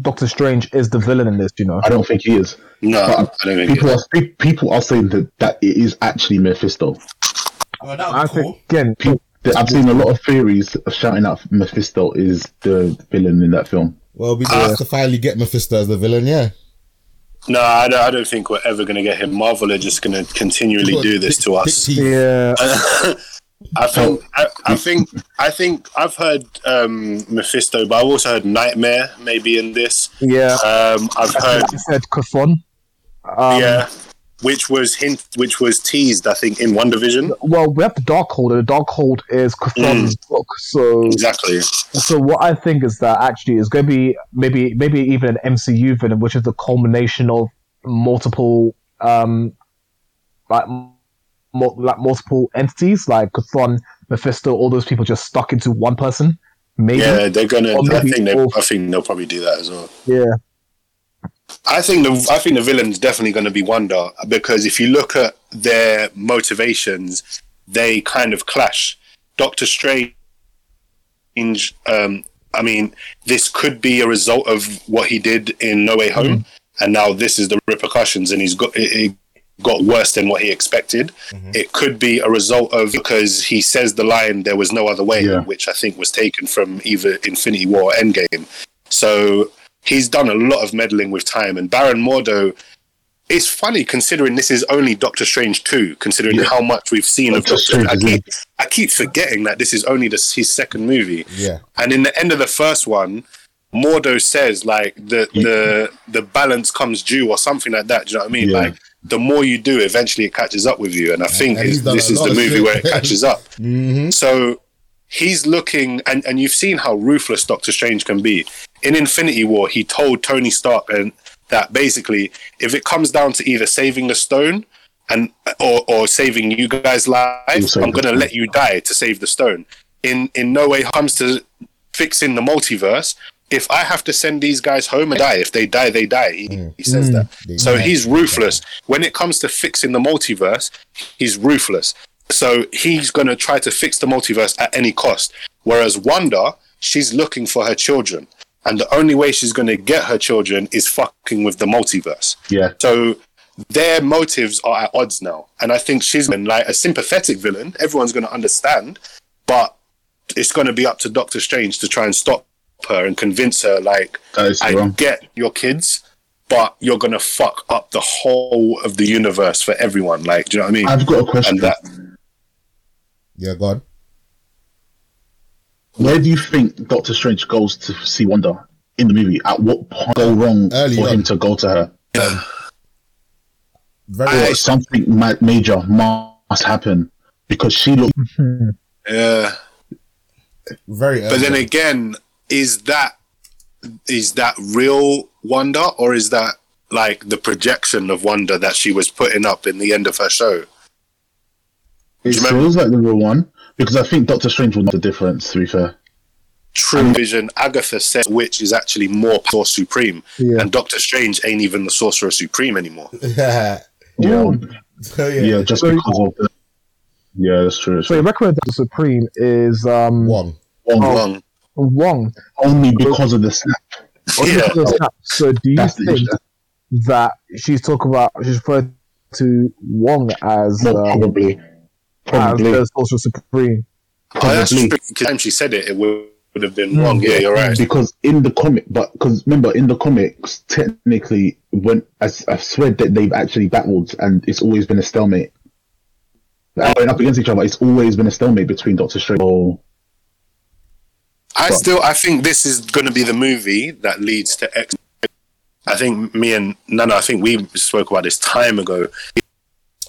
Doctor Strange is the villain in this? You know. I don't think he is. No, I don't think People it. are people are saying that that it is actually Mephisto. Well, that I was cool. think again. Pe- I've seen a lot of theories of shouting out Mephisto is the villain in that film. Well, we Uh, have to finally get Mephisto as the villain, yeah. No, I don't, I don't think we're ever going to get him. Marvel are just going to continually do this to us. Pick teeth. Yeah. I think, I, I think, I think I've heard um, Mephisto, but I've also heard Nightmare maybe in this. Yeah. Um, I've heard, Like you said Chthon. Um, yeah, which was hint, which was teased, I think, in WandaVision. Well, we have the Darkhold, and the Darkhold is Chthon's book. So, Exactly. so what I think is that actually is going to be maybe maybe even an MCU villain, which is the culmination of multiple um like like multiple entities, like Chthon, Mephisto, all those people just stuck into one person. Maybe. Yeah, they're gonna. I think they. I think they'll probably do that as well. Yeah. I think the I think the villain's definitely going to be Wanda because if you look at their motivations, they kind of clash. Doctor Strange, um, I mean, this could be a result of what he did in No Way Home, and now this is the repercussions, and he's got it, it got worse than what he expected. It could be a result of because he says the line "There was no other way," Yeah. which I think was taken from either Infinity War or Endgame. So he's done a lot of meddling with time, and Baron Mordo. It's funny considering this is only Doctor Strange two, considering Yeah. how much we've seen of Doctor Doctor. I Strange, keep, I keep forgetting that this is only the, his second movie, Yeah. and in the end of the first one, Mordo says like the the the balance comes due or something like that. Do you know what I mean? Yeah. Like the more you do, eventually it catches up with you, and I think and this is the movie where it catches up. Mm-hmm. So he's looking, and, and you've seen how ruthless Doctor Strange can be. In Infinity War, he told Tony Stark and that basically, if it comes down to either saving the stone and or, or saving you guys' lives, I'm going to let you die to save the stone. In in no way comes to fixing the multiverse. If I have to send these guys home and die, if they die, they die. He, he says mm. that. They So die. he's ruthless. When it comes to fixing the multiverse, he's ruthless. So he's going to try to fix the multiverse at any cost. Whereas Wanda, she's looking for her children. And the only way she's going to get her children is fucking with the multiverse. Yeah, So their motives are at odds now. And I think she's been like a sympathetic villain. Everyone's going to understand. But it's going to be up to Doctor Strange to try and stop her and convince her, like, I wrong. get your kids, but you're going to fuck up the whole of the universe for everyone. Like, do you know what I mean? I've got a question. and that. Yeah, God. Where do you think Doctor Strange goes to see Wanda in the movie? At what point go wrong Early for on. him to go to her? Very I- something ma- major must happen because she looked. Yeah. Very. But then again, is that is that real Wanda or is that like the projection of Wanda that she was putting up in the end of her show? It you remember- feels like the real one because I think Doctor Strange will know the difference. To be fair, True Vision, Agatha says which is actually more power supreme, Yeah. and Doctor Strange ain't even the Sorcerer Supreme anymore. yeah. yeah, So, yeah. yeah, just So- because of the. Yeah, that's true. So true. your recommend the Supreme is um One. Wong, Wrong. Only because of the snap. Only Yeah. because of that. So do you That's think that she's talking about she's referred to Wong as No, um, probably, as the Sorcerer Supreme? That's Probably. true. 'cause the time she said it, it would, would have been wrong. Yeah, you're right. Because in the comic, but because remember in the comics, technically, when I, I swear that they've actually battled, and it's always been a stalemate. They're going up against each other. It's always been a stalemate between Doctor Strange. Oh, I still, I think this is going to be the movie that leads to X. I think me and Nana, I think we spoke about this time ago.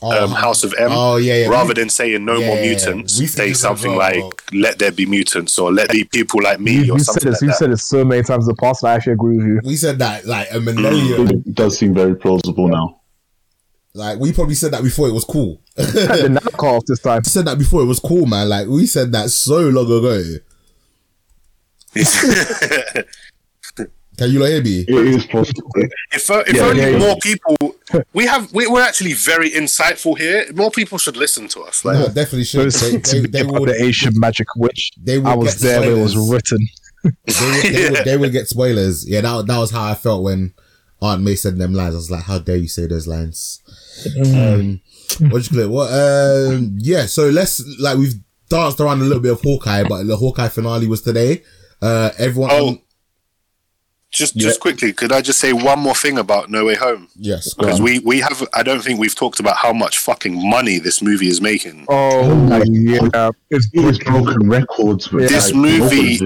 Oh, Um, House of M. Oh yeah, yeah. Rather than saying no more mutants, we said say something well. like "Let there be mutants" or "Let there be people like me" You, or you said something this. like You that. said it so many times in the past. I actually agree with you. we said that like a millennium. it does seem very plausible now. Like we probably said that before it was cool. the knock off this time. said that before it was cool, man. Like we said that so long ago. Can you not hear me? It is possible. if uh, if Yeah, only yeah, yeah. more people, we have we, we're actually very insightful here. More people should listen to us. Like, No, definitely should. Those They, they, they would, the Asian magic witch. they I was there when it was written. They would, they, would, they would get spoilers. Yeah, that, that was how I felt when Aunt May said them lines. I was like, how dare you say those lines? Um, what you call it? What? Um, yeah. So let's like we've danced around a little bit of Hawkeye, but the Hawkeye finale was today. Uh, everyone. Oh. just just quickly, could I just say one more thing about No Way Home? yes. Because we we have, I don't think we've talked about how much fucking money this movie is making. Oh, my yeah, it's It is broken records. With This like, movie-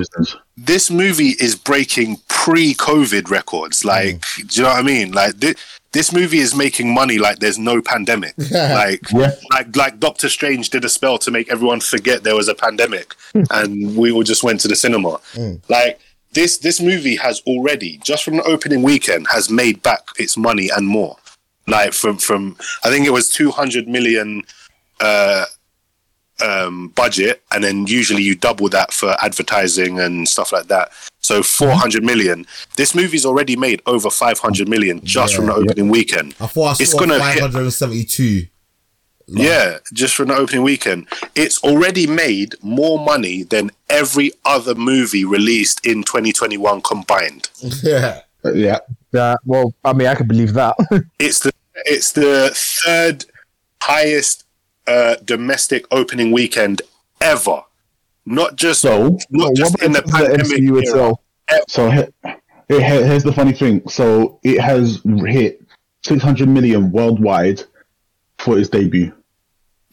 This movie is breaking pre-COVID records. Like, Mm. do you know what I mean? Like this. This movie is making money like there's no pandemic. like, Yeah. like, like Doctor Strange did a spell to make everyone forget there was a pandemic, and we all just went to the cinema. Like this, this movie has already just from the opening weekend has made back its money and more. Like from from I think it was two hundred million uh, um, budget, and then usually you double that for advertising and stuff like that. So four hundred million. This movie's already made over five hundred million just from the Yeah. opening weekend. I thought I It's gonna five hit- hundred and seventy-two. Yeah, just from the opening weekend. It's already made more money than every other movie released in 2021 combined. Yeah. Uh, yeah. Yeah, well, I mean, I can believe that. It's the it's the third highest uh, domestic opening weekend ever. Not just So, not just in the in terms of the pandemic MCU era. itself? so he- he- here's the funny thing. So it has hit 600 million worldwide for its debut,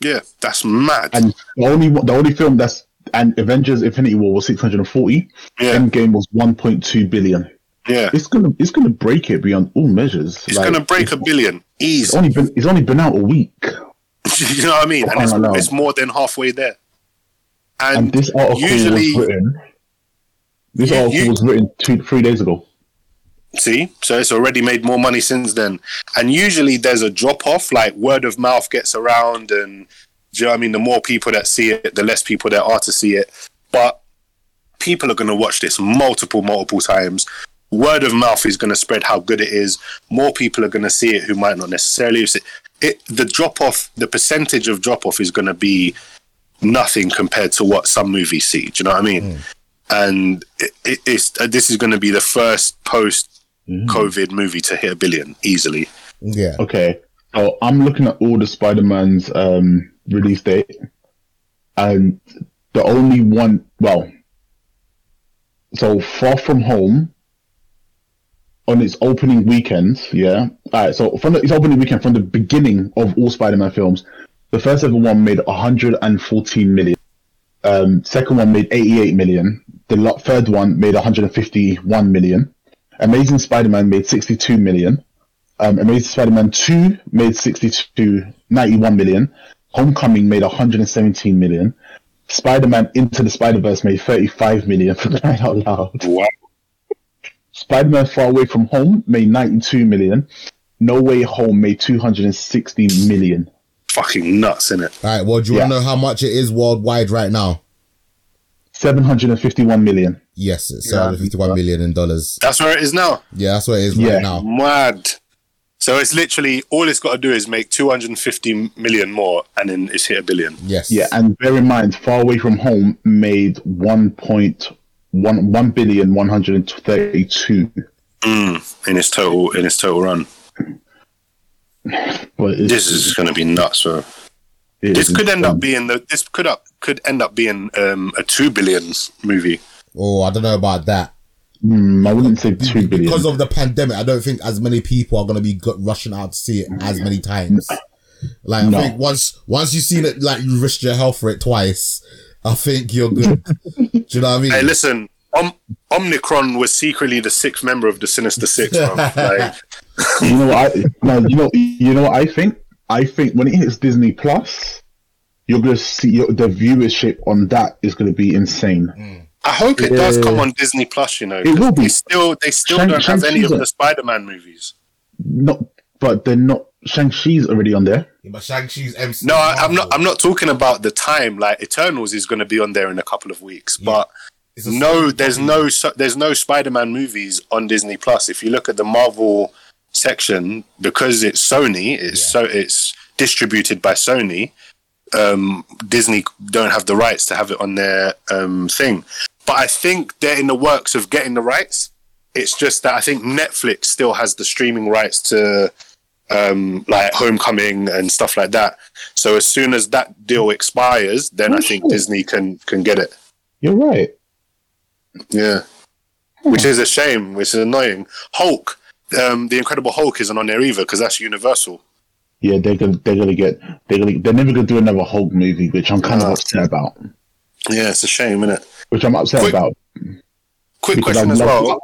Yeah, that's mad. and the only the only film that's and Avengers: Infinity War was 640. yeah, Endgame was 1.2 billion. yeah. It's gonna it's gonna break it beyond all measures. It's Like, gonna break a billion It's only been it's only been out a week, you know what I mean? And it's, it's more than halfway there. And, and this article usually, was written. This You- article you- was written two three days ago. See, so it's already made more money since then. And usually there's a drop off, like word of mouth gets around, and do you know what I mean? The more people that see it, the less people there are to see it. But people are going to watch this multiple, multiple times. Word of mouth is going to spread how good it is. More people are going to see it who might not necessarily see it. The drop off, the percentage of drop off is going to be nothing compared to what some movies see. Do you know what I mean? And it, it, it's uh, this is going to be the first post COVID movie to hit a billion easily. Yeah. Okay, so I'm looking at all the Spider Man's um, release date, and the only one, well, so Far From Home on its opening weekend, yeah. All right, so from the, its opening weekend, from the beginning of all Spider Man films, the first ever one made 114 million. Um, second one made 88 million. The third one made 151 million. Amazing Spider-Man made 62 million. Um, Amazing Spider-Man 2 made 62, 91 million. Homecoming made 117 million. Spider Man Into the Spider Verse made 35 million for crying out loud. Wow. Spider Man Far Away from Home made 92 million. No Way Home made 260 million. Fucking nuts, innit? All right. Well, do you want to know how much it is worldwide right now? 751 million. Yes, it's 751 million in dollars. That's where it is now. Yeah, that's what it is Yeah. right now. Mad. So it's literally all it's got to do is make 250 million more, and then it's hit a billion. Yes. Yeah, and bear in mind, Far Away from Home made 1.1 1 billion 132. Mm, in its total in its total run. But This is going to be nuts. So this could end up being the this could up could end up being um, a two billion movie. Oh, I don't know about that. Hmm, I wouldn't say 2 billion. Because of the pandemic, I don't think as many people are going to be rushing out to see it as many times. Like, I think once once you've seen it, like you risked your health for it twice, I think you're good. Do you know what I mean? Hey, listen, Om- Omnicron was secretly the sixth member of the Sinister Six. bro. like, you know what I no, you know you know what I think? I think when it hits Disney Plus, you're gonna see your, the viewership on that is gonna be insane. I hope it does come on Disney Plus. You know, It will 'cause be. They still they still Shang- don't have any of Shang-Chi's the Spider-Man movies. Not, but they're not. Shang Chi's already on there. Yeah, but Shang-Chi's MC. No, I, I'm not. I'm not talking about the time. Like Eternals is going to be on there in a couple of weeks, but no, there's no so- there's no Spider-Man movies on Disney Plus. If you look at the Marvel section, because it's Sony, it's Yeah. so it's distributed by Sony. Um, Disney don't have the rights to have it on their um, thing, but I think they're in the works of getting the rights. It's just that I think Netflix still has the streaming rights to um, like Homecoming and stuff like that. So as soon as that deal expires, then Oh, I think sure. Disney can can get it. You're right. Yeah. Which is a shame, which is annoying. Hulk, um, the Incredible Hulk isn't on there either because that's Universal. Yeah, they're gonna they're gonna get they're gonna they're never gonna do another Hulk movie, which I'm kind of upset about. Yeah, it's a shame, isn't it? Which I'm upset Quick- about Quick question as well.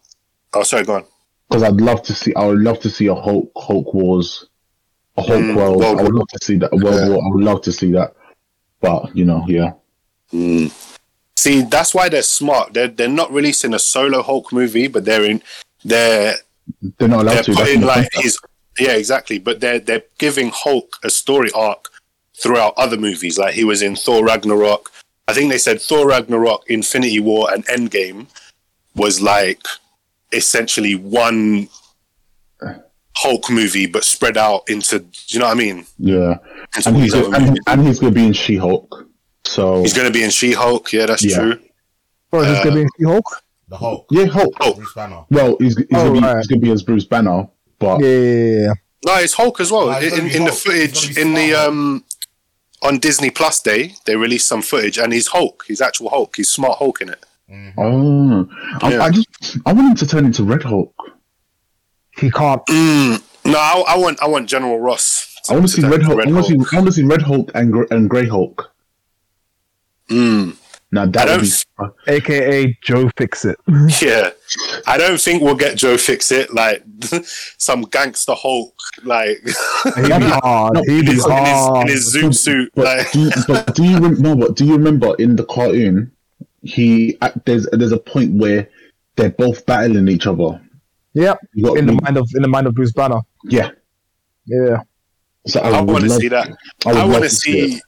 Oh, sorry, go on. Because I'd love to see. I would love to see a Hulk Hulk Wars, a Hulk Mm, World. World I would love to see that. World Yeah. War. I would love to see that. But you know, yeah, Mm. See, that's why they're smart. They're they're not releasing a solo Hulk movie, but they're in they're they're not allowed they're to. Putting in like his yeah exactly. But they're they're giving Hulk a story arc throughout other movies. Like he was in Thor Ragnarok. I think they said Thor Ragnarok, Infinity War, and Endgame was like essentially one Hulk movie, but spread out into. Do you know what I mean? yeah, and he's gonna, and, and he's gonna be in She Hulk. So He's going to be in She Hulk. Yeah, that's Yeah. true. Or is this Uh, gonna be in She Hulk? The Hulk. yeah, Hulk. Oh. Bruce Banner. Well, he's, he's, Oh, gonna be, right. gonna be as Bruce Banner, but Yeah, yeah, yeah. No, it's Hulk as well. No, in in the Hulk. It's gonna footage, in the um, on Disney Plus Day, they released some footage, and he's Hulk. He's actual Hulk. He's smart Hulk in it. Oh, I, Yeah. I just I want him to turn into Red Hulk. He can't. Mm. No, I, I want I want General Ross. I want to see Red into Hulk. I want to see, I want to see Red Hulk and and Grey Hulk. Mm. Now I that don't. would be AKA Joe Fix It. Yeah, I don't think we'll get Joe Fix It like some gangster Hulk like He'd be hard. No, He'd in be his, in his, hard. in his zoom suit. But Like, do you, but do you no? But do you remember in the cartoon? He there's there's a point where they're both battling each other. Yep. You got In the mind of in the mind of Bruce Banner. yeah. Yeah. So I would want to see that. I, I want to it. see.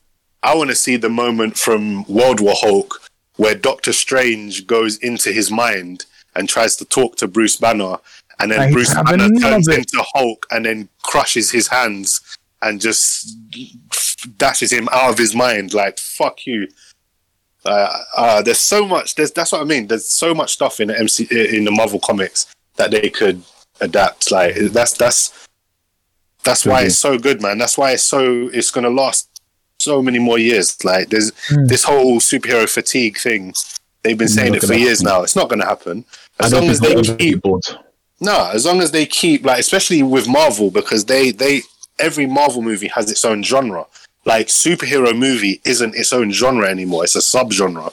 I want to see the moment from World War Hulk where Doctor Strange goes into his mind and tries to talk to Bruce Banner, and then And he's Bruce Banner turns it. into Hulk and then crushes his hands and just dashes him out of his mind. Like fuck you. Uh, uh, there's so much. There's, that's what I mean. There's so much stuff in the MC in the Marvel comics that they could adapt. Like that's that's that's why Mhm. it's so good, man. That's why it's so it's gonna last so many more years. Like there's Hmm. this whole superhero fatigue thing. They've been saying it for gonna years happen. now. It's not gonna happen. As long as they keep no, as long as they keep like, especially with Marvel, because they they every Marvel movie has its own genre. Like superhero movie isn't its own genre anymore; it's a subgenre.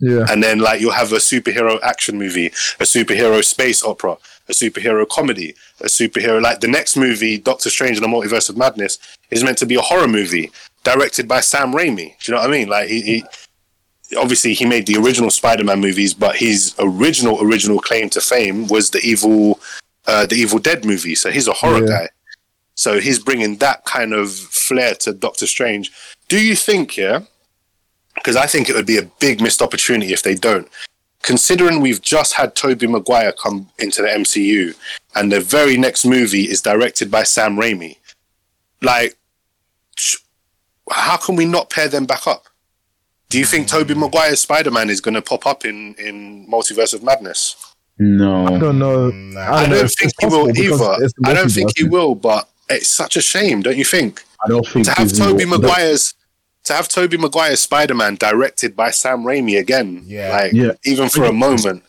Yeah. And then like you'll have a superhero action movie, a superhero space opera, a superhero comedy, a superhero like the next movie, Doctor Strange and the Multiverse of Madness, is meant to be a horror movie directed by Sam Raimi. Do you know what I mean? Like he, he obviously he made the original Spider-Man movies, but his original original claim to fame was the evil, uh, the Evil Dead movie. So he's a horror Yeah. guy. So he's bringing that kind of flair to Doctor Strange. Do you think, yeah? Because I think it would be a big missed opportunity if they don't. Considering we've just had Tobey Maguire come into the MCU, and the very next movie is directed by Sam Raimi, like, how can we not pair them back up? Do you think Tobey Maguire's Spider Man is going to pop up in in Multiverse of Madness? No, I No. don't know. I I don't know don't if think he will either. I don't think he will, but it's such a shame, don't you think? I don't think To have Disney Tobey will- Maguire's to have Tobey Maguire's Spider Man directed by Sam Raimi again, Yeah. like Yeah. even for a moment.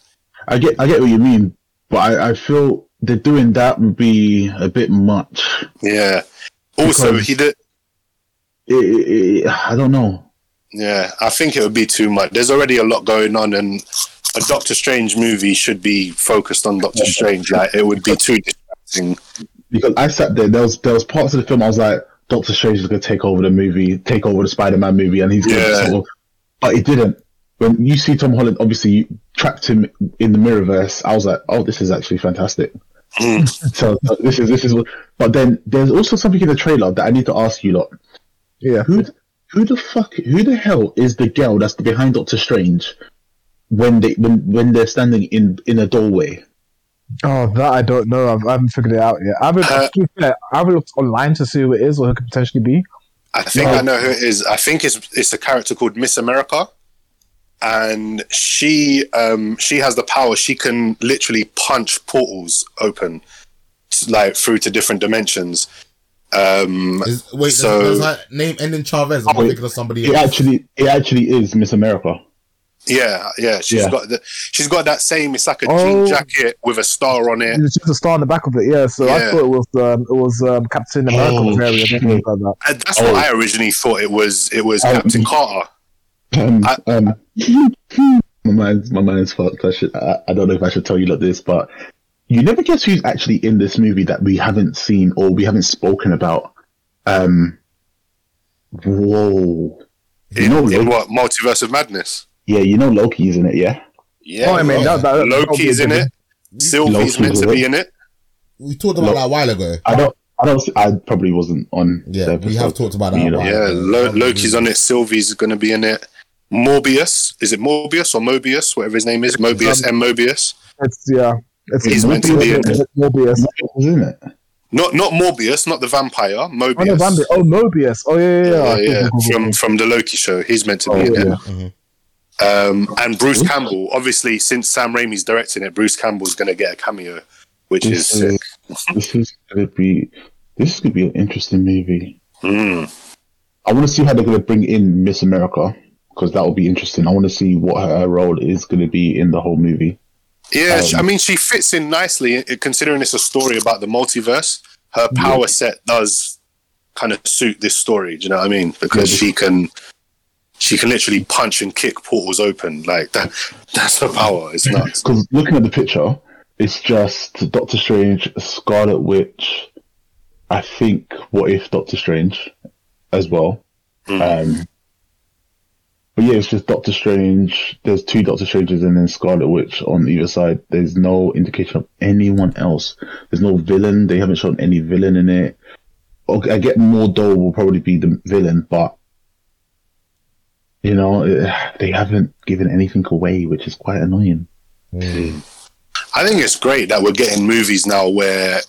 I get, I get what you mean, but I, I feel they're doing that would be a bit much. Yeah. Also, he did. It, it, it, I don't know. Yeah, I think it would be too much. There's already a lot going on, and a Doctor Strange movie should be focused on Doctor Strange. Like it would be too distracting. Because I sat there. There was there was parts of the film I was like, Doctor Strange is going to take over the movie, take over the Spider Man movie, and he's going Yeah. to sort of. But it didn't. When you see Tom Holland, obviously you trapped him in the Mirrorverse. I was like, oh, this is actually fantastic. Mm. so, so this is this is. what- But then there's also something in the trailer that I need to ask you lot. Yeah. Who who the fuck who the hell is the girl that's behind Doctor Strange when they when when they're standing in in a doorway? Oh, that I don't know. I've, I haven't figured it out yet. I haven't, Uh, fair, I haven't looked online to see who it is or who it could potentially be. I think No. I know who it is. I think it's it's a character called Miss America, and she um she has the power. She can literally punch portals open, like through to different dimensions. Um, Is, wait, So- so, that name ending Chavez? I'm Wait, thinking of somebody It else. actually it actually is Miss America. Yeah, yeah, she's Yeah. got the she's got that same. It's like a Oh. jean jacket with a star on it. There's just a star on the back of it. Yeah. So I thought it was um, it was um, Captain America Oh, variant. or shit. something like that. And that's Oh. what I originally thought it was. It was Oh. Captain Carter. Um, I- um, my mind's my mind's fucked. I should I, I don't know if I should tell you like this, but you never guess who's actually in this movie that we haven't seen or we haven't spoken about. Um, whoa, you In, know in what multiverse of madness? Yeah, you know Loki's in it. Yeah, Yeah, Oh, I mean, that, that, Loki's in it. Sylvie's Loki's meant to be in it. We talked about Lo- that a while ago. I don't. I don't. I probably wasn't on. Yeah, the we have talked about that. You know. Yeah. Lo- Loki's on it. Sylvie's going to be in it. Morbius, is it Morbius or Mobius, whatever his name is? Mobius um, and Mobius. It's yeah. It's He's meant to be in Morbius. Morbius. was in it. Not not Morbius, not the vampire. Oh, no, Mobius. Oh, Mobius. Oh, yeah, yeah, yeah, yeah. yeah, from from the Loki show. He's meant to be Oh, in it. yeah. Mm-hmm. Um, and Bruce Campbell, obviously, since Sam Raimi's directing it, Bruce Campbell's going to get a cameo, which is This is, sick. this is gonna be. This is gonna be an interesting movie. Mm. I want to see how they're going to bring in Miss America because that will be interesting. I want to see what her role is going to be in the whole movie. Yeah, Um, I mean, she fits in nicely considering it's a story about the multiverse. Her power set does kind of suit this story. Do you know what I mean? Because Yeah. she can, she can literally punch and kick portals open. Like that. That's her power. It's nuts. Because looking at the picture, it's just Doctor Strange, Scarlet Witch. I think what if Doctor Strange as well. Mm. Um, but yeah, it's just Doctor Strange. There's two Doctor Stranges and then Scarlet Witch on either side. There's no indication of anyone else. There's no villain. They haven't shown any villain in it. Okay, I get Mordo will probably be the villain, but you know they haven't given anything away, which is quite annoying. Hmm. I think it's great that we're getting movies now where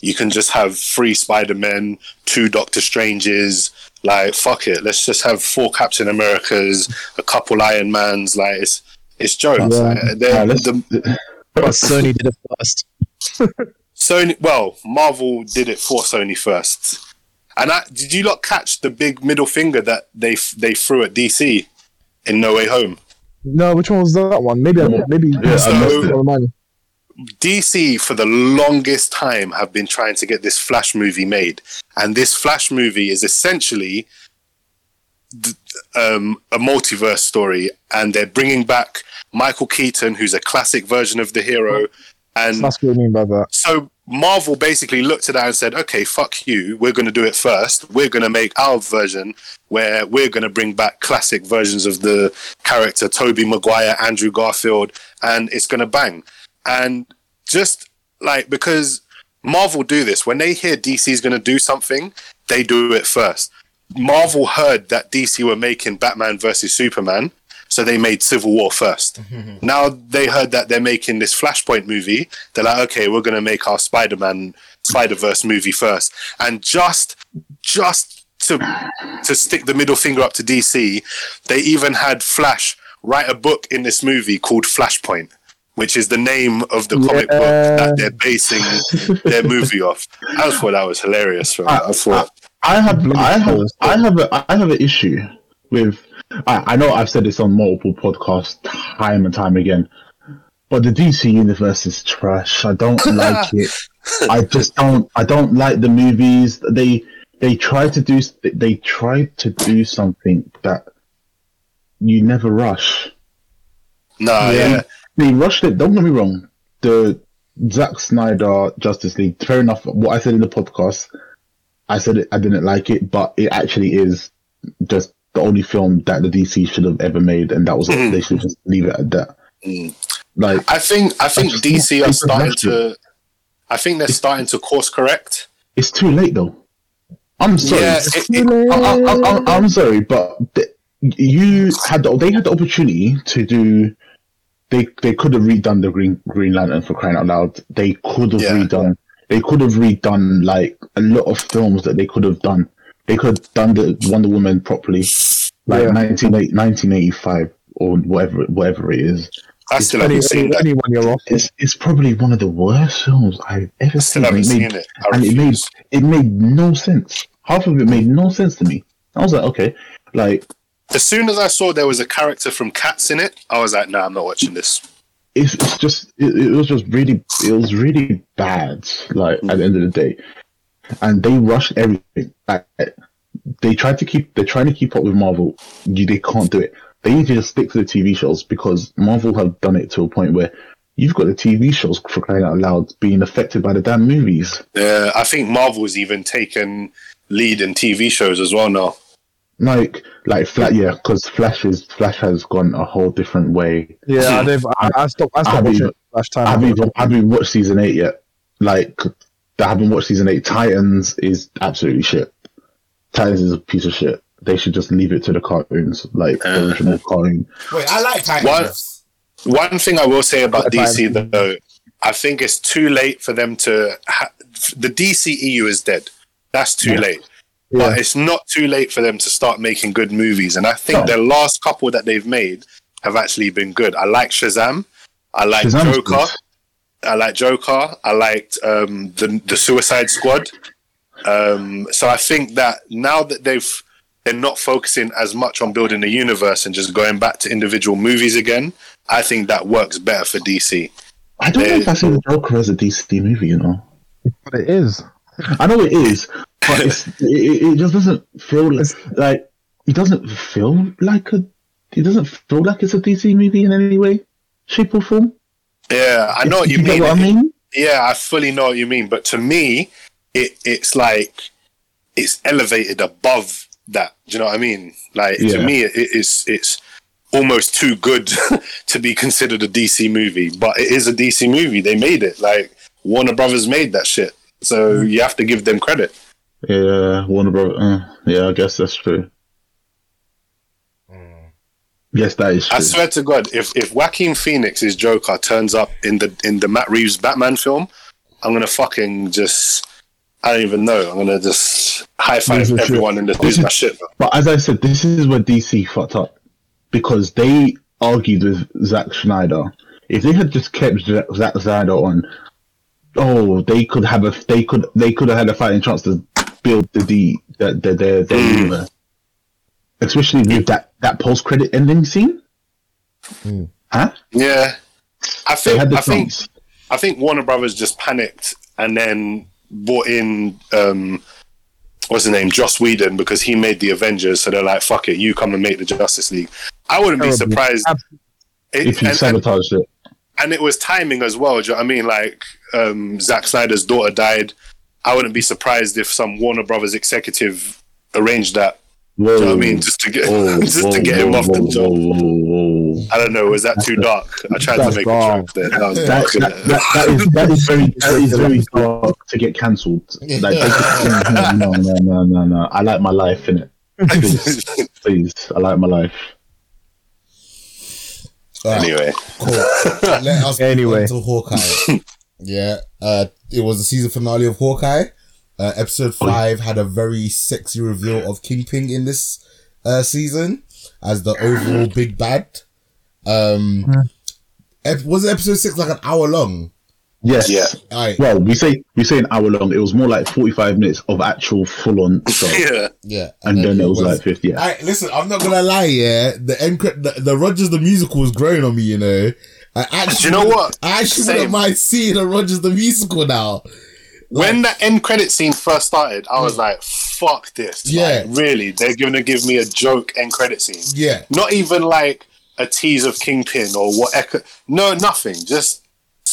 you can just have three Spider Men, two Doctor Stranges. Like fuck it, let's just have four Captain Americas, a couple Iron Mans. Like it's it's jokes. Yeah. Like, they're- the, But Sony did it first. Sony, well, Marvel did it for Sony first. And I, did you not catch the big middle finger that they they threw at DC in No Way Home? No, which one was that one? Maybe, I maybe. Yeah, So- missed it. Never mind. DC for the longest time have been trying to get this Flash movie made, and this Flash movie is essentially th- um, a multiverse story, and they're bringing back Michael Keaton, who's a classic version of the hero, and That's what I mean by that. so Marvel basically looked at that and said, "Okay, fuck you. We're going to do it first. We're going to make our version where we're going to bring back classic versions of the character Tobey Maguire, Andrew Garfield, and it's going to bang." And just like because Marvel do this when they hear DC is going to do something, they do it first. Marvel heard that DC were making Batman versus Superman, so they made Civil War first. now they heard that they're making this Flashpoint movie. They're like, okay, we're going to make our Spider-Man Spider Verse movie first, and just just to to stick the middle finger up to DC, they even had Flash write a book in this movie called Flashpoint. Which is the name of the comic book that they're basing their movie off. I thought that was hilarious. Right? I thought I have, I have, I have, a, I have an issue with. I, I know I've said this on multiple podcasts, time and time again, but the DC universe is trash. I don't like it. I just don't. I don't like the movies. They they try to do. They try to do something that you never rush. no, yeah. They rushed it. Don't get me wrong. The Zack Snyder Justice League. Fair enough. What I said in the podcast, I said it, I didn't like it, but it actually is just the only film that the DC should have ever made, and that was it. They should just leave it at that. Mm. Like I think I think DC are starting to. I think they're starting to course correct. it's too late though. I'm sorry. Yeah, it- it- I, I'm sorry, but the, you had the, they had the opportunity to do. They they could have redone the Green Green Lantern for crying out loud. They could have Yeah. redone. They could have redone like a lot of films that they could have done. They could have done the Wonder Woman properly, like Yeah. 19, 1985 or whatever whatever it is. I still haven't seen that. anyone you're off. It's it's probably one of the worst films I've ever I seen. still haven't It made- seen it. I and it made it made no sense. Half of it made no sense to me. I was like, okay, like As soon as I saw there was a character from Cats in it, I was like, nah, I'm not watching this. it's, it's just it, it was just really it was really bad. Like at the end of the day, and they rushed everything. Like, they tried to keep they're trying to keep up with Marvel. You, they can't do it. They need to just stick to the TV shows because Marvel have done it to a point where you've got the TV shows for crying out loud being affected by the damn movies. Uh, I think Marvel's even taken lead in TV shows as well now. Like like Flash, yeah, because Flash is Flash has gone a whole different way. Yeah, they've, I, I stopped. I I stopped haven't watching even- last I haven't, even, I haven't watched season eight yet. Like, I haven't watched season eight. Titans is absolutely shit. Titans is a piece of shit. They should just leave it to the cartoons, like the Uh. original cartoon. Wait, I like Titans. One thing I will say about If DC I'm- though, I think it's too late for them to. Ha- the DCEU is dead. That's too Yeah. late. Yeah. But it's not too late for them to start making good movies. And I think No. their last couple that they've made have actually been good. I like Shazam. I like Shazam's Joker. good. I like Joker. I liked um, the the Suicide Squad. Um, so I think that now that they've they're not focusing as much on building the universe and just going back to individual movies again, I think that works better for DC. I don't know if I see the Joker as a DC movie. You know, But it is. I know it is, but it's, it, it just doesn't feel like, like it doesn't feel like a. It doesn't feel like it's a DC movie in any way, shape, or form. Yeah, I know what you get mean. What I mean? Yeah, I fully know what you mean. But to me, it it's like it's elevated above that. Do you know what I mean? Like to me, it, it's it's almost too good to be considered a DC movie. But it is a DC movie. They made it. Like Warner Brothers made that shit. So you have to give them credit. Yeah, Warner Bros. Uh, yeah, I guess that's true. Yes, that is true. I swear to God, if if Joaquin Phoenix's Joker turns up in the in the Matt Reeves Batman film, I'm gonna fucking just I don't even know. I'm gonna just high five Lose your shit. everyone and just lose my shit. bro. But as I said, this is where DC fucked up because they argued with Zack Snyder. If they had just kept Zack Zack Snyder on, oh, they could have a they could they could have had a fighting chance to build the the the the, the, the Mm. universe. Especially with that that post credit ending scene. Huh? Yeah, I think had the I think chance. I think Warner Brothers just panicked and then brought in um what's his name, Joss Whedon, because he made the Avengers. So they're like, "Fuck it, you come and make the Justice League." I wouldn't be surprised. It- If you and- and- sabotaged it. and it was timing as well. Do you know what I mean? Like um, Zack Snyder's daughter died. I wouldn't be surprised if some Warner Brothers executive arranged that. Whoa. Do you know what I mean? Just to get Whoa, just whoa, to get him whoa, off the job. whoa, whoa, whoa. I don't know. Was that too dark? I tried to make dark. a joke there. That was That, dark. that, that, that is that is very that is very dark to get cancelled. Like, no, no, no, no, no. I like my life in it. Please, please. I like my life. All right, anyway, cool. Let us Anyway. anyway to Hawkeye. yeah, uh, it was the season finale of Hawkeye. Uh, episode five had a very sexy reveal of Kingpin in this uh, season as the overall big bad. Um, ep- was it episode six like an hour long? Yes. Yeah. Alright, Well, we say we say an hour long. It was more like forty five minutes of actual full on stuff, yeah. yeah, and then it was like fifty. Yeah. I listen. I'm not gonna lie. Yeah, the end cre- the, the Rogers the musical was growing on me. You know, I actually. Do you know what? I actually Same. wouldn't mind seeing a Rogers the musical now. When that end credit scene first started, I was hmm. like, "Fuck this!" Yeah. Like, really, they're gonna give me a joke end credit scene. Yeah, Not even like a tease of Kingpin or what. Echo- no, nothing. Just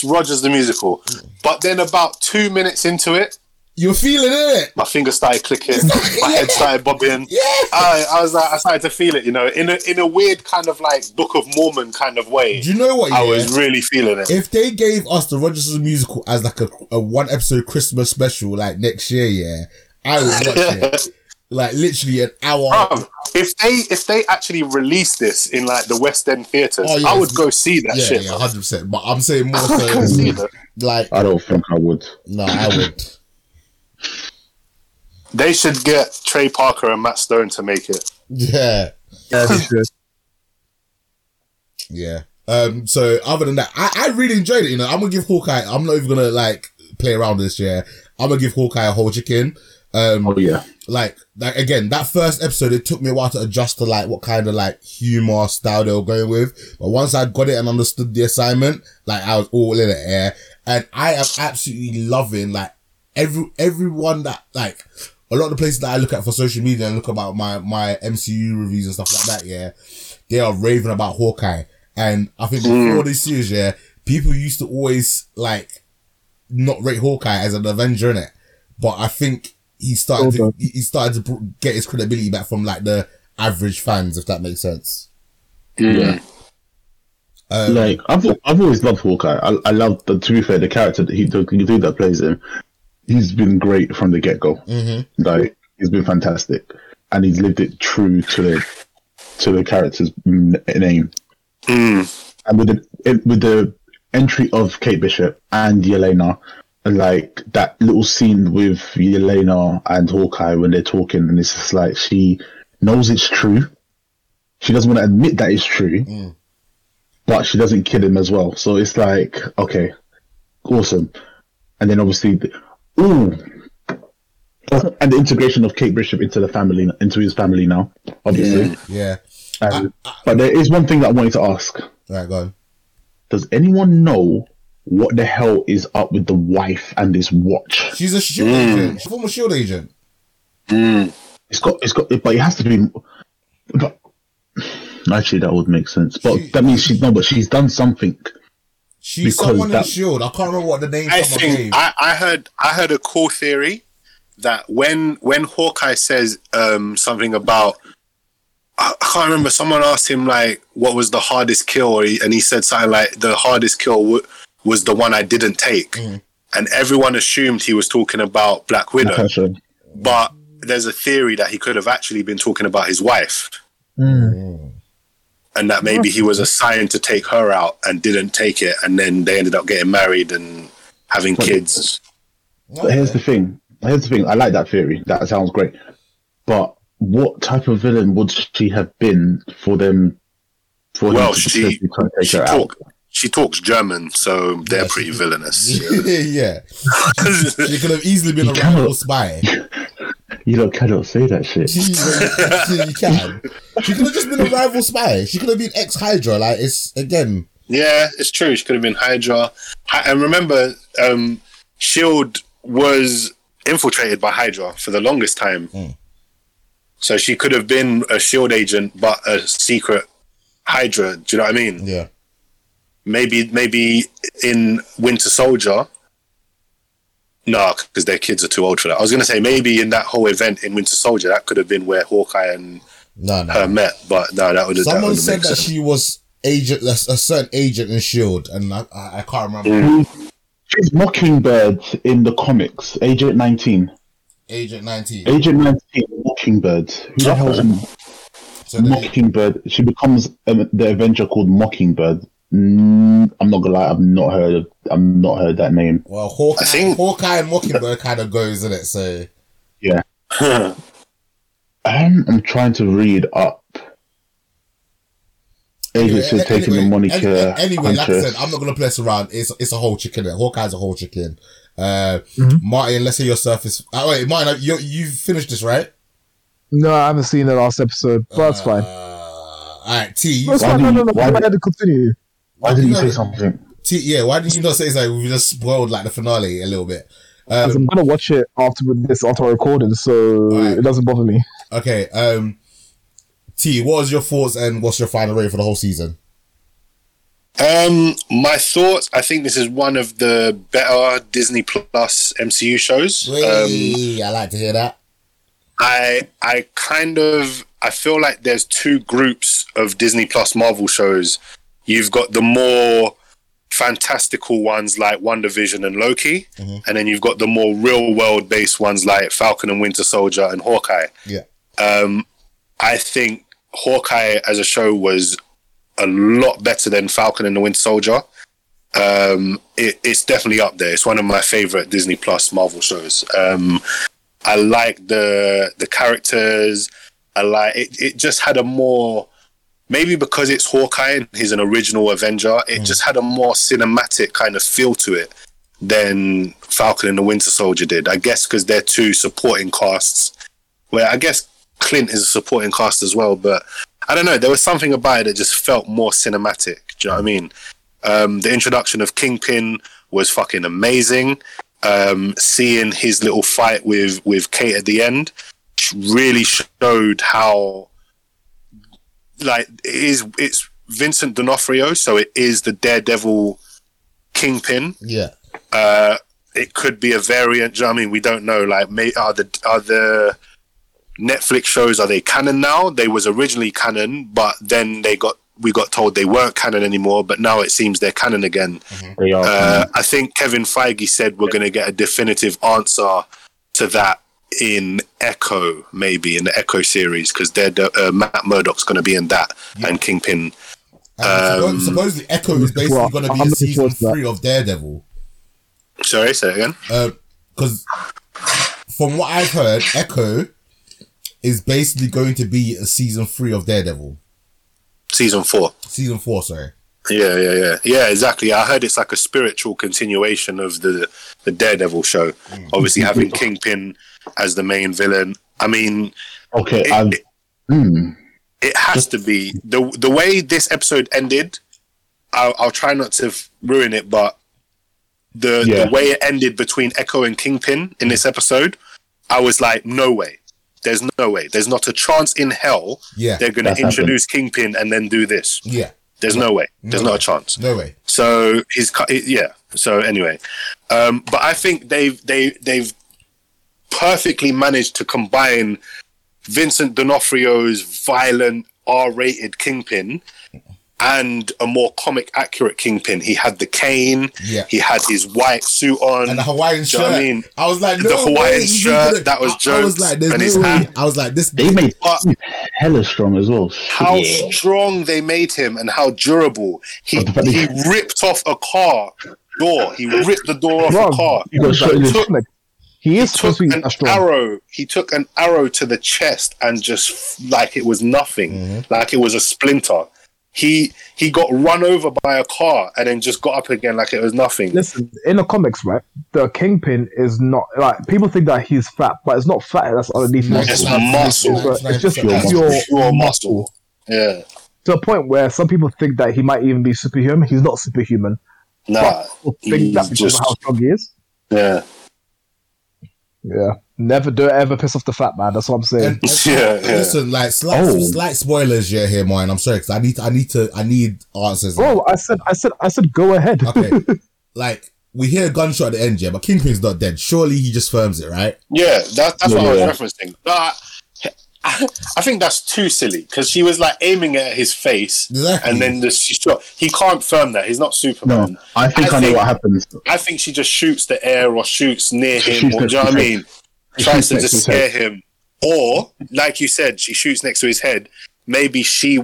Rogers the musical. Hmm. But then about two minutes into it, you're feeling it. my fingers started clicking, my head started bobbing. Yeah. I, I was like, I started to feel it, you know, in a in a weird kind of like Book of Mormon kind of way. Do you know what? I yeah? was really feeling it. if they gave us the Rogers the musical as like a, a one episode Christmas special like next year, yeah, I would watch it. Like literally an hour. Bruv, if they if they actually release this in like the West End theaters, Oh, yeah. I would go see that yeah, shit. yeah, bruv. hundred percent. But I'm saying more I so that. like I don't think I would. no, I would. They should get Trey Parker and Matt Stone to make it. Yeah, Yeah, yeah. Um. So other than that, I, I really enjoyed it. You know, I'm gonna give Hawkeye. I'm not even gonna like play around this year. I'm gonna give Hawkeye a whole chicken. Um. Oh yeah. like like again that first episode it took me a while to adjust to like what kind of like humor style they were going with but once i got it and understood the assignment like i was all in the air, and i am absolutely loving like every everyone that like a lot of the places that i look at for social media and look about my my mcu reviews and stuff like that yeah they are raving about hawkeye and i think before this series yeah people used to always like not rate hawkeye as an avenger in it but i think he started to, he started to get his credibility back from like the average fans, if that makes sense. Yeah. Um, Like I've I've always loved Hawkeye. I, I love the to be fair the character that he the, that plays him. He's been great from the get go. mhm. Like he's been fantastic, and he's lived it true to the to the character's name. Mm. And with the with the entry of Kate Bishop and Yelena, like that little scene with Yelena and Hawkeye when they're talking, and it's just like she knows it's true. She doesn't want to admit that it's true, Mm. but she doesn't kill him as well. So it's like, okay, awesome. And then obviously, the, ooh, and the integration of Kate Bishop into the family, into his family now, obviously. Yeah. And- but there is one thing that I wanted to ask: Right, go on. Does anyone know what the hell is up with the wife and this watch? She's a shield Mm. agent. She's a former shield agent. Mm. It's got, it's got, but it has to be. But actually, that would make sense. But She- that means she's no, but she's done something. She's Because someone in that- shield. I can't remember what the name I think I, I heard I heard a cool theory that when when Hawkeye says um, something about I, I can't remember someone asked him like what was the hardest kill or he, and he said something like the hardest kill w- was the one I didn't take Mhm. and everyone assumed he was talking about Black Widow but there's a theory that he could have actually been talking about his wife Mm. And that mm-hmm. maybe he was assigned to take her out and didn't take it and then they ended up getting married and having kids But here's the thing. Here's the thing. I like that theory. That sounds great. But what type of villain would she have been for them? For Well, to she- to take she her talk, she talks German, so they're Yeah, pretty she- villainous. yeah. She could have easily been a You cannot- rival spy. out. You don't cannot say that shit. She, you can. She could have just been a rival spy. She could have been ex Hydra. Like it's again. yeah, it's true. She could have been Hydra. And remember, um, Shield was infiltrated by Hydra for the longest time. Mm. So she could have been a Shield agent, but a secret Hydra. Do you know what I mean? Yeah. maybe maybe in Winter Soldier. No, because their kids are too old for that. I was going to say maybe in that whole event in Winter Soldier, that could have been where Hawkeye and No, no. her met. But no, that would have. Someone that said make that sense. she was agent, a, a certain agent in Shield, and I, I, I can't remember. Mm. She's Mockingbird in the comics. Agent 19. Agent nineteen. Agent 19, Mockingbird. Who the hell's So Mockingbird? She becomes um, the Avenger called Mockingbird. Mm, I'm not gonna lie, I've not heard. Of, I've not heard that name. well, Hawkeye, I think- Hawkeye and Mockingbird kind of goes in it. So yeah, Um, I'm trying to read up. Agents Anyway, are taking the anyway, Monica. any- anyway, like I said, I'm not gonna place around. It's it's a whole chicken. Hawkeye's a whole chicken. Uh, Mhm. Martin, let's say your surface. Oh, wait, Martin, you you finished this right? No, I haven't seen the last episode, but that's fine. Uh, all right, T. That's fine. do No, you- no, no. why Why do- had to continue? Why did you say something? T. Yeah, why did you not say something? We just spoiled like the finale a little bit. Um, I'm gonna watch it after this after I recorded, so Alright. it doesn't bother me. okay. Um, T. What was your thoughts and what's your final rate for the whole season? Um, my thoughts. I think this is one of the better Disney Plus MCU shows. Um, I like to hear that. I I kind of I feel like there's two groups of Disney Plus Marvel shows. You've got the more fantastical ones like WandaVision and Loki, Mhm. and then you've got the more real world based ones like Falcon and Winter Soldier and Hawkeye. Yeah. Um, I think Hawkeye as a show was a lot better than Falcon and the Winter Soldier. Um, it, it's definitely up there. It's one of my favorite Disney Plus Marvel shows. Um, I like the the characters. I like it. It just had a more maybe because it's Hawkeye and he's an original Avenger. It just had a more cinematic kind of feel to it than Falcon and the Winter Soldier did. I guess because they're two supporting casts. Where I guess Clint is a supporting cast as well, but I don't know. There was something about it that just felt more cinematic. Do you know what I mean? Um, the introduction of Kingpin was fucking amazing. Um, seeing his little fight with with Kate at the end really showed how like it is it's Vincent D'Onofrio, so it is the Daredevil Kingpin. Yeah. Uh, it could be a variant. you know I mean, we don't know. Like, may, are the are the Netflix shows are they canon now? They was originally canon, but then they got we got told they weren't canon anymore. But now it seems they're canon again. They are. Uh, I think Kevin Feige said we're going to get a definitive answer to that in Echo, maybe in the Echo series, because uh, Matt Murdock's going to be in that and Kingpin. And Um, supposedly, Echo is basically going to be I'm a season forward to that. three of Daredevil. Sorry, say it again. Because from what I've heard, Echo is basically going to be a season three of Daredevil. Season four. Season four, sorry. Yeah, yeah, yeah, yeah. Exactly. I heard it's like a spiritual continuation of the the Daredevil show. Obviously, having Kingpin as the main villain. I mean, okay, it, it, Hmm. it has to be the the way this episode ended. I'll, I'll try not to ruin it, but the Yeah. the way it ended between Echo and Kingpin in this episode, I was like, no way. There's no way. There's not a chance in hell Yeah. they're going to That's happened. introduce Kingpin and then do this. Yeah. There's no way. There's No not way. a chance. No way. So he's yeah. So anyway, um, but I think they've they they've perfectly managed to combine Vincent D'Onofrio's violent R-rated Kingpin and a more comic accurate Kingpin. He had the cane. Yeah. He had his white suit on. And the Hawaiian shirt. you know I mean? I was like, no The Hawaiian you shirt, couldn't- that was I- I, was like, there's and no his way. hat. I was like, this. They made But- hella strong as well. how Yeah. strong they made him and how durable. He But he ripped off a car door. He ripped the door off Bro, a car. You got shot in the took- He is took supposed to be an arrow. He took an arrow to the chest and just like it was nothing, Mm-hmm. like it was a splinter. He he got run over by a car and then just got up again like it was nothing. Listen, in the comics, right, the Kingpin is not like people think that he's fat, but it's not fat. That's underneath No, muscle. it's muscle. It's, it's just Pure pure, muscle. Pure muscle. Yeah, To a point where some people think that he might even be superhuman. He's not superhuman. nah, But think that he's because just of how strong he is. yeah. Yeah. Never do it ever piss off the fat man. That's what I'm saying. And, and- Yeah, and yeah. Listen, like slight, Oh. slight spoilers yeah, here, mine. I'm sorry because I need, I need to, I need answers. Bro, I said, I said, I said, go ahead. Okay, like we hear a gunshot at the end, yeah, but Kingpin's not dead. Surely he just firms it, right? Yeah, that, that's what Yeah. I was referencing. But I, I think that's too silly because she was like aiming at his face, Exactly. and then the, she shot. He can't firm that. He's not Superman. No, I think I I, know think- what happens. I think she just shoots the air or shoots near him, or do you know what I his mean? She Tries to just scare him, or like you said, she shoots next to his head. Maybe she,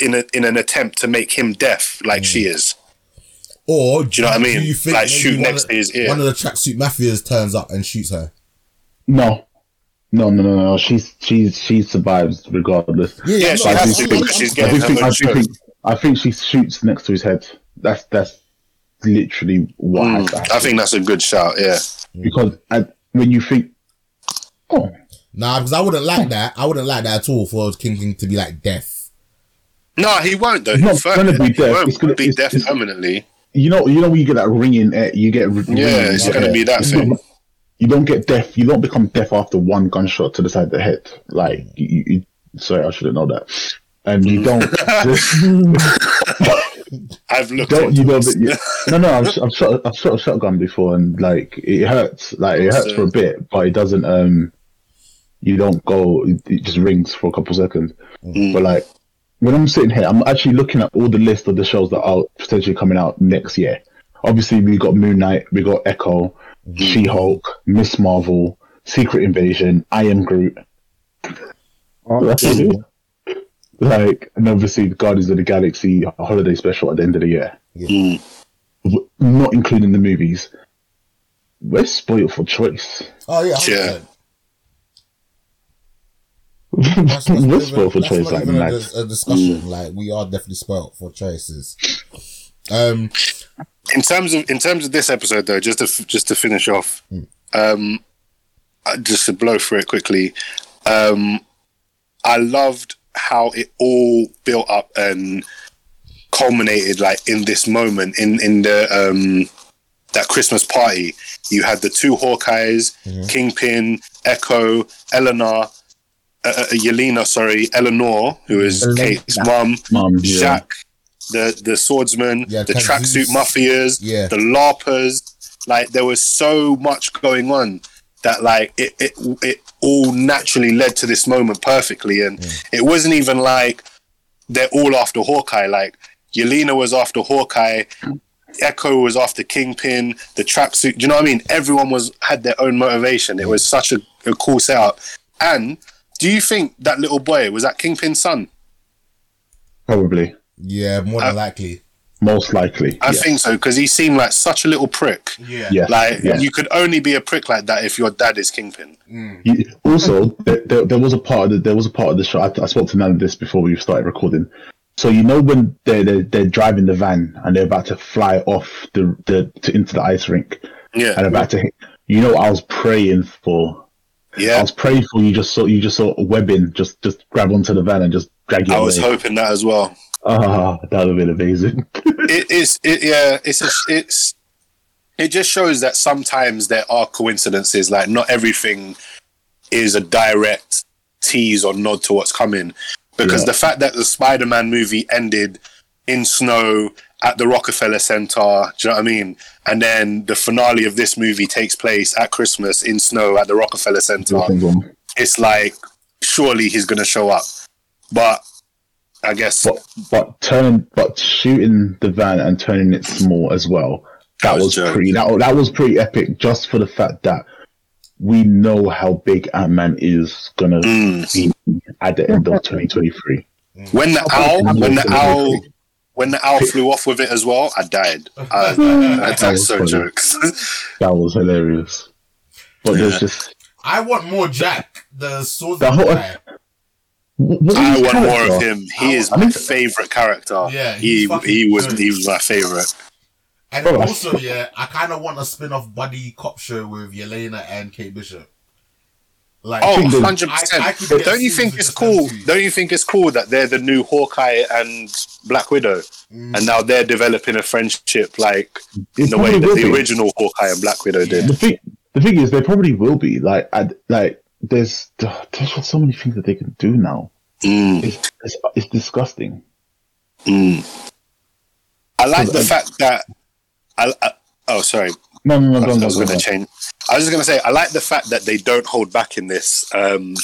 in a in an attempt to make him deaf, like she is. Or Do you know what I mean? you think Like, maybe shoot one next of- to his ear. One of the tracksuit mafias turns up and shoots her. No, no, no, no, no. She's she's she survives regardless. Yeah, Yeah, I'm she not- has I'm- to because I'm- she's I getting do her think I own do show. think I think she shoots next to his head. That's that's literally what has Mm. I think that's a good shout. Yeah. because I, when you think, oh, Nah, because I wouldn't like that. I wouldn't like that at all for King King to be like deaf. No, he won't though. He's He'll not firm gonna it. be He deaf. won't It's gonna- be it's- deaf it's- permanently. you know, you know when you get that ringing, air, you get ringing Yeah, it's gonna be that It's thing. not- You don't get deaf. You don't become deaf after one gunshot to the side of the head. Like, you, you, sorry, I shouldn't know that. And you don't. I've looked. don't you know this. that you, no no I've, I've shot I've shot a shotgun before and like it hurts like it hurts for a bit but it doesn't um you don't go it, it just rings for a couple seconds Mm. but like when I'm sitting here I'm actually looking at all the list of the shows that are potentially coming out next year obviously we got Moon Knight we got Echo Mm. She Hulk Miss Marvel Secret Invasion I Am Groot like and obviously the Guardians of the Galaxy holiday special at the end of the year Mm. not including the movies, we're spoiled for choice. Oh yeah, Yeah. 100%. That's, that's we're not spoiled for even, that's choice not like even a, a discussion. Like we are definitely spoiled for choices. Um, in terms of in terms of this episode though just to f- just to finish off um uh, just to blow through it quickly um i loved how it all built up and culminated like in this moment in in the um that christmas party. You had the two hawkeyes kingpin echo eleanor uh, uh, yelena sorry eleanor who is Eleanor. kate's mum Mum, yeah. Jack, the the swordsman, Yeah, the tracksuit mafias, Yeah. the larpers. Like there was so much going on that like it it, it all naturally led to this moment perfectly, and it wasn't even like they're all after Hawkeye. Like Yelena was after Hawkeye. Echo was after Kingpin, the tracksuit. Do you know what I mean? Everyone was had their own motivation. It was such a, a cool setup. And do you think that little boy was that Kingpin's son? Probably, yeah, more than Uh, likely. most likely. I yeah. think so because he seemed like such a little prick. Yeah. Yeah. Like yeah. you could only be a prick like that if your dad is Kingpin. You- also, there, there, there was a part of the, there was a part of the show. I, I spoke to none of this before we started recording. So you know when they're, they're they're driving the van and they're about to fly off the the to, into the ice rink Yeah, and about to hit. You know, what I was praying for. I was praying for you. Just saw you just saw webbing. Just just grab onto the van and just drag you I away. was hoping that as well. Ah, that would have been amazing. It is. It, yeah, it's a, it's. It just shows that sometimes there are coincidences. Like not everything is a direct tease or nod to what's coming. Because Yeah. the fact that the Spider-Man movie ended in snow at the Rockefeller Center, do you know what I mean? And then the finale of this movie takes place at Christmas in snow at the Rockefeller Center. It's like surely he's gonna show up. But I guess But but turning but shooting the van and turning it small as well. That That was was pretty. That, that was pretty epic. Just for the fact that we know how big Ant Man is gonna Mm. be at the end of 2023. when the owl, when the owl, when the owl flew off with it as well, I died. I, I, that's so jokes. That was hilarious. But Yeah. there's just I want more Jack, the sword The whole- guy. I his want more of him. He is I my think- favorite character. Yeah, he he was good. he was my favorite. And Bro, also, yeah, I kind of want a spin-off buddy cop show with Yelena and Kate Bishop. Like, Oh, 100 I- I percent. could Don't you think it's cool? two. Don't you think it's cool that they're the new Hawkeye and Black Widow, Mm. and now they're developing a friendship like in It the way that the be. original Hawkeye and Black Widow did? The thing, the thing is, they probably will be. Like, I, like there's there's just so many things that they can do now. Mm, It's it's, it's disgusting. mm. I like the Um, fact that. I, I, oh, sorry. No, no, no, I go on, was go on, going go to on. change. I was just going to say I like the fact that they don't hold back in this. Um,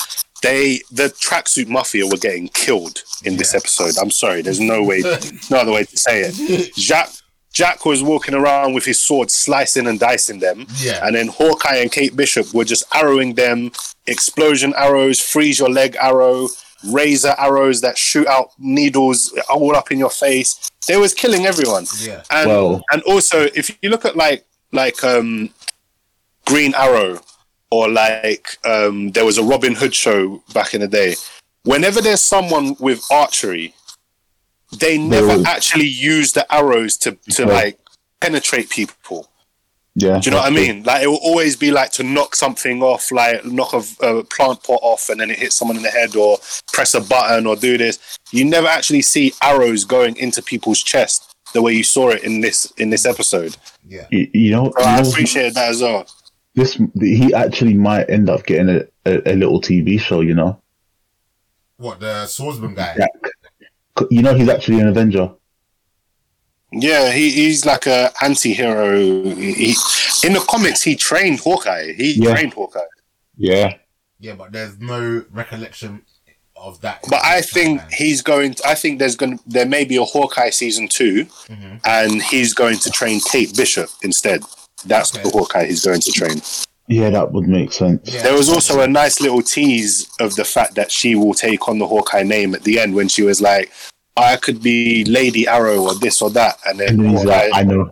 they the tracksuit mafia were getting killed in this episode. I'm sorry, there's no way, no other way to say it. Jack Jack was walking around with his sword, slicing and dicing them, Yeah. and then Hawkeye and Kate Bishop were just arrowing them. Explosion arrows, freeze your leg arrow, razor arrows that shoot out needles all up in your face. They was killing everyone. Yeah. And Well- and also if you look at like like um Green Arrow or like um there was a Robin Hood show back in the day. Whenever there's someone with archery, they never actually use the arrows to to like penetrate people. Yeah, Do you know what I mean? Like it will always be like to knock something off, like knock a, a plant pot off, and then it hits someone in the head, or press a button, or do this. You never actually see arrows going into people's chest the way you saw it in this in this episode. Yeah. You, you know, So I know, appreciate that as well. this. He actually might end up getting a, a, a little TV show. You know, What the swordsman guy? Jack. You know, he's actually an Avenger. Yeah, he, he's like a anti-hero. He, in the comics, he trained Hawkeye. He Yeah. trained Hawkeye. Yeah, Yeah, but there's no recollection of that. But I think he's going. To, I think there's going. To, there may be a Hawkeye season 2 Mhm. and he's going to train Kate Bishop instead. That's Okay. the Hawkeye he's going to train. yeah, that would make sense. Yeah. There was also a nice little tease of the fact that she will take on the Hawkeye name at the end when she was like, "I could be Lady Arrow or this or that," and then And then he's Hawkeye, like, I know.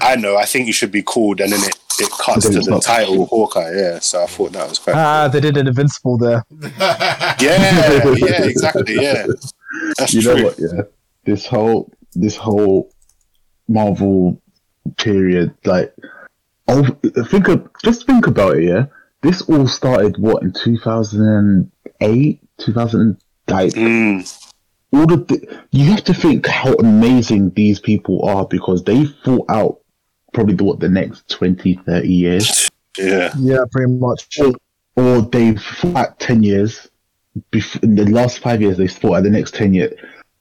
I know, I think you should be called, and then it, it cuts to the not. title Hawkeye. Yeah, so I thought that was quite. Ah, they did an invincible there. yeah, yeah, exactly. Yeah, that's you true. know what? Yeah, this whole this whole Marvel period, like, oh, think of just think about it. Yeah, this all started what in two thousand and eight, two thousand. Like Mm, all the, you have to think how amazing these people are because they fought out probably the, what the next 20, 30 years. yeah, Yeah, pretty much. or they've fought 10 years. Bef- in the last five years, they fought at the next 10 years.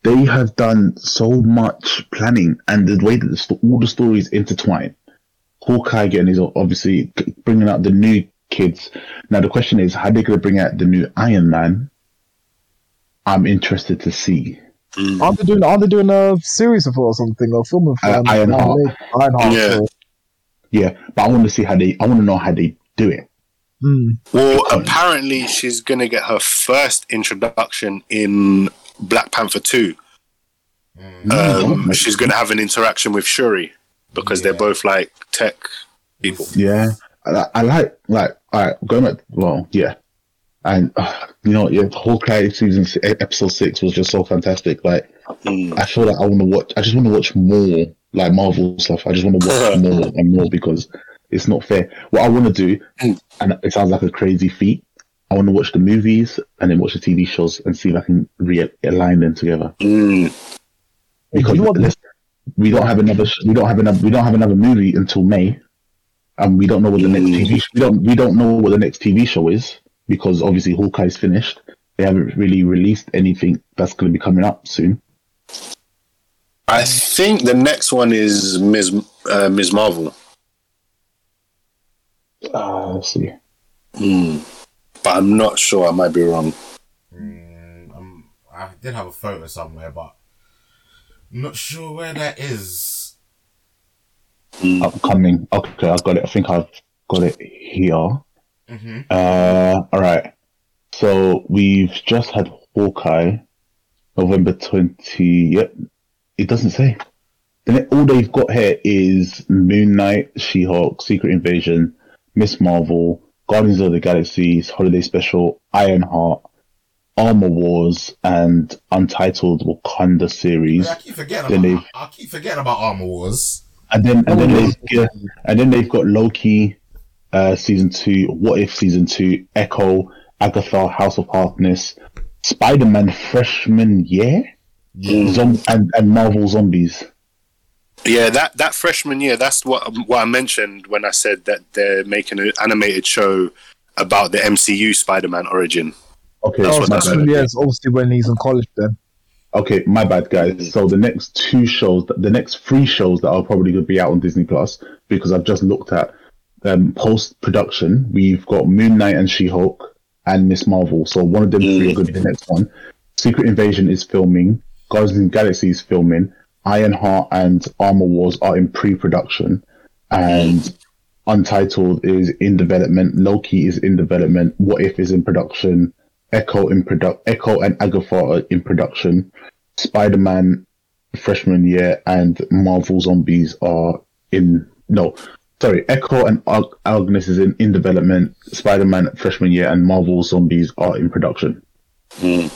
They have done so much planning and the way that the sto- all the stories intertwine. Hawkeye again is obviously bringing out the new kids. Now, the question is, how are they going to bring out the new Iron Man? I'm interested to see. Mm. Aren't they doing? Aren't they doing a series of it or something? Or film of Uh, Ironheart. Ironheart. Yeah. so- Yeah, but I want to see how they, I want to know how they do it. Hmm. Well, apparently she's gonna get her first introduction in Black Panther Two. Mm. Um, she's gonna have an interaction with Shuri because they're both like tech people. Yeah, I, I like like all right going back. Well, yeah, and uh, you know, yeah, Hawkeye season episode six was just so fantastic. Like, Mm. I feel like I want to watch. I just want to watch more like Marvel stuff. I just want to watch more and more because it's not fair. What I want to do, and it sounds like a crazy feat. I want to watch the movies and then watch the TV shows and see if I can realign them together. Mm. Because You want- we don't have another. We don't have another. We don't have another movie until May, and we don't know what the next Mm. TV. We don't. We don't know what the next TV show is because obviously Hawkeye's finished. They haven't really released anything that's going to be coming up soon. I think the next one is Ms. Uh, Ms. Marvel, Uh, let's see. mm. but I'm not sure. I might be wrong. Mm, um, I did have a photo somewhere, but I'm not sure where that is. Mm. Upcoming. Okay, I've got it. I think I've got it here. Hmm Uh, all right. So we've just had Hawkeye, November twenty. Yep, it doesn't say. Then all they've got here is Moon Knight, She Hulk, Secret Invasion, Miss Marvel, Guardians of the Galaxies, Holiday Special, Ironheart, Armor Wars, and Untitled Wakanda series. I keep forgetting Then about. I keep forgetting about Armor Wars. And then and then they've yeah, and then they've got Loki, uh, season two, What If season two, Echo, Agatha, House of Harkness, Spider Man freshman year, Yeah. Zom- and and Marvel Zombies. Yeah, that that freshman year. That's what what I mentioned when I said that they're making an animated show about the MCU Spider-Man origin. Okay, That's Oh, what my that's freshman year is obviously when he's in college then. Okay, my bad, guys. So the next two shows, the next three shows that are probably going to be out on Disney Plus, because I've just looked at um, post production. We've got Moon Knight and She Hulk and Miss Marvel. So one of them are going to be the next one. Secret Invasion is filming. Guardians of the Galaxy is filming. Ironheart and Armor Wars are in pre-production, and Untitled is in development. Loki is in development. What If is in production. Echo in product. Echo and Agatha are in production. Spider-Man freshman year and Marvel Zombies are in no. Sorry, Echo and Ag- Agnes is in, in development. Spider-Man freshman year and Marvel Zombies are in production. Hmm.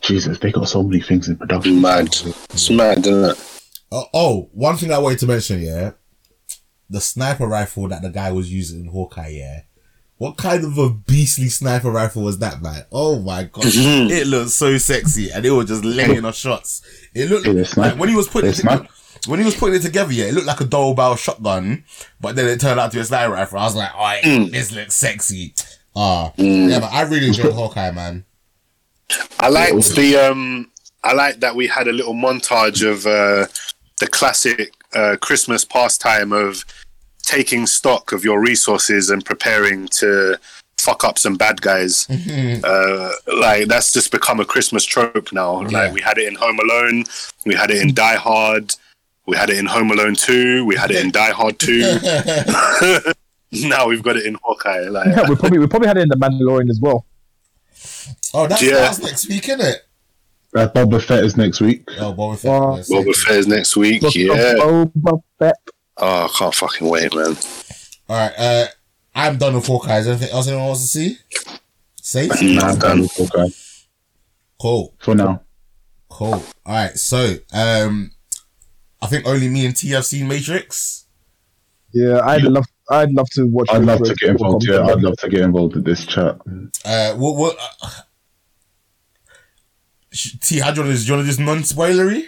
Jesus, they got so many things in production. Mad, it's mad, isn't it? Oh, oh, one thing I wanted to mention, yeah, the sniper rifle that the guy was using in Hawkeye, yeah. What kind of a beastly sniper rifle was that, man? Oh my god, it looked so sexy, and it was just laying off shots. It looked Yeah, the like sniper- when he was putting the it sniper- when he was putting it together, yeah, it looked like a double barrel shotgun, but then it turned out to be a sniper rifle. I was like, alright, this looks sexy. Ah, yeah, but I really enjoyed Hawkeye, man. I liked the um. I like that we had a little montage of uh, the classic uh, Christmas pastime of taking stock of your resources and preparing to fuck up some bad guys. uh, like that's just become a Christmas trope now. Yeah. Like we had it in Home Alone, we had it in Die Hard, we had it in Home Alone Two, we had it in Die Hard Two. now we've got it in Hawkeye. Like Yeah, we probably we probably had it in the Mandalorian as well. Oh, that's, Yeah. that's next week, isn't it? Uh, Boba Fett is next week. Oh, Boba Fett. Wow. yes, Boba thank you. Fett is next week. Book of Yeah. Boba Fett. Oh, I can't fucking wait, man. All right, uh, I'm done with Hawkeye. Is there anything else anyone wants to see? Say Nah, I'm done. Okay, cool, for now. cool. All right, so um, I think only me and T have seen Matrix. Yeah, I'd love I'd love to watch. I'd love to get involved. before Yeah, I'd love to get involved in this chat. Uh, what what? Uh, T, how do you want to? Do you want to just non-spoilery?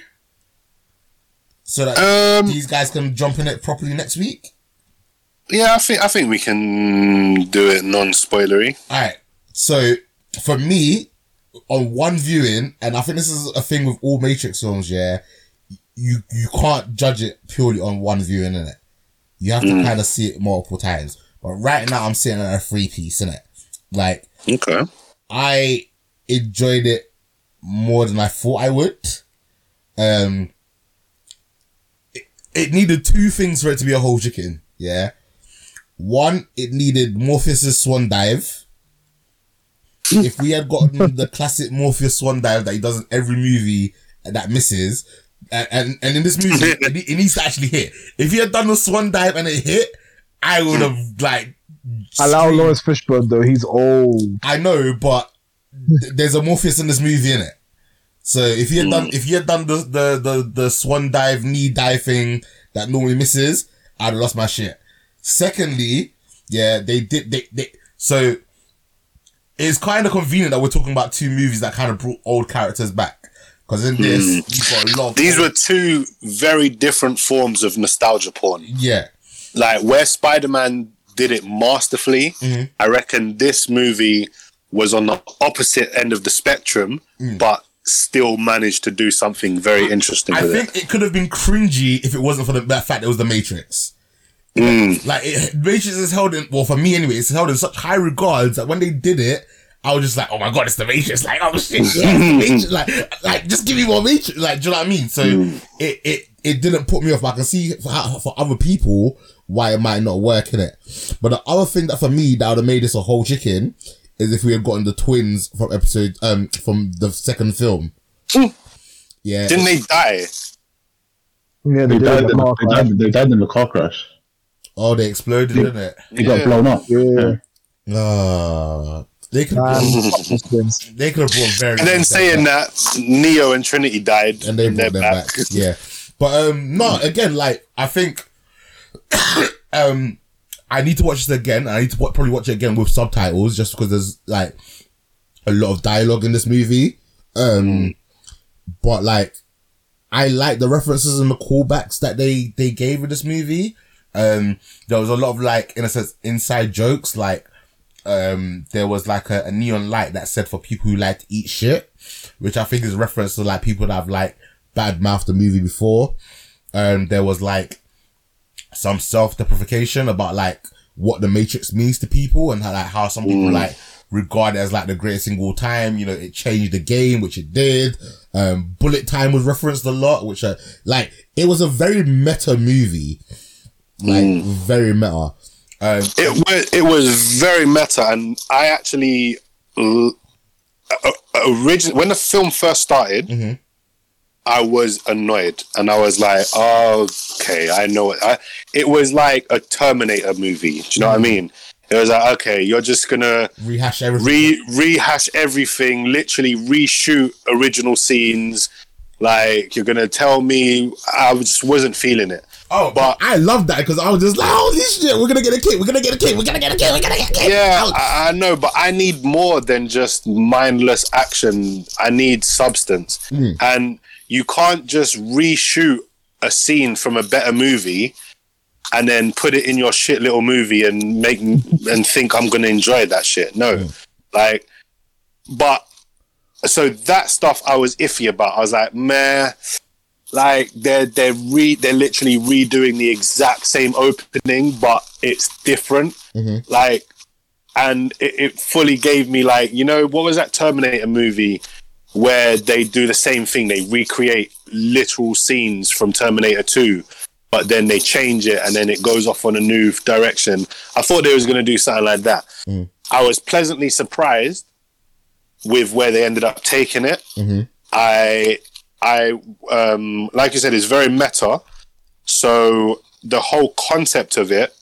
So that Um, these guys can jump in it properly next week. yeah, I think I think we can do it non-spoilery. All right. So for me, on one viewing, and I think this is a thing with all Matrix films, yeah, you you can't judge it purely on one viewing in it. You have to kind of see it multiple times. But right now, I'm sitting at a three piece in it. Like Okay. I enjoyed it more than I thought I would. Um, it, it needed two things for it to be a whole chicken. Yeah. One, it needed Morpheus' swan dive. if we had gotten the classic Morpheus swan dive that he does in every movie that misses, and and, and in this movie, it, it needs to actually hit. If he had done the swan dive and it hit, I would have like. Allow screamed. Laurence Fishburne though. He's old. I know, but th- there's a Morpheus in this movie, in it. So if he had done, mm. if he had done the, the, the, the swan dive, knee dive thing that normally misses, I'd have lost my shit. Secondly, yeah, they did, they, they, so it's kind of convenient that we're talking about two movies that kind of brought old characters back. Cause in this, hmm. you've got a lot of These were two very different forms of nostalgia porn. yeah, Like where Spider-Man did it masterfully, mm-hmm. I reckon this movie was on the opposite end of the spectrum, mm. but still managed to do something very interesting I think it could have been cringy if it wasn't for the fact that fact it was the Matrix. it. Mm. Like it, Matrix is held in well for me anyway. It's held in such high regards that when they did it, I was just like, oh my god, it's the Matrix. Like oh shit, yeah, it's the Matrix. Like like just give me more Matrix. Like do you know what I mean? So it it it didn't put me off. I can see for how, for other people why it might not work in it. But the other thing that for me that would have made this a whole chicken is if we had gotten the twins from episode um from the second film. Yeah, Didn't they die? Yeah, They they, died, in, the car they, crash. died, they died in the car crash. oh they exploded, didn't it? They got blown up. Yeah. Ah, they could Man, have fuck those twins. they could have brought very. And then saying back. that Neo and Trinity died, and they and brought them back. Yeah, but um, no, again, like I think, um, I need to watch this again. I need to probably watch it again with subtitles, just because there's like a lot of dialogue in this movie. Um, but like I like the references and the callbacks that they they gave in this movie. Um, there was a lot of like, in a sense, inside jokes. Like, um, there was like a, a neon light that said for people who like to eat shit, which I think is a reference to like people that have like bad mouthed the movie before. Um, there was like some self deprecation about like what the Matrix means to people and how like how some people like regard it as like the greatest single time. You know, it changed the game, which it did. Um, bullet time was referenced a lot, which uh, like it was a very meta movie, like very meta. Um, It was it was very meta, and I actually uh, originally when the film first started, Mm-hmm. I was annoyed, and I was like, "Okay, I know it." I, it was like a Terminator movie. Do you know what I mean? It was like, "Okay, you're just gonna rehash everything. re rehash everything, literally reshoot original scenes." Like you're gonna tell me I just wasn't feeling it. Oh, but I love that because I was just like, holy shit, we're gonna get a kid, we're gonna get a kid, we're gonna get a kid, we're gonna get a kid. Yeah, I, I know, but I need more than just mindless action. I need substance, hmm. and you can't just reshoot a scene from a better movie and then put it in your shit little movie and make and think I'm gonna enjoy that shit. No, hmm. like, but so that stuff I was iffy about. I was like, meh. Like they're they're re they're literally redoing the exact same opening, but it's different. Mm-hmm. Like and it, it fully gave me like you know what was that Terminator movie where they do the same thing? They recreate literal scenes from Terminator 2 but then they change it and then it goes off on a new direction. I thought they was going to do something like that. Mm-hmm. I was pleasantly surprised with where they ended up taking it. Mm-hmm. I I um like you said it's very meta. So the whole concept of it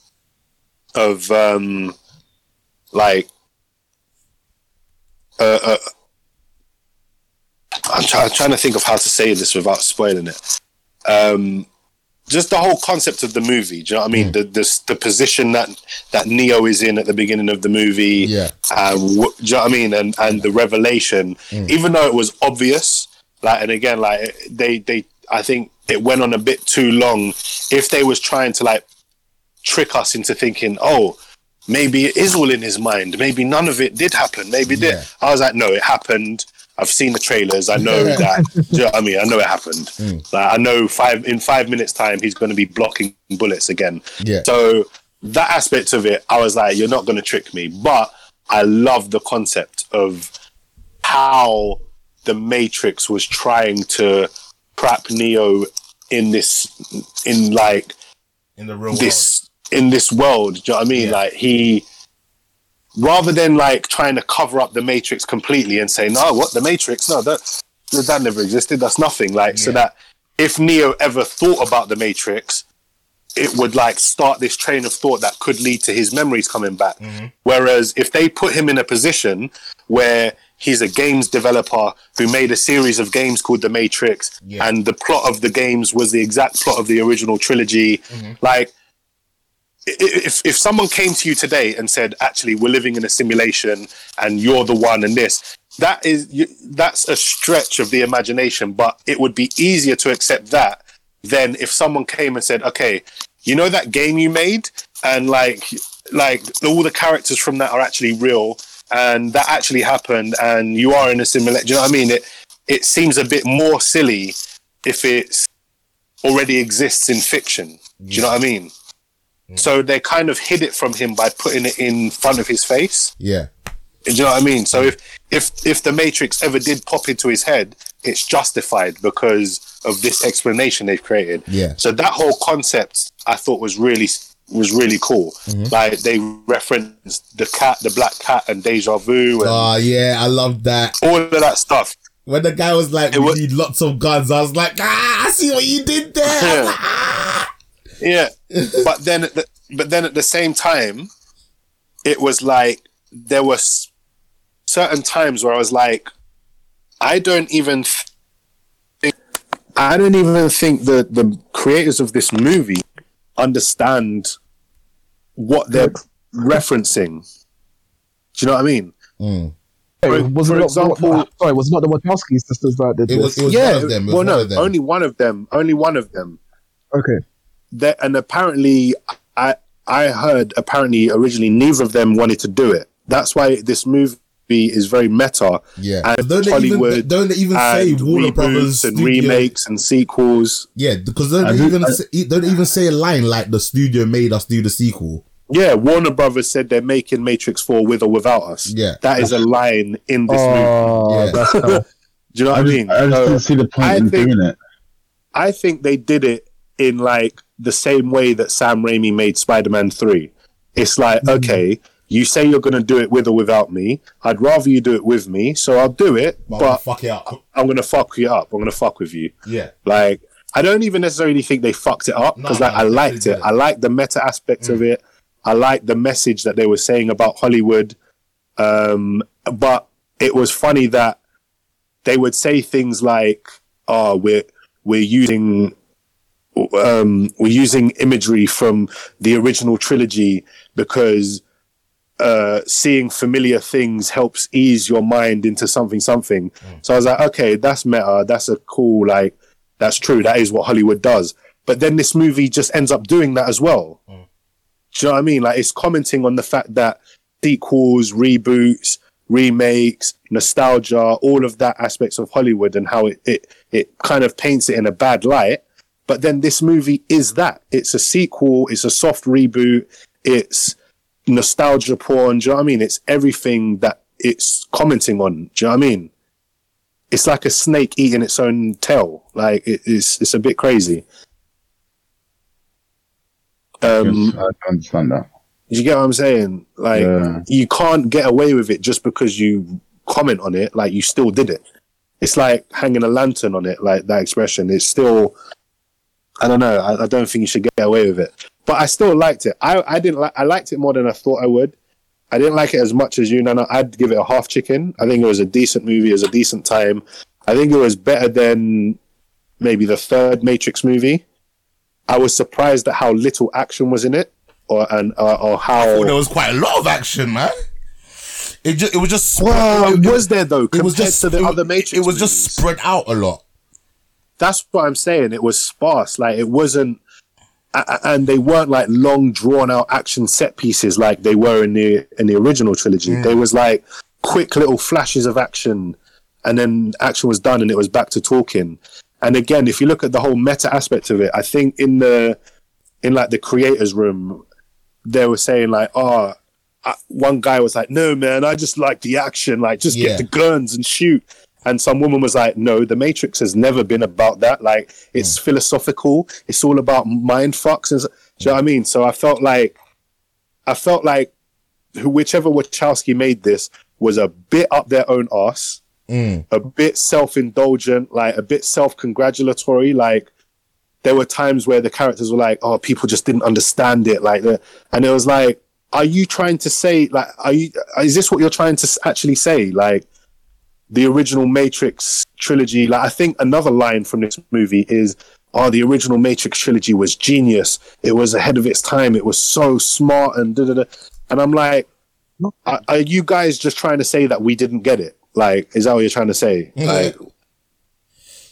of um like uh, uh I'm, try- I'm trying to think of how to say this without spoiling it. Um just the whole concept of the movie do you know what I mean? The, the the position that that Neo is in at the beginning of the movie Yeah. and do you know what I mean? And and the revelation even though it was obvious like and again like they they I think it went on a bit too long if they was trying to like trick us into thinking oh maybe it is all in his mind. Maybe none of it did happen. Maybe Yeah. did. I was like, no, it happened. I've seen the trailers. I know that. you know I mean? I know it happened. Hmm. Like, I know five in five minutes time he's going to be blocking bullets again. Yeah. So that aspect of it, I was like, you're not going to trick me. But I love the concept of how the Matrix was trying to trap Neo in this, in like in the real this in this world. Do you know what I mean? Yeah. Like he, rather than like trying to cover up the Matrix completely and say, "No, what the Matrix? No, that that never existed. That's nothing." Like so that if Neo ever thought about the Matrix, it would like start this train of thought that could lead to his memories coming back. Mm-hmm. Whereas if they put him in a position where he's a games developer who made a series of games called The Matrix, Yeah. and the plot of the games was the exact plot of the original trilogy, Mm-hmm. like if if someone came to you today and said, "Actually, we're living in a simulation, and you're the one," and this, that is that's a stretch of the imagination. But it would be easier to accept that than if someone came and said, "Okay, you know that game you made, and like like all the characters from that are actually real, and that actually happened, and you are in a simulation." Do you know what I mean? It it seems a bit more silly if it's already exists in fiction. Do you know what I mean? So they kind of hid it from him by putting it in front of his face. Yeah. Do you know what I mean? So if if if the Matrix ever did pop into his head, it's justified because of this explanation they've created. Yeah. So that whole concept I thought was really was really cool. Like they referenced the cat, the black cat, and deja vu, and Oh yeah, I love that. all of that stuff. When the guy was like, It "We need lots of guns," I was like, "Ah, I see what you did there." Was like, "Ah." Yeah, but then at the, but then at the same time, it was like there were certain times where I was like, I don't even think, I don't even think the the creators of this movie understand what they're referencing. Do you know what I mean? Mm. Hey, for, was for it not, example, sorry, was it not the Wachowski sisters that did It was, this? it was yeah, one of them. It was well, one no, of them. only one of them. Only one of them. Okay. That and apparently, I I heard apparently originally neither of them wanted to do it. That's why this movie is very meta. yeah. and Don't they even don't they even say and Warner Brothers and studio- remakes and sequels. Yeah, because don't I they do- even I- say, don't even say a line like the studio made us do the sequel. Yeah, Warner Brothers said they're making Matrix Four with or without us. Yeah. that is a line in this movie. Oh, Yeah. that's. Do you know what I, I mean? I just So- didn't see the point I in think- doing it. I think they did it in like the same way that Sam Raimi made Spider Man 3. It's like, Mm-hmm. okay, you say you're going to do it with or without me. I'd rather you do it with me, so I'll do it, But, but fuck it up. I'm going to fuck you up. I'm going to fuck with you. Yeah. Like, I don't even necessarily think they fucked it up because no, like, I liked it. I liked the meta aspect of it. I liked the message that they were saying about Hollywood. Um, but it was funny that they would say things like, "Oh, we're we're using um, we're using imagery from the original trilogy because uh, seeing familiar things helps ease your mind into something something." So I was like, "Okay, that's meta. That's a cool like that's true. That is what Hollywood does." But then this movie just ends up doing that as well. Do you know what I mean? Like it's commenting on the fact that sequels, reboots, remakes, nostalgia, all of that aspects of Hollywood and how it, it, it kind of paints it in a bad light. But then this movie is that. It's a sequel, it's a soft reboot, it's nostalgia porn. Do you know what I mean? It's everything that it's commenting on. Do you know what I mean? It's like a snake eating its own tail. Like it, it's it's a bit crazy. Um, I understand that. you get what I'm saying? Like Yeah. you can't get away with it just because you comment on it. Like you still did it. It's like hanging a lantern on it. Like that expression. It's still. I don't know. I, I don't think you should get away with it. But I still liked it. I I didn't like. I liked it more than I thought I would. I didn't like it as much as you, Nana. I'd give it a half chicken. I think it was a decent movie. It was a decent time. I think it was better than maybe the third Matrix movie. I was surprised at how little action was in it, or and or, or how. There was quite a lot of action, man. It just it was just Well, it, was there though? it was just to the it, other Matrix. It was just spread out a lot. That's what I'm saying. It was sparse. Like it wasn't, and they weren't like long, drawn out action set pieces like they were in the in the original trilogy. There was like quick little flashes of action, and then action was done, and it was back to talking. And again, if you look at the whole meta aspect of it, I think in the in like the creators room, they were saying like, oh. I, one guy was like, "No, man, I just like the action. Like, just Yeah. get the guns and shoot." And some woman was like, "No, the Matrix has never been about that. Like, it's hmm. philosophical. It's all about mind fucks." And do you know what I mean? So I felt like, I felt like, whichever Wachowski made this was a bit up their own arse, hmm. a bit self indulgent, like a bit self congratulatory. Like, there were times where the characters were like, "Oh, people just didn't understand it," like the, and it was like, "Are you trying to say like, are you? Is this what you're trying to actually say?" Like, the original Matrix trilogy. Like, I think another line from this movie is, "Oh, the original Matrix trilogy was genius. It was ahead of its time. It was so smart and da da da." And I'm like, are, are you guys just trying to say that we didn't get it? Like, is that what you're trying to say? Like,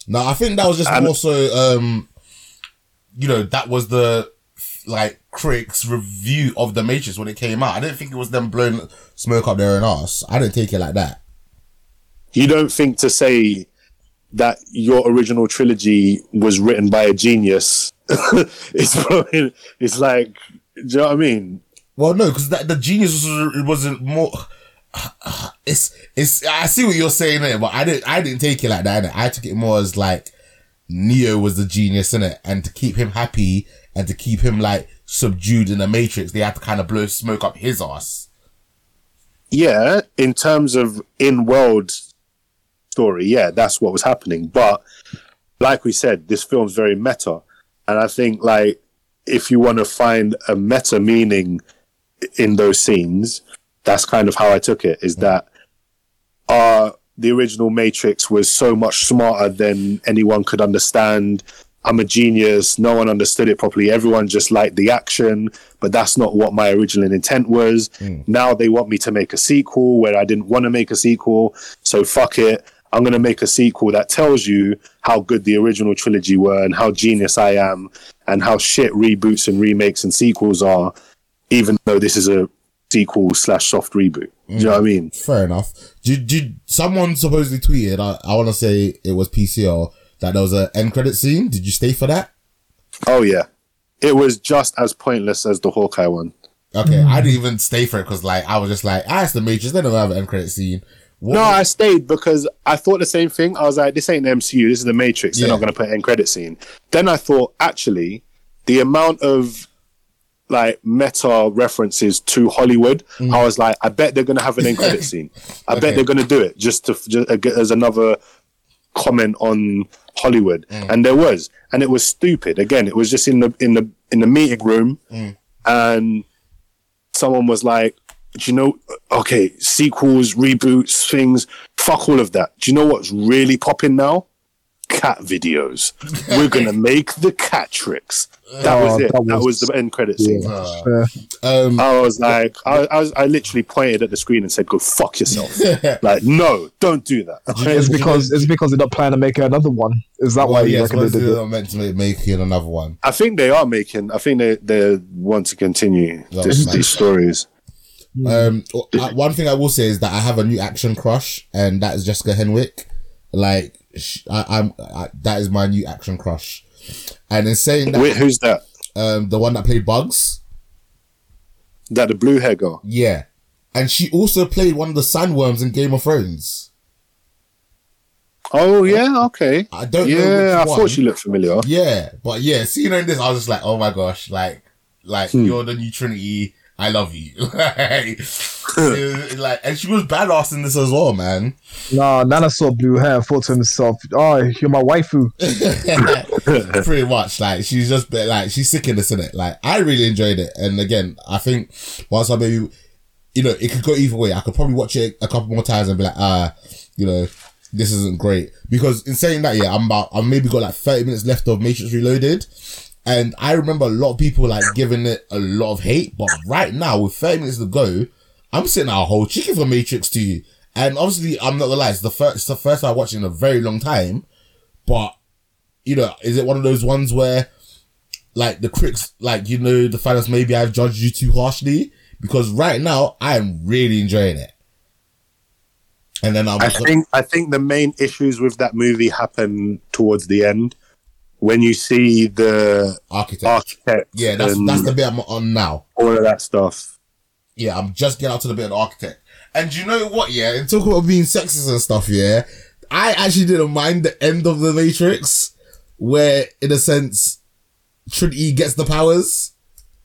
No, I think that was just And- more so, um, you know, that was the like critics' review of the Matrix when it came out. I didn't think it was them blowing smoke up their own ass. I didn't take it like that. You don't think to say that your original trilogy was written by a genius. it's probably, it's like, do you know what I mean? Well, no, because the genius was it wasn't more. It's it's. I see what you're saying there, but I didn't. I didn't take it like that. innit? I took it more as like Neo was the genius in it, and to keep him happy and to keep him like subdued in the Matrix, they had to kind of blow smoke up his ass. Yeah, in terms of in world story, yeah, that's what was happening. But like we said, this film's very meta. And I think like if you want to find a meta meaning in those scenes, that's kind of how I took it, is that uh the original Matrix was so much smarter than anyone could understand. I'm a genius. No one understood it properly. Everyone just liked the action, but that's not what my original intent was. Now they want me to make a sequel where I didn't want to make a sequel. So fuck it. I'm going to make a sequel that tells you how good the original trilogy were and how genius I am and how shit reboots and remakes and sequels are, even though this is a sequel slash soft reboot. Do you know what I mean? Fair enough. Did, did someone supposedly tweeted? I, I want to say it was PCL that there was an end credit scene. Did you stay for that? Oh, yeah. It was just as pointless as the Hawkeye one. Okay, I didn't even stay for it because like I was just like, ah, it's the Matrix. They don't have an end credit scene. What No, I stayed because I thought the same thing. I was like, this ain't the MCU. This is the Matrix. They're Yeah. not going to put an end credit scene. Then I thought, actually, the amount of like meta references to Hollywood, mm. I was like, I bet they're going to have an end credit scene. I Okay. bet they're going to do it just to just uh, as another comment on Hollywood. Mm. And there was, and it was stupid. Again, it was just in the in the in the meeting room, mm. and someone was like, do you know, okay, sequels, reboots, things, fuck all of that. Do you know what's really popping now? Cat videos. We're going to make the Catrix. That was Oh, it. that That was- was the end credit scene. Yeah. um, I was like, I, I, was, I literally pointed at the screen and said, go fuck yourself. like, no, don't do that. It's because it's because they're not planning to make another one. Is that why well, you yeah, they're it? meant to make, make it another one. I think they are making, I think they, they want to continue this, these stories. Um, uh, one thing I will say is that I have a new action crush, and that is Jessica Henwick. Like, sh- I, I'm I, that is my new action crush. And in saying that, Wait, who's that? um, the one that played Bugs, That the blue hair girl? yeah, and she also played one of the sandworms in Game of Thrones. Oh, yeah, okay. I don't know Yeah, I thought she looked familiar. Yeah, but yeah, seeing her in this, I was just like, oh my gosh, like, like Hmm. you're the new Trinity. I love you. like, was like, and she was badass in this as well, man. Nah, Nana saw blue hair and thought to himself, "Oh, you're my waifu." Pretty much, like she's just been, like she's sick in this, in it. Like I really enjoyed it, and again, I think once I maybe, you know, it could go either way. I could probably watch it a couple more times and be like, ah, you know, this isn't great. Because in saying that, yeah, I'm about, I've maybe got like 30 minutes left of Matrix Reloaded. And I remember a lot of people like giving it a lot of hate, but right now with 30 minutes to go, I'm sitting out a whole chicken for Matrix 2. And obviously, I'm not gonna lie, it's the first, it's the first I watched it in a very long time. But, you know, is it one of those ones where, like, the critics, like, you know, the fans maybe I've judged you too harshly? Because right now, I am really enjoying it. And then I'm, I think I think the main issues with that movie happen towards the end when you see the architect. architect yeah, that's, that's the bit I'm on now. all of that stuff. Yeah, I'm just getting out to the bit of the architect. And you know what, yeah, and talking about being sexist and stuff, yeah, I actually didn't mind the end of the Matrix, where, in a sense, Trinity gets the powers.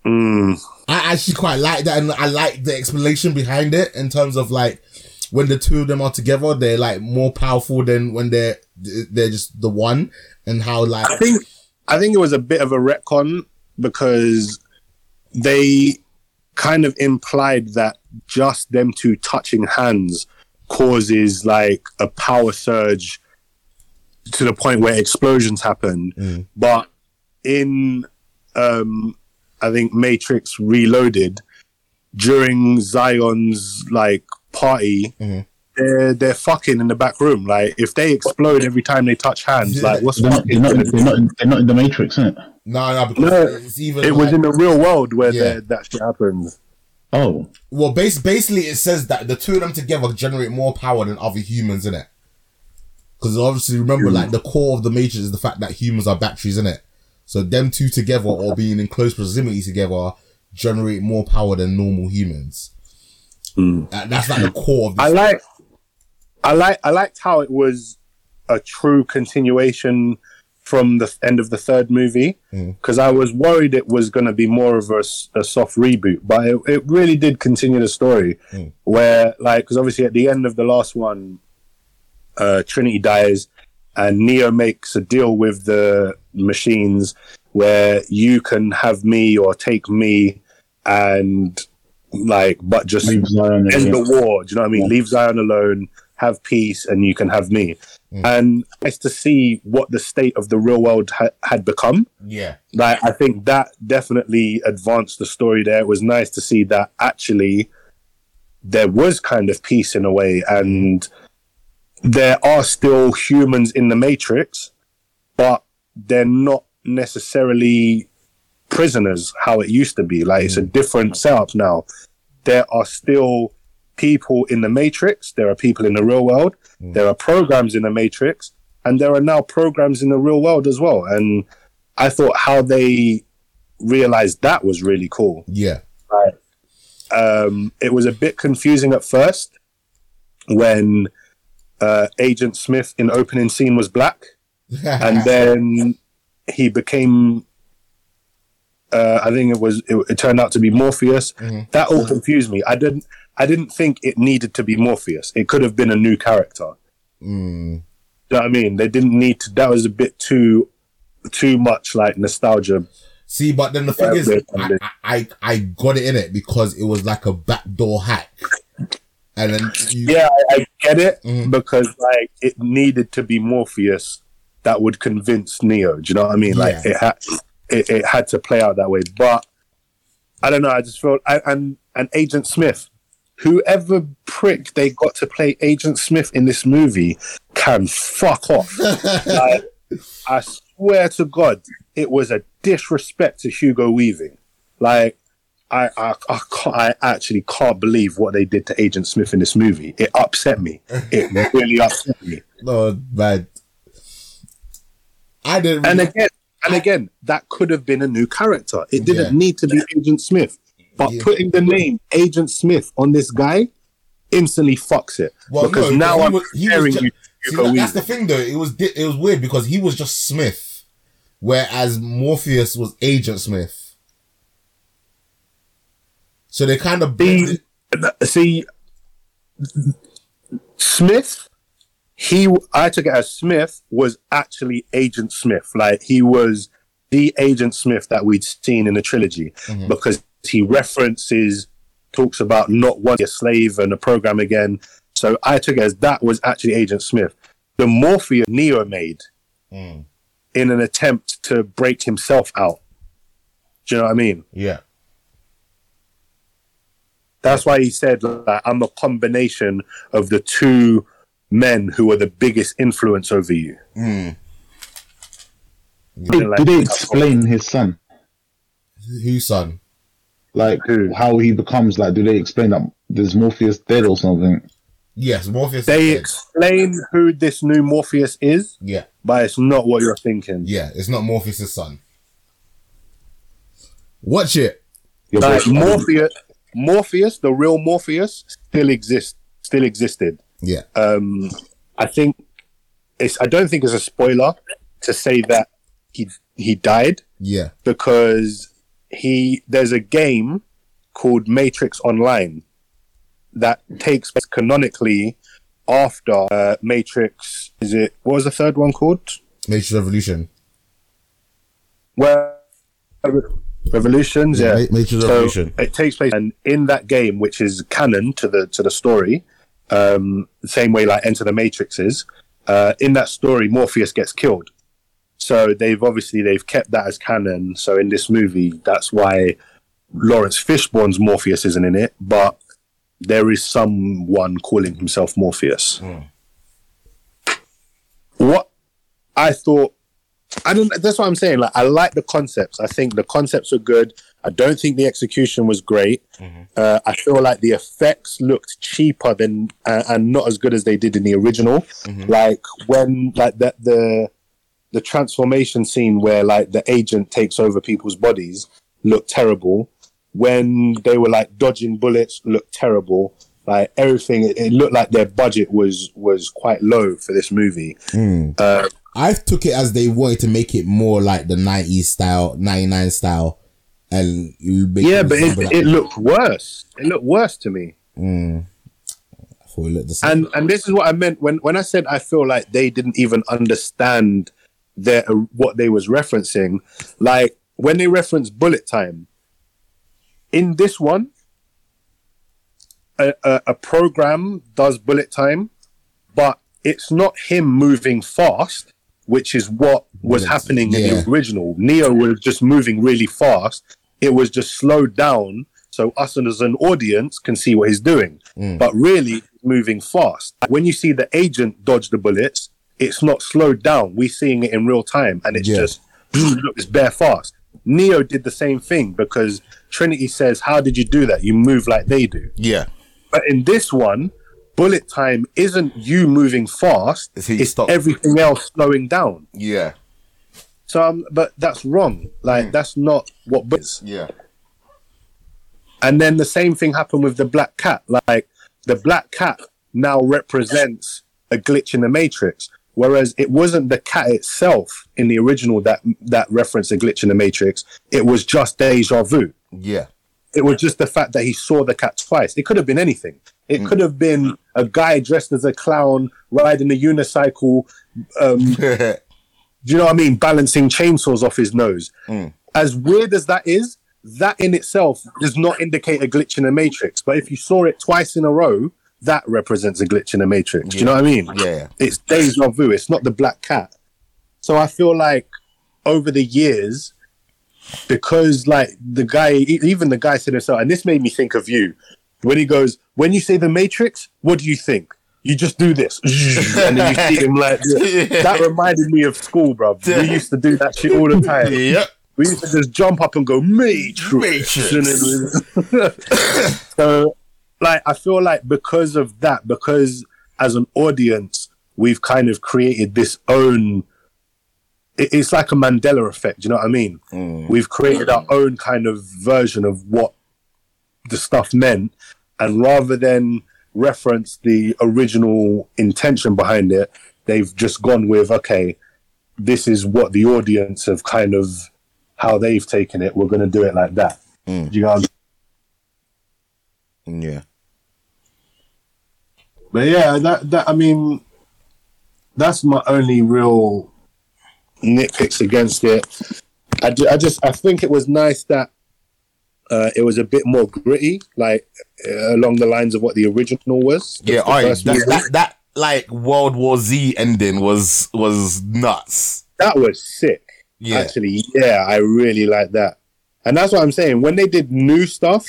Mm. I actually quite like that, and I like the explanation behind it in terms of like when the two of them are together, they're like more powerful than when they're they're just the one, and how like I think I think it was a bit of a retcon because they kind of implied that just them two touching hands causes like a power surge to the point where explosions happen. Mm. But in um I think Matrix Reloaded during Zion's like party Mhm. They're they're fucking in the back room. Like if they explode every time they touch hands, like what's They're not, they're, not, they're, not in, they're not in the Matrix, isn't it? no, no, because No, it's even it was in the real world where Yeah. that that shit happens. Oh, Well, base, basically, it says that the two of them together generate more power than other humans, in it. Because obviously, remember, like the core of the Matrix is the fact that humans are batteries, in it. So them two together, or being in close proximity together, generate more power than normal humans. Uh, that's like the core of. The I like, I like, I liked how it was a true continuation from the end of the third movie Mm. because I was worried it was going to be more of a soft reboot, but it, it really did continue the story Mm. where, like, because obviously at the end of the last one, uh, Trinity dies and Neo makes a deal with the machines where you can have me or take me and like, but just leave Zion. end yeah. the war. Do you know what I mean? Leave Zion alone have peace and you can have me. Mm. And it's to see what the state of the real world ha- had become. Yeah. Like, I think that definitely advanced the story there. It was nice to see that actually there was kind of peace in a way, and there are still humans in the Matrix, but they're not necessarily prisoners how it used to be. Like, it's a mm. different setup now. There are still people in the Matrix, there are people in the real world, there are programs in the Matrix, and there are now programs in the real world as well. And I thought how they realized that was really cool. Yeah. Um, it was a bit confusing at first when uh, Agent Smith in opening scene was black, and then he became. Uh, I think it was. It, it turned out to be Morpheus. That all confused me. I didn't. I didn't think it needed to be Morpheus. It could have been a new character. Mm. Do you know what I mean? They didn't need to. That was a bit too, too much like nostalgia. See, but then the thing Yeah, is, yeah, I. I, I got it in it because it was like a backdoor hack. And then you, Yeah, I, get it Mhm. because like it needed to be Morpheus that would convince Neo. Do you know what I mean? Like it had it, it had to play out that way. But I don't know. I just felt I, and and Agent Smith, whoever prick they got to play Agent Smith in this movie, can fuck off. like, I swear to God, it was a disrespect to Hugo Weaving. Like, I, I, I, can't, I actually can't believe what they did to Agent Smith in this movie. It upset me. It really upset me. no, man. I didn't. And again, and again, that could have been a new character. It didn't Yeah. need to be Agent Smith. But Yeah. putting the name Agent Smith on this guy instantly fucks it. Well, because no, now he I'm was- was ju- you See, that's the thing, though. It was it was weird because he was just Smith, whereas Morpheus was Agent Smith. So they kind of See, see, Smith, he, I took it as Smith was actually Agent Smith. Like he was the Agent Smith that we'd seen in the trilogy mm-hmm. because he references, talks about not wanting a slave and a program again. So I took it as that was actually Agent Smith. The Morpheus Neo made Mm. in an attempt to break himself out. Do you know what I mean? yeah, That's why he said, like, I'm a combination of the two men who are the biggest influence over you. mm. Did, Like- did they explain his son? whose son? Like Who? how he becomes like? Do they explain that there's Morpheus dead or something? Yes, Morpheus. They is dead. explain who this new Morpheus is, yeah, but it's not what you're thinking. yeah. It's not Morpheus' son. Watch it. Your Like Morpheus, Morpheus, the real Morpheus, still exists, still existed. Yeah, Um, I think it's. I don't think it's a spoiler to say that he he died yeah, because he there's a game called Matrix Online that takes place canonically after uh, Matrix. Is it what was the third one called? Matrix Revolution. Where Revolutions, yeah. Ma- Matrix So Revolution. it takes place, and in that game, which is canon to the to the story, um, the same way like Enter the Matrix is. Uh, in that story, Morpheus gets killed. So they've obviously they've kept that as canon. So in this movie, that's why Laurence Fishburne's Morpheus isn't in it, but there is someone calling himself Morpheus. What I thought I don't. That's what I'm saying. Like, I like the concepts. I think the concepts are good. I don't think the execution was great. Uh, I feel like the effects looked cheaper than uh, and not as good as they did in the original. Like when like that the the transformation scene where like the agent takes over people's bodies looked terrible. When they were like dodging bullets, looked terrible. Like everything, it, it looked like their budget was was quite low for this movie. Uh, I took it as they wanted to make it more like the 90s style, 99 style. And yeah, but it, it looked worse. It looked worse to me. Mm. I thought it looked the same. and and this is what I meant when when I said I feel like they didn't even understand their what they was referencing. Like when they reference bullet time in this one, a, a, a program does bullet time, but it's not him moving fast, which is what was happening in Yeah. the original. Neo was just moving really fast. It was just slowed down so us as an audience can see what he's doing. Mm. But really, moving fast. When you see the agent dodge the bullets, it's not slowed down. We're seeing it in real time, and it's Yeah. just look, it's bare fast. Neo did the same thing because Trinity says, "How did you do that? You move like they do." Yeah. But in this one, bullet time isn't you moving fast; It's stopped. everything else slowing down. Yeah. So, um, but that's wrong. Like that's not what. bu- is. Yeah. And then the same thing happened with the black cat. Like the black cat now represents a glitch in the matrix, whereas it wasn't the cat itself in the original that that referenced a glitch in the matrix. It was just deja vu. Yeah. It was just the fact that he saw the cat twice. It could have been anything. It could have been a guy dressed as a clown riding a unicycle. Um, do you know what I mean? Balancing chainsaws off his nose. As weird as that is, that in itself does not indicate a glitch in the matrix. But if you saw it twice in a row, that represents a glitch in the matrix. Do you know what I mean? Yeah. It's deja vu. It's not the black cat. So I feel like over the years, because like the guy, even the guy said himself, and this made me think of you when he goes, "When you say the Matrix, what do you think?" You just do this, and then you see him like that. Reminded me of school, bro. We used to do that shit all the time. Yep. We used to just jump up and go Matrix. so, like, I feel like because of that, because as an audience, we've kind of created this own. it- It's like a Mandela effect. You know what I mean? Mm. We've created our mm. own kind of version of what the stuff meant, and rather than reference the original intention behind it, they've just gone with okay, this is what the audience have kind of how they've taken it. We're going to do it like that. Mm. Do you know? What I mean? Yeah. But yeah, that that I mean, that's my only real nitpicks against it. I, ju- I just I think it was nice that uh, it was a bit more gritty, like uh, along the lines of what the original was. Yeah. the All right. That, that, that like World War Z ending was was nuts. that was sick. Yeah. Actually, yeah, I really like that. And that's what I'm saying. When they did new stuff,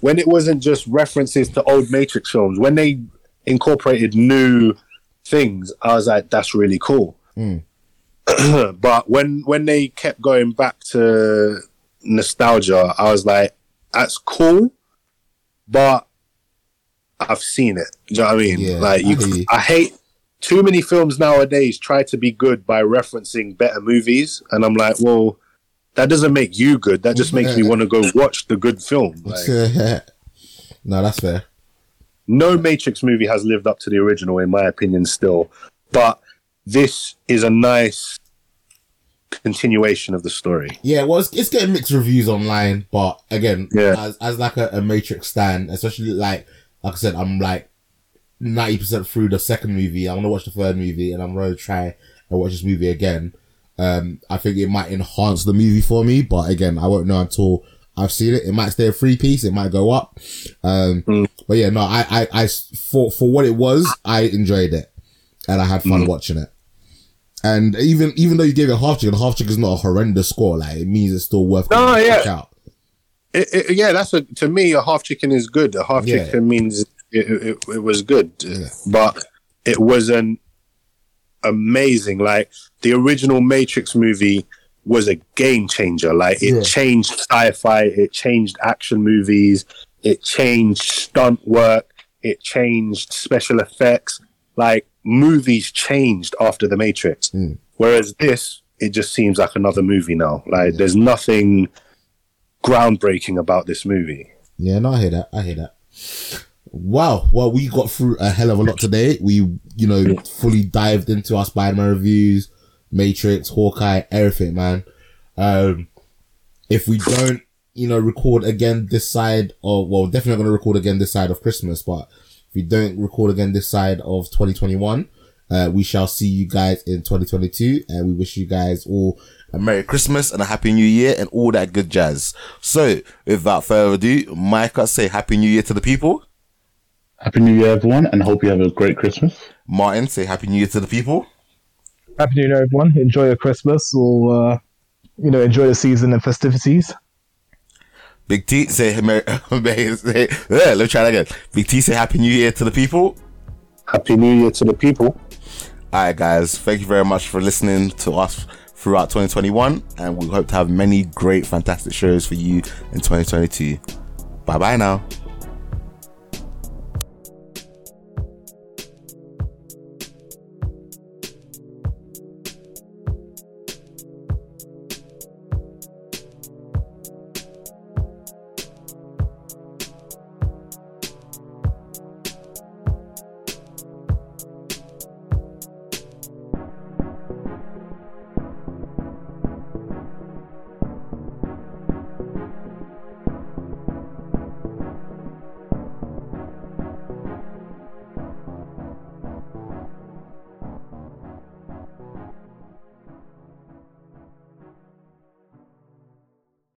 when it wasn't just references to old Matrix films, when they incorporated new things, I was like, that's really cool. Hmm. but when when they kept going back to nostalgia, I was like, that's cool, but I've seen it. Do you know what I mean? Yeah, like you, you. I hate too many films nowadays try to be good by referencing better movies, and I'm like, well, that doesn't make you good. That just makes me want to go watch the good film. Like, no, that's fair. No Matrix movie has lived up to the original, in my opinion, still. But this is a nice continuation of the story. Yeah, well, it's, it's getting mixed reviews online, but again, Yeah. as, as like a, a Matrix stan, especially like like I said, I'm like ninety percent through the second movie. I'm gonna watch the third movie, and I'm gonna try and watch this movie again. Um, I think it might enhance the movie for me, but again, I won't know until I've seen it. It might stay a three piece, it might go up. Um, but yeah, no, I, I, I, for for what it was, I enjoyed it, and I had fun watching it. And even even though you gave it a half chicken, a half chicken is not a horrendous score. Like it means it's still worth No, yeah. check out. It, it, yeah, that's a to me a half chicken is good. A half Yeah. chicken means it, it, it was good, but it wasn't amazing. Like the original Matrix movie was a game changer. Like it Yeah. changed sci-fi, it changed action movies, it changed stunt work, it changed special effects. Like movies changed after the Matrix. Mm. Whereas this, it just seems like another movie now. Like there's nothing groundbreaking about this movie. Yeah, no, I hear that. I hear that. Wow. Well, we got through a hell of a lot today. We, you know, fully dived into our Spider-Man reviews, Matrix, Hawkeye, everything, man. Um, if we don't, you know, record again this side of, well, definitely not going to record again this side of Christmas, but if we don't record again this side of 2021, uh, we shall see you guys in 2022 and we wish you guys all a Merry Christmas and a Happy New Year and all that good jazz. So, without further ado, Micah, say Happy New Year to the people. Happy New Year, everyone, and hope you have a great Christmas. Martin, say Happy New Year to the people. Happy New Year, everyone. Enjoy your Christmas or, uh, you know, enjoy the season and festivities. Big T, say, Mer- say uh, let me try that again. Big T, say Happy New Year to the people. Happy New Year to the people. All right, guys. Thank you very much for listening to us throughout 2021, and we hope to have many great, fantastic shows for you in 2022. Bye bye now.